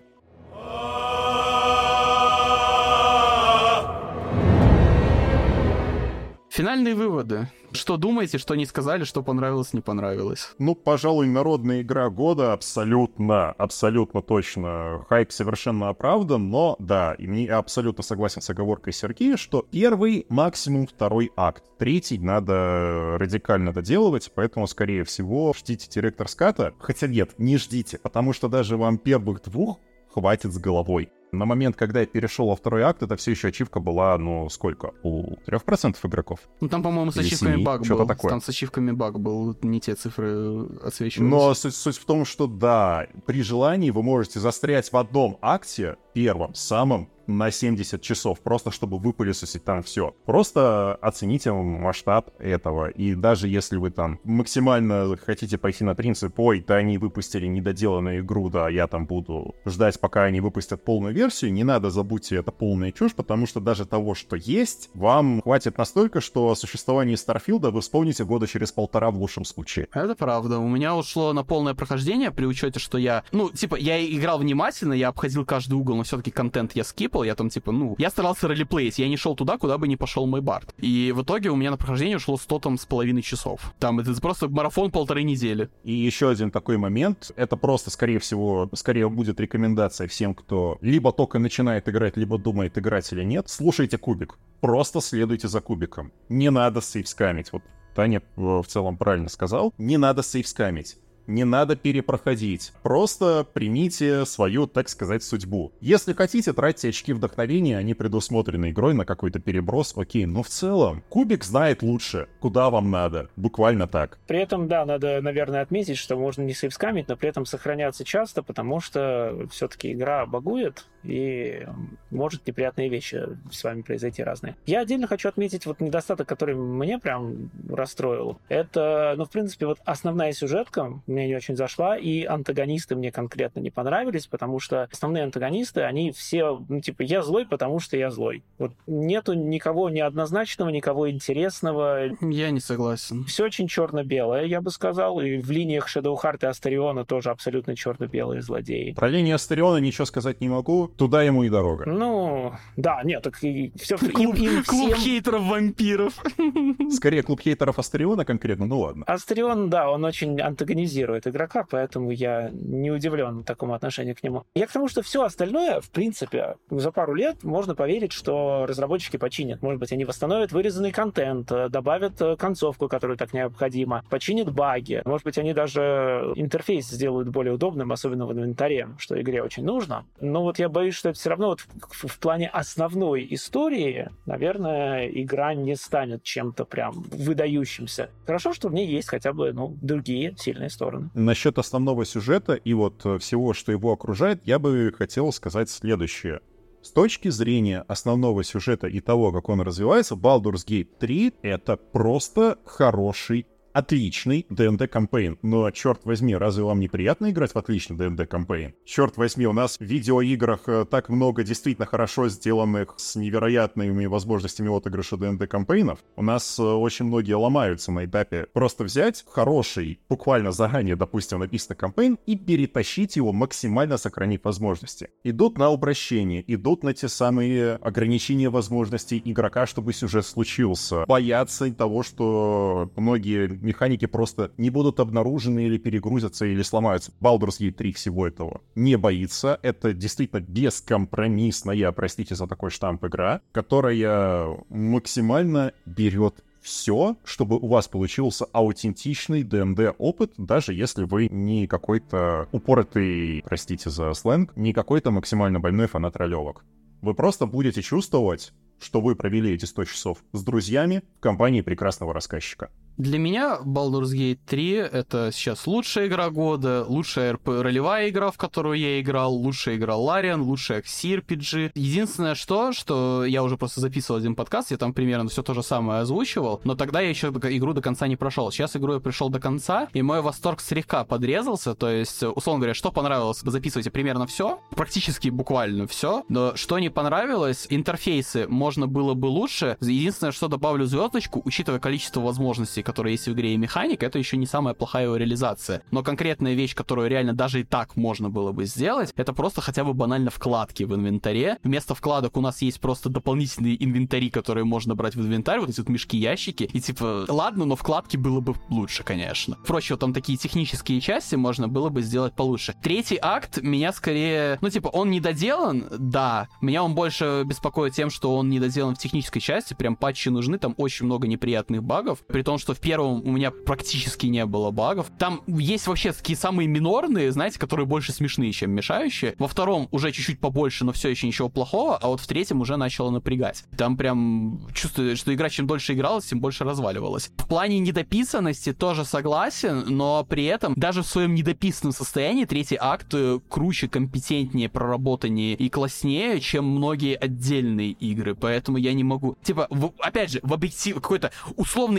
Speaker 3: Финальные выводы. Что думаете, что не сказали, что понравилось, не понравилось?
Speaker 1: Ну, пожалуй, народная игра года абсолютно, абсолютно точно. Хайп совершенно оправдан, но да, и мне абсолютно согласен с оговоркой Сергея, что первый, максимум второй акт. Третий надо радикально доделывать, поэтому, скорее всего, ждите директор ската. Хотя нет, не ждите, потому что даже вам первых двух хватит с головой. На момент, когда я перешел во второй акт, это все еще ачивка была, ну, сколько? У 3% игроков?
Speaker 3: Ну, там, по-моему, с ачивками
Speaker 1: семи,
Speaker 3: баг
Speaker 1: что-то
Speaker 3: был.
Speaker 1: такое.
Speaker 3: Там с ачивками баг был. Не те цифры отсвечивались.
Speaker 1: Но суть, суть в том, что да, при желании вы можете застрять в одном акте, первом, самом, на 70 часов, просто чтобы выпылесосить там все. Просто оцените масштаб этого. И даже если вы там максимально хотите пойти на принцип, ой, да они выпустили недоделанную игру, да, я там буду ждать, пока они выпустят полную версию, не надо, забудьте, это полная чушь, потому что даже того, что есть, вам хватит настолько, что о существовании Старфилда вы вспомните года через полтора в лучшем случае.
Speaker 3: Это правда. У меня ушло на полное прохождение при учете, что я... Ну, типа, я играл внимательно, я обходил каждый угол, но все-таки контент я скипал. Я там, типа, ну... Я старался ролеплеить, я не шел туда, куда бы не пошел мой бард. И в итоге у меня на прохождение ушло 100 там с половиной часов. Там это просто марафон полторы недели.
Speaker 1: И еще один такой момент, это просто, скорее всего, скорее будет рекомендация всем, кто либо только начинает играть, либо думает играть или нет. Слушайте кубик. Просто следуйте за кубиком. Не надо сейвскамить. Вот Таня э, в целом правильно сказал. Не надо сейвскамить. Не надо перепроходить. Просто примите свою, так сказать, судьбу. Если хотите, тратьте очки вдохновения, они предусмотрены игрой на какой-то переброс, окей. Но в целом, кубик знает лучше, куда вам надо. Буквально так.
Speaker 2: При этом, да, надо, наверное, отметить, что можно не сейвскамить, но при этом сохраняться часто, потому что все-таки игра багует, и может неприятные вещи с вами произойти разные. Я отдельно хочу отметить вот недостаток, который мне прям расстроил. Это, ну, в принципе, вот основная сюжетка мне не очень зашла, и антагонисты мне конкретно не понравились, потому что основные антагонисты, они все, ну, типа, я злой, потому что я злой. Вот нету никого неоднозначного, никого интересного,
Speaker 3: Я не согласен.
Speaker 2: все очень черно-белое, я бы сказал. И в линиях Shadowheart и Астариона тоже абсолютно черно-белые злодеи.
Speaker 1: Про линию Астериона ничего сказать не могу. Туда ему и дорога.
Speaker 2: Ну, да, нет, так и все
Speaker 3: Клуб,
Speaker 2: им, им
Speaker 3: клуб
Speaker 2: всем...
Speaker 3: хейтеров-вампиров. *laughs*
Speaker 1: Скорее, клуб хейтеров Астериона конкретно, ну ладно.
Speaker 2: Астарион, да, он очень антагонизирует игрока, поэтому я не удивлен такому отношению к нему. Я к тому, что все остальное, в принципе, за пару лет можно поверить, что разработчики починят. Может быть, они восстановят вырезанный контент, э, добавят э, концовку, которая так необходима, починят баги. Может быть, они даже интерфейс сделают более удобным, особенно в инвентаре, что игре очень нужно. Но вот я боюсь, что это все равно вот в, в плане основной истории, наверное, игра не станет чем-то прям выдающимся. Хорошо, что в ней есть хотя бы ну, другие сильные стороны.
Speaker 1: Насчет основного сюжета и вот э, всего, что его окружает, я бы хотел сказать следующее. С точки зрения основного сюжета и того, как он развивается, Baldur's Gate 3 — это просто хороший отличный D&D кампейн. Но, черт возьми, разве вам неприятно играть в отличный D&D кампейн? Черт возьми, у нас в видеоиграх э, так много действительно хорошо сделанных с невероятными возможностями отыгрыша D&D кампейнов. У нас э, очень многие ломаются на этапе просто взять хороший, буквально заранее, допустим, написанный кампейн и перетащить его, максимально сохранив возможности. Идут на обращение, идут на те самые ограничения возможностей игрока, чтобы сюжет случился. Боятся того, что многие механики просто не будут обнаружены или перегрузятся, или сломаются. Baldur's Gate 3 всего этого не боится. Это действительно бескомпромиссная, простите за такой штамп, игра, которая максимально берет все, чтобы у вас получился аутентичный ДНД опыт, даже если вы не какой-то упоротый, простите за сленг, не какой-то максимально больной фанат ролевок. Вы просто будете чувствовать, что вы провели эти 100 часов с друзьями в компании прекрасного рассказчика.
Speaker 3: Для меня Baldur's Gate 3 это сейчас лучшая игра года, лучшая РП ролевая игра, в которую я играл, лучшая игра Лариан, лучшая CRPG. Единственное что, что я уже просто записывал один подкаст, я там примерно все то же самое озвучивал, но тогда я еще игру до конца не прошел. Сейчас игру я пришел до конца, и мой восторг слегка подрезался, то есть, условно говоря, что понравилось, вы записываете примерно все, практически буквально все, но что не понравилось, интерфейсы можно было бы лучше. Единственное, что добавлю звездочку, учитывая количество возможностей, которая есть в игре и механика, это еще не самая плохая его реализация. Но конкретная вещь, которую реально даже и так можно было бы сделать, это просто хотя бы банально вкладки в инвентаре. Вместо вкладок у нас есть просто дополнительные инвентари, которые можно брать в инвентарь, вот эти вот мешки-ящики. И типа, ладно, но вкладки было бы лучше, конечно. Впрочем, там такие технические части можно было бы сделать получше. Третий акт меня скорее, ну типа, он не доделан, да. Меня он больше беспокоит тем, что он не доделан в технической части, прям патчи нужны, там очень много неприятных багов, при том, что в первом у меня практически не было багов. Там есть вообще такие самые минорные, знаете, которые больше смешные, чем мешающие. Во втором уже чуть-чуть побольше, но все еще ничего плохого, а вот в третьем уже начало напрягать. Там прям чувствую, что игра чем дольше игралась, тем больше разваливалась. В плане недописанности тоже согласен, но при этом даже в своем недописанном состоянии третий акт э, круче, компетентнее, проработаннее и класснее, чем многие отдельные игры. Поэтому я не могу... Типа, в, опять же, в объектив какой-то условно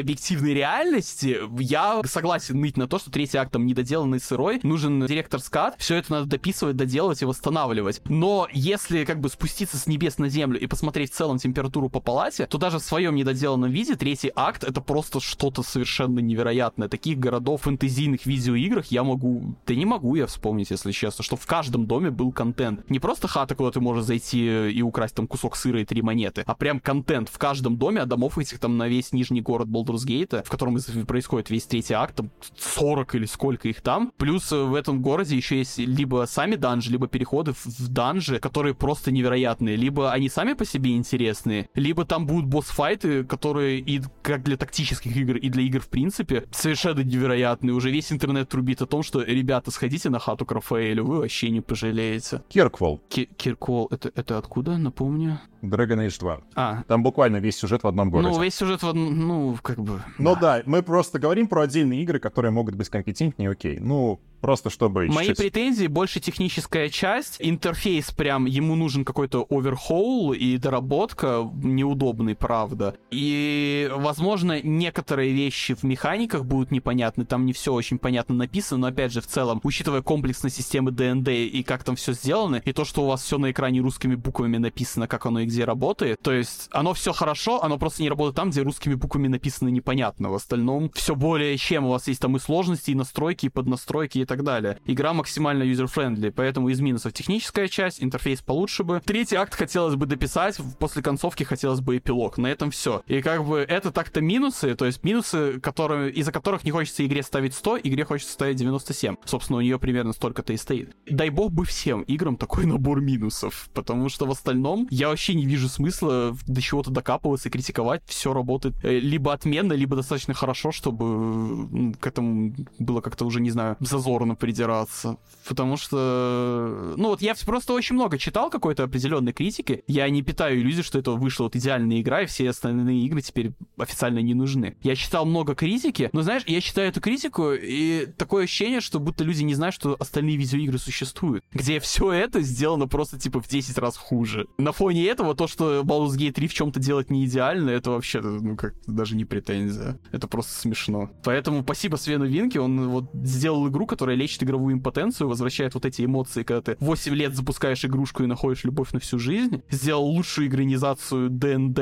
Speaker 3: объективной реальности, я согласен ныть на то, что третий акт там недоделанный сырой, нужен директор скат, все это надо дописывать, доделывать и восстанавливать. Но если как бы спуститься с небес на землю и посмотреть в целом температуру по палате, то даже в своем недоделанном виде третий акт это просто что-то совершенно невероятное. Таких городов в фэнтезийных видеоиграх я могу... Да не могу я вспомнить, если честно, что в каждом доме был контент. Не просто хата, куда ты можешь зайти и украсть там кусок сыра и три монеты, а прям контент в каждом доме, а домов этих там на весь нижний город Baldur's Baldur's в котором происходит весь третий акт, там 40 или сколько их там. Плюс э, в этом городе еще есть либо сами данжи, либо переходы в данжи, которые просто невероятные. Либо они сами по себе интересные, либо там будут босс-файты, которые и как для тактических игр, и для игр в принципе совершенно невероятные. Уже весь интернет трубит о том, что ребята, сходите на хату к Рафаэлю, вы вообще не пожалеете.
Speaker 1: Кирквол.
Speaker 3: Кирквол, это, это откуда, напомню?
Speaker 1: Dragon Age 2. А. Там буквально весь сюжет в одном городе.
Speaker 3: Ну, весь сюжет в одном, ну, как бы...
Speaker 1: Ну да. да, мы просто говорим про отдельные игры, которые могут быть компетентнее, окей. Ну, Просто чтобы...
Speaker 3: Мои чуть-чуть... претензии больше техническая часть. Интерфейс прям, ему нужен какой-то overhaul и доработка неудобный, правда. И, возможно, некоторые вещи в механиках будут непонятны, там не все очень понятно написано, но, опять же, в целом, учитывая комплексность системы ДНД и как там все сделано, и то, что у вас все на экране русскими буквами написано, как оно и где работает, то есть оно все хорошо, оно просто не работает там, где русскими буквами написано непонятно. В остальном все более чем. У вас есть там и сложности, и настройки, и поднастройки, и так далее. Игра максимально user-friendly, поэтому из минусов техническая часть, интерфейс получше бы. Третий акт хотелось бы дописать, после концовки хотелось бы эпилог. На этом все. И как бы это так-то минусы, то есть минусы, которые, из-за которых не хочется игре ставить 100, игре хочется ставить 97. Собственно, у нее примерно столько-то и стоит. Дай бог бы всем играм такой *laughs* набор минусов, потому что в остальном я вообще не вижу смысла до чего-то докапываться и критиковать. Все работает э, либо отменно, либо достаточно хорошо, чтобы к этому было как-то уже, не знаю, зазор сторону придираться. Потому что, ну вот я просто очень много читал какой-то определенной критики. Я не питаю иллюзий, что это вышла вот идеальная игра, и все остальные игры теперь официально не нужны. Я читал много критики, но знаешь, я читаю эту критику, и такое ощущение, что будто люди не знают, что остальные видеоигры существуют. Где все это сделано просто типа в 10 раз хуже. На фоне этого то, что Baldur's Gate 3 в чем-то делать не идеально, это вообще, ну как, даже не претензия. Это просто смешно. Поэтому спасибо Свену Винке, он вот сделал игру, которая лечит игровую импотенцию, возвращает вот эти эмоции, когда ты 8 лет запускаешь игрушку и находишь любовь на всю жизнь. Сделал лучшую игранизацию ДНД,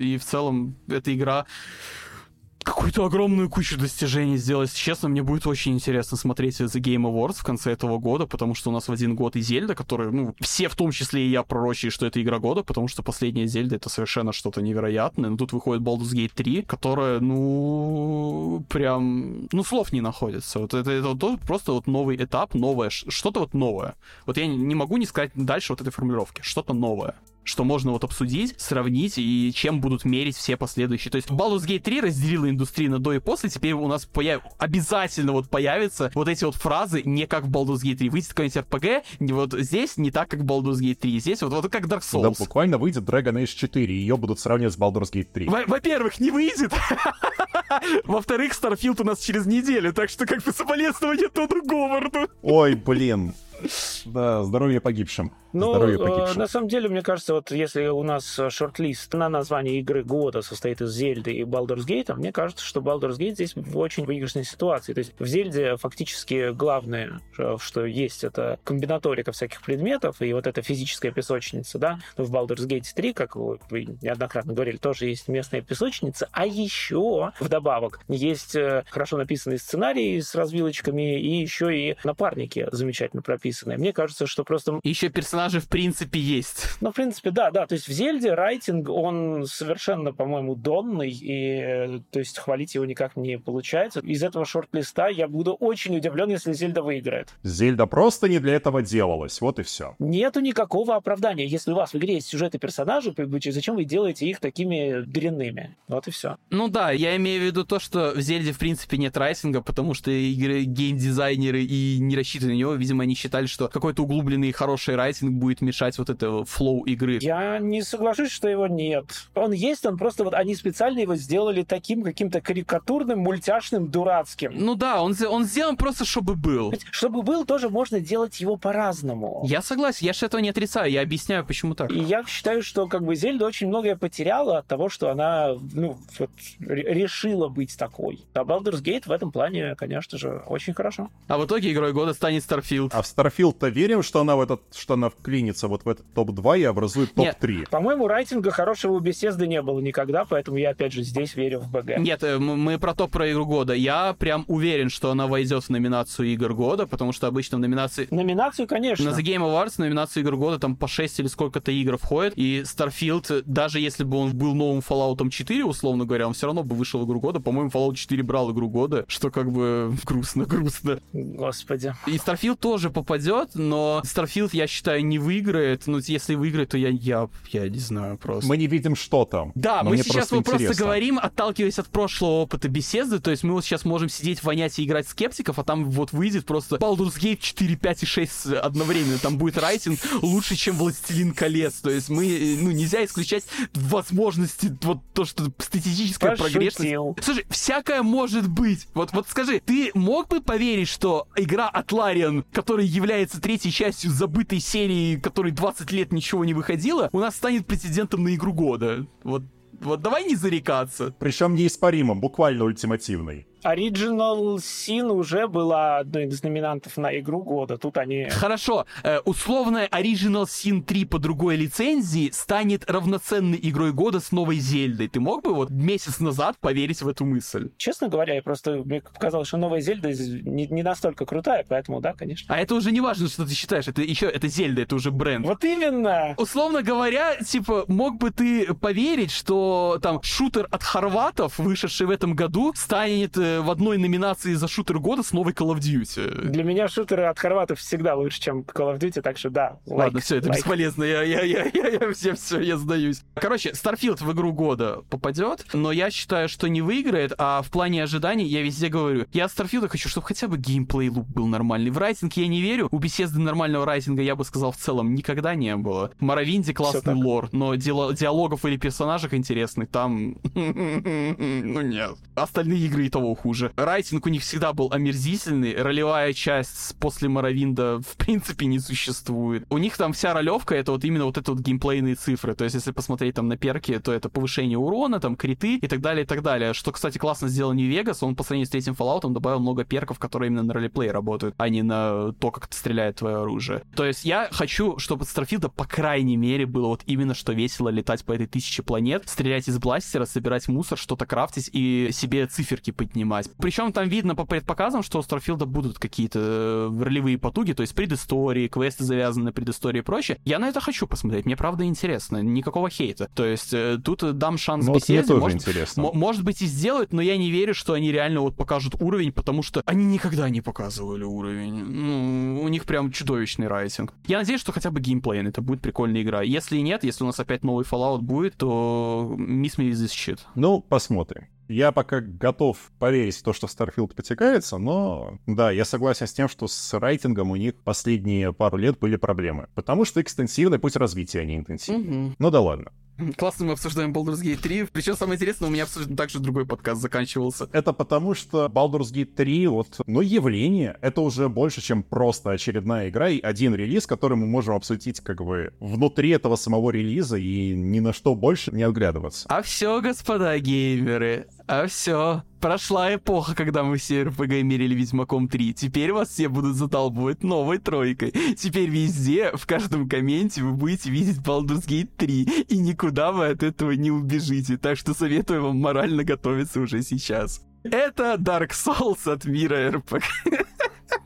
Speaker 3: и в целом эта игра какую-то огромную кучу достижений сделать. Честно, мне будет очень интересно смотреть The Game Awards в конце этого года, потому что у нас в один год и Зельда, которые, ну, все, в том числе и я, пророчили, что это игра года, потому что последняя Зельда — это совершенно что-то невероятное. Но тут выходит Baldur's Gate 3, которая, ну, прям, ну, слов не находится. Вот это, это вот просто вот новый этап, новое, что-то вот новое. Вот я не могу не сказать дальше вот этой формулировки. Что-то новое что можно вот обсудить, сравнить и чем будут мерить все последующие. То есть Baldur's Gate 3 разделила индустрию на до и после, теперь у нас появ... обязательно вот появятся вот эти вот фразы не как в Baldur's Gate 3. Выйдет какой-нибудь RPG, вот здесь не так, как в Baldur's Gate 3. Здесь вот, вот как Dark Souls. Да,
Speaker 1: буквально выйдет Dragon Age 4, и ее будут сравнивать с Baldur's Gate 3.
Speaker 3: Во-первых, не выйдет. *laughs* Во-вторых, Starfield у нас через неделю, так что как бы соболезнования Тоду Говарду.
Speaker 1: Ой, блин. Да, здоровье погибшим.
Speaker 2: Ну, э, на самом деле, мне кажется, вот если у нас шорт-лист на название игры года состоит из Зельды и Baldur's Gate, мне кажется, что Baldur's Gate здесь в очень выигрышной ситуации. То есть в Зельде фактически главное, что есть, это комбинаторика всяких предметов и вот эта физическая песочница, да. Но в Baldur's Gate 3, как вы неоднократно говорили, тоже есть местная песочница, а еще вдобавок есть э, хорошо написанный сценарий с развилочками и еще и напарники замечательно прописанные. Мне кажется, что просто...
Speaker 3: Еще персонаж персонажи в принципе есть. *laughs*
Speaker 2: Ну, в принципе, да, да. То есть в Зельде райтинг, он совершенно, по-моему, донный, и то есть хвалить его никак не получается. Из этого шорт-листа я буду очень удивлен, если Зельда выиграет.
Speaker 1: Зельда просто не для этого делалась, вот и все.
Speaker 2: Нету никакого оправдания. Если у вас в игре есть сюжеты персонажей, зачем вы делаете их такими дрянными? Вот и все.
Speaker 3: Ну да, я имею в виду то, что в Зельде в принципе нет райтинга, потому что игры геймдизайнеры и не рассчитаны на него. Видимо, они считали, что какой-то углубленный хороший райтинг будет мешать вот это флоу игры.
Speaker 2: Я не соглашусь, что его нет. Он есть, он просто вот они специально его сделали таким каким-то карикатурным, мультяшным, дурацким.
Speaker 3: Ну да, он, он сделан просто, чтобы был.
Speaker 2: Чтобы был, тоже можно делать его по-разному.
Speaker 3: Я согласен, я же этого не отрицаю, я объясняю, почему так.
Speaker 2: И я считаю, что как бы Зельда очень многое потеряла от того, что она ну, вот, решила быть такой. А Baldur's Gate в этом плане, конечно же, очень хорошо.
Speaker 3: А в итоге игрой года станет Starfield.
Speaker 1: А в Starfield-то верим, что она в этот, что она вклинится вот в этот топ-2 и образует топ-3.
Speaker 2: По-моему, райтинга хорошего у беседы не было никогда, поэтому я, опять же, здесь верю в БГ.
Speaker 3: Нет, э, мы про топ про игру года. Я прям уверен, что она войдет в номинацию игр года, потому что обычно в номинации...
Speaker 2: Номинацию, конечно.
Speaker 3: На The Game Awards номинацию игр года там по 6 или сколько-то игр входит, и Starfield, даже если бы он был новым Fallout 4, условно говоря, он все равно бы вышел игру года. По-моему, Fallout 4 брал игру года, что как бы *laughs* грустно, грустно.
Speaker 2: Господи.
Speaker 3: И Starfield тоже попадет, но Starfield, я считаю, не выиграет. Ну, если выиграет, то я, я, я не знаю просто.
Speaker 1: Мы не видим, что там.
Speaker 3: Да, мы сейчас просто, просто говорим, отталкиваясь от прошлого опыта беседы, то есть мы вот сейчас можем сидеть, вонять и играть скептиков, а там вот выйдет просто Baldur's Gate 4, 5 и 6 одновременно. Там будет райтинг лучше, чем Властелин колец. То есть мы, ну, нельзя исключать возможности, вот то, что статистическая Пошутил. прогрессность. Слушай, всякое может быть. Вот, вот скажи, ты мог бы поверить, что игра Атлариан, которая является третьей частью забытой серии, которой 20 лет ничего не выходило, у нас станет претендентом на игру года? Вот вот давай не зарекаться.
Speaker 1: Причем неиспоримо, буквально ультимативный.
Speaker 2: Original Sin уже была одной из номинантов на игру года. Тут они...
Speaker 3: Хорошо. Э, условная Original Sin 3 по другой лицензии станет равноценной игрой года с новой Зельдой. Ты мог бы вот месяц назад поверить в эту мысль?
Speaker 2: Честно говоря, я просто мне показалось, что новая Зельда не, не настолько крутая, поэтому да, конечно.
Speaker 3: А это уже не важно, что ты считаешь. Это еще это Зельда, это уже бренд.
Speaker 2: Вот именно.
Speaker 3: Условно говоря, типа, мог бы ты поверить, что там шутер от хорватов, вышедший в этом году, станет э, в одной номинации за шутер года с новой Call of Duty.
Speaker 2: Для меня шутеры от хорватов всегда лучше, чем Call of Duty, так что да.
Speaker 3: Ладно, все, это бесполезно, я, я, я, я, я все, все, я сдаюсь. Короче, Starfield в игру года попадет, но я считаю, что не выиграет, а в плане ожиданий я везде говорю, я от Starfield хочу, чтобы хотя бы геймплей лук был нормальный. В райтинг я не верю, у беседы нормального райтинга, я бы сказал, в целом никогда не было. В Моровинде классный лор, но диалогов или персонажек интересных там... *laughs* ну нет. Остальные игры и того хуже. Райтинг у них всегда был омерзительный, ролевая часть после Моровинда в принципе не существует. У них там вся ролевка это вот именно вот это вот геймплейные цифры. То есть если посмотреть там на перки, то это повышение урона, там криты и так далее, и так далее. Что, кстати, классно сделал New Vegas, он по сравнению с третьим Fallout добавил много перков, которые именно на ролеплей работают, а не на то, как стреляет твое оружие. То есть я хочу, чтобы Starfield, по крайней мере, было вот именно что весело летать по этой тысяче планет, стрелять из бластера, собирать мусор, что-то крафтить и себе циферки поднимать. Причем там видно по предпоказам, что у Starfield будут какие-то э, ролевые потуги, то есть предыстории, квесты завязаны на предыстории и прочее. Я на это хочу посмотреть, мне правда интересно, никакого хейта. То есть э, тут дам шанс
Speaker 1: ну,
Speaker 3: беседе.
Speaker 1: Тоже может, интересно.
Speaker 3: может быть и сделают, но я не верю, что они реально вот покажут уровень, потому что они никогда не показывали уровень. Ну, у них прям чудовищный райтинг. Я надеюсь, что хотя бы геймплей это будет прикольная игра. Если нет, если у нас опять новый Fallout будет, то miss me with this shit.
Speaker 1: Ну, посмотрим. Я пока готов поверить в то, что Starfield потекается, но да, я согласен с тем, что с райтингом у них последние пару лет были проблемы. Потому что экстенсивный путь развития, а не интенсивный. Угу. Ну да ладно. *laughs*
Speaker 3: Классно мы обсуждаем Baldur's Gate 3. Причем самое интересное, у меня абсолютно так же другой подкаст заканчивался.
Speaker 1: Это потому, что Baldur's Gate 3, вот, ну, явление, это уже больше, чем просто очередная игра и один релиз, который мы можем обсудить как бы внутри этого самого релиза и ни на что больше не отглядываться.
Speaker 3: А все, господа геймеры, а все. Прошла эпоха, когда мы все РПГ мерили Ведьмаком 3. Теперь вас все будут заталбывать новой тройкой. Теперь везде, в каждом комменте вы будете видеть Baldur's Gate 3. И никуда вы от этого не убежите. Так что советую вам морально готовиться уже сейчас. Это Dark Souls от мира РПГ. *laughs*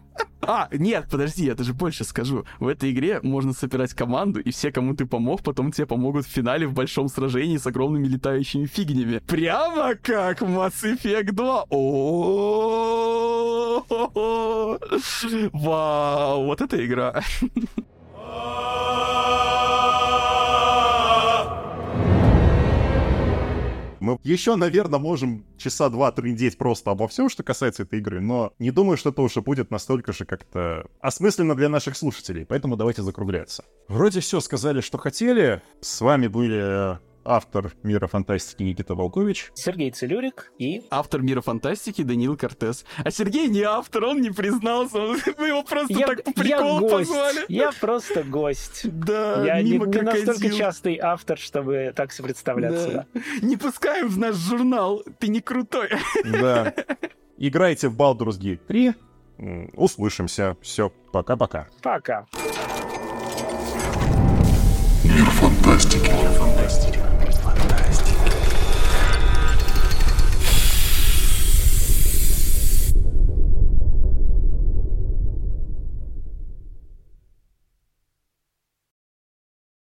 Speaker 3: А, нет, подожди, я даже больше скажу. В этой игре можно собирать команду, и все, кому ты помог, потом тебе помогут в финале в большом сражении с огромными летающими фигнями. Прямо как Mass Effect 2. Вау, вот эта игра. *laughs*
Speaker 1: Мы еще, наверное, можем часа два трындеть просто обо всем, что касается этой игры, но не думаю, что это уже будет настолько же как-то осмысленно для наших слушателей, поэтому давайте закругляться. Вроде все сказали, что хотели. С вами были автор «Мира фантастики» Никита Волкович.
Speaker 2: Сергей Целюрик и...
Speaker 3: Автор «Мира фантастики» Даниил Кортес. А Сергей не автор, он не признался, *laughs* мы его просто я, так по приколу
Speaker 2: я
Speaker 3: гость. позвали.
Speaker 2: Я просто гость.
Speaker 3: Да,
Speaker 2: Я не, не настолько частый автор, чтобы так все представляться.
Speaker 3: Да. Не пускаем в наш журнал, ты не крутой.
Speaker 1: Да. *laughs* Играйте в Baldur's Gate 3. Услышимся. Все, пока-пока.
Speaker 2: Пока.
Speaker 4: Мир фантастики. Мир фантастики.